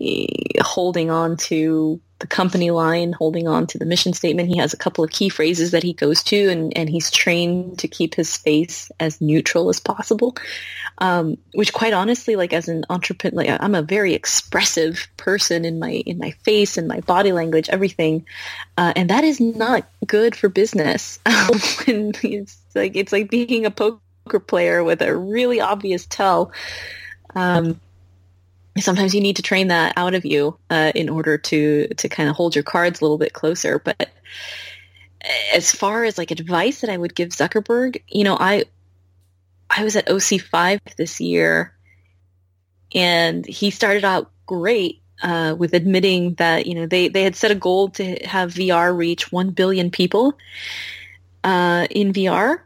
eh, holding on to the company line, holding on to the mission statement. He has a couple of key phrases that he goes to, and, and he's trained to keep his face as neutral as possible. Um, which, quite honestly, like as an entrepreneur, like I'm a very expressive person in my in my face and my body language, everything, uh, and that is not good for business. <laughs> and it's like it's like being a poker player with a really obvious tell. Um, sometimes you need to train that out of you uh, in order to to kind of hold your cards a little bit closer. But as far as like advice that I would give Zuckerberg, you know, I I was at OC5 this year, and he started out great uh, with admitting that you know they they had set a goal to have VR reach one billion people uh, in VR,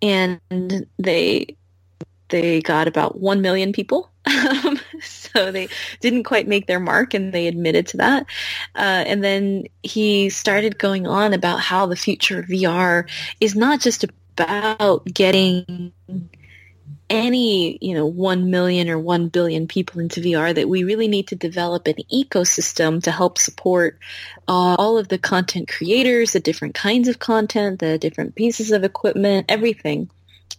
and they they got about one million people. <laughs> Um, so they didn't quite make their mark and they admitted to that. Uh, and then he started going on about how the future of VR is not just about getting any, you know, 1 million or 1 billion people into VR, that we really need to develop an ecosystem to help support uh, all of the content creators, the different kinds of content, the different pieces of equipment, everything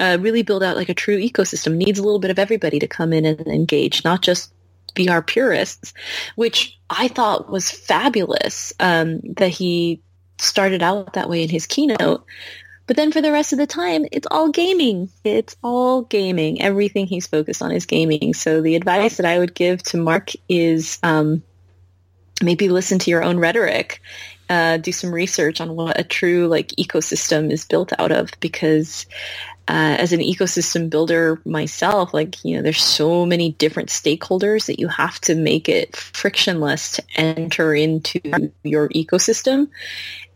uh, really build out like a true ecosystem. Needs a little bit of everybody to come in and engage, not just VR purists, which I thought was fabulous um, that he started out that way in his keynote. But then for the rest of the time, it's all gaming. It's all gaming. Everything he's focused on is gaming. So the advice that I would give to Mark is um, maybe listen to your own rhetoric uh, do some research on what a true like ecosystem is built out of because uh, as an ecosystem builder myself, like, you know, there's so many different stakeholders that you have to make it frictionless to enter into your ecosystem.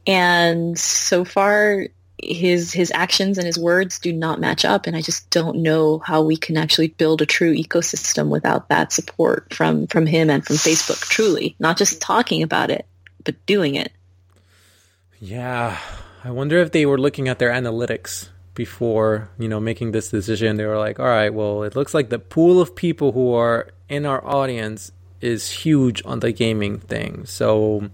And so far, his his actions and his words do not match up and i just don't know how we can actually build a true ecosystem without that support from from him and from facebook truly. Not just talking about it but doing it. Yeah. I wonder if they were looking at their analytics before you know making this decision they were like all right well it looks like the pool of people who are in our audience is huge on the gaming thing. So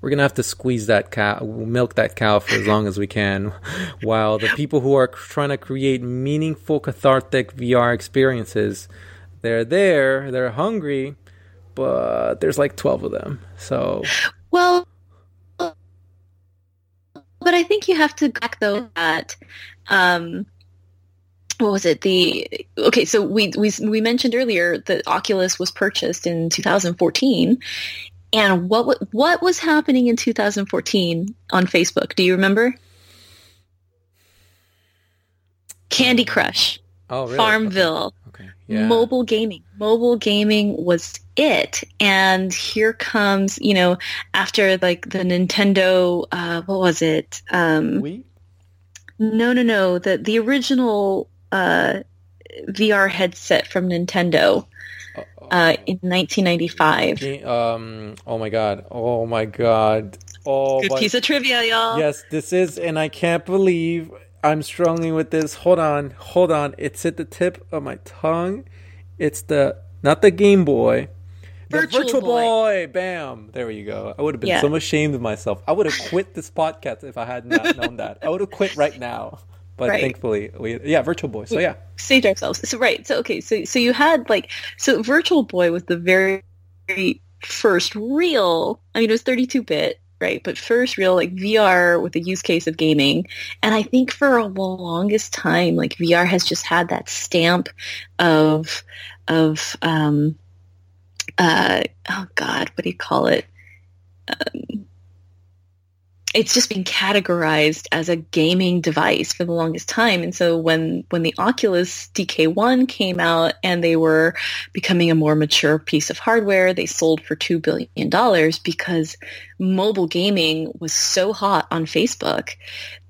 we're gonna have to squeeze that cow milk that cow for as long as we can <laughs> while the people who are trying to create meaningful cathartic vr experiences they're there they're hungry but there's like 12 of them so well but I think you have to back though that um, what was it? The okay, so we we we mentioned earlier that Oculus was purchased in 2014, and what what was happening in 2014 on Facebook? Do you remember? Candy Crush. Oh, really? Farmville. Okay. okay. Yeah. Mobile gaming. Mobile gaming was it. And here comes, you know, after like the Nintendo, uh, what was it? Um, Wii? No, no, no. The the original uh, VR headset from Nintendo uh, in 1995. Um, oh my god! Oh my god! Oh, good my... piece of trivia, y'all. Yes, this is, and I can't believe I'm struggling with this. Hold on, hold on. It's at the tip of my tongue. It's the not the Game Boy. Virtual, Virtual Boy. Boy. Bam. There you go. I would have been yeah. so ashamed of myself. I would have quit this podcast if I had not known that. I would have quit right now. But right. thankfully, we yeah, Virtual Boy. So yeah, saved ourselves. So right. So okay. So so you had like so Virtual Boy was the very, very first real. I mean, it was 32 bit right? But first real like VR with the use case of gaming. And I think for the longest time, like VR has just had that stamp of, of, um, uh, oh God, what do you call it? Um, it's just been categorized as a gaming device for the longest time. And so when, when the Oculus DK1 came out and they were becoming a more mature piece of hardware, they sold for $2 billion because mobile gaming was so hot on Facebook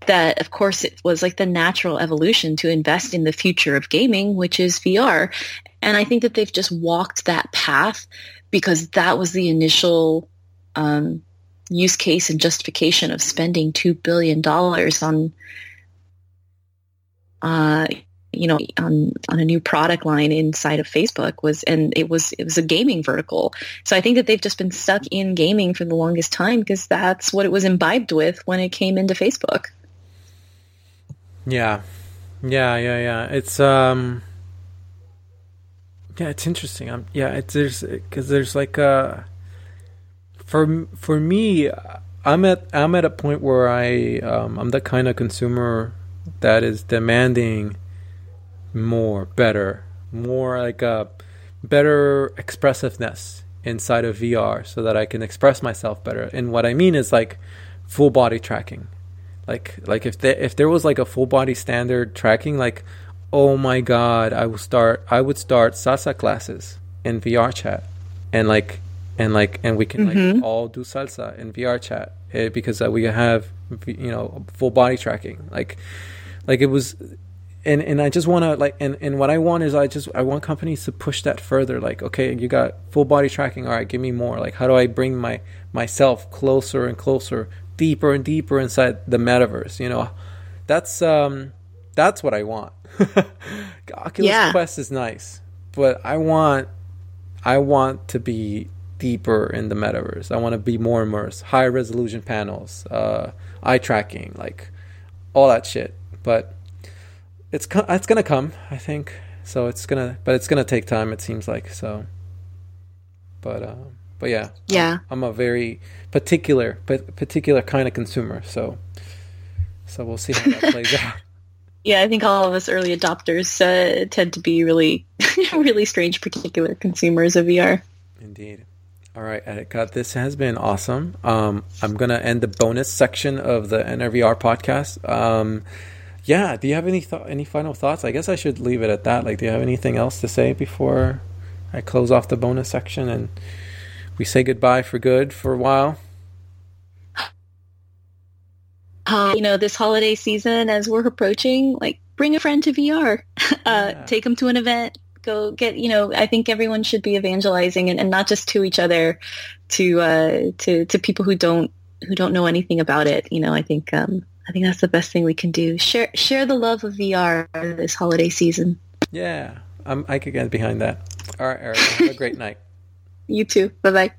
that of course it was like the natural evolution to invest in the future of gaming, which is VR. And I think that they've just walked that path because that was the initial um, use case and justification of spending two billion dollars on uh you know on on a new product line inside of Facebook was and it was it was a gaming vertical. So I think that they've just been stuck in gaming for the longest time because that's what it was imbibed with when it came into Facebook. Yeah. Yeah, yeah, yeah. It's um yeah, it's interesting. Um yeah, it's there's cuz there's like uh for for me, I'm at I'm at a point where I um, I'm the kind of consumer that is demanding more, better, more like a better expressiveness inside of VR, so that I can express myself better. And what I mean is like full body tracking. Like like if there if there was like a full body standard tracking, like oh my god, I will start I would start salsa classes in VR chat, and like and like and we can mm-hmm. like all do salsa in VR chat uh, because uh, we have you know full body tracking. Like like it was and and I just want to like and and what I want is I just I want companies to push that further. Like okay you got full body tracking. All right give me more. Like how do I bring my myself closer and closer deeper and deeper inside the metaverse you know? That's um that's what I want <laughs> Oculus yeah. Quest is nice but I want I want to be deeper in the metaverse. I want to be more immersed, high resolution panels, uh, eye tracking, like all that shit. But it's co- it's gonna come, I think. So it's gonna, but it's gonna take time. It seems like so. But uh, but yeah, yeah. I'm, I'm a very particular, particular kind of consumer. So so we'll see how that plays <laughs> out. Yeah, I think all of us early adopters uh, tend to be really, <laughs> really strange, particular consumers of VR. Indeed. All right, Erika, this has been awesome. Um, I'm going to end the bonus section of the NRVR podcast. Um, yeah, do you have any th- any final thoughts? I guess I should leave it at that. Like, do you have anything else to say before I close off the bonus section and we say goodbye for good for a while? Uh, you know, this holiday season, as we're approaching, like, bring a friend to VR. <laughs> uh, yeah. Take them to an event. Go get you know i think everyone should be evangelizing and, and not just to each other to uh to to people who don't who don't know anything about it. You know i think um i think that's the best thing we can do. Share share the love of vr this holiday season. Yeah. I'm i could get behind that. All right eric have a great <laughs> night. You too. Bye bye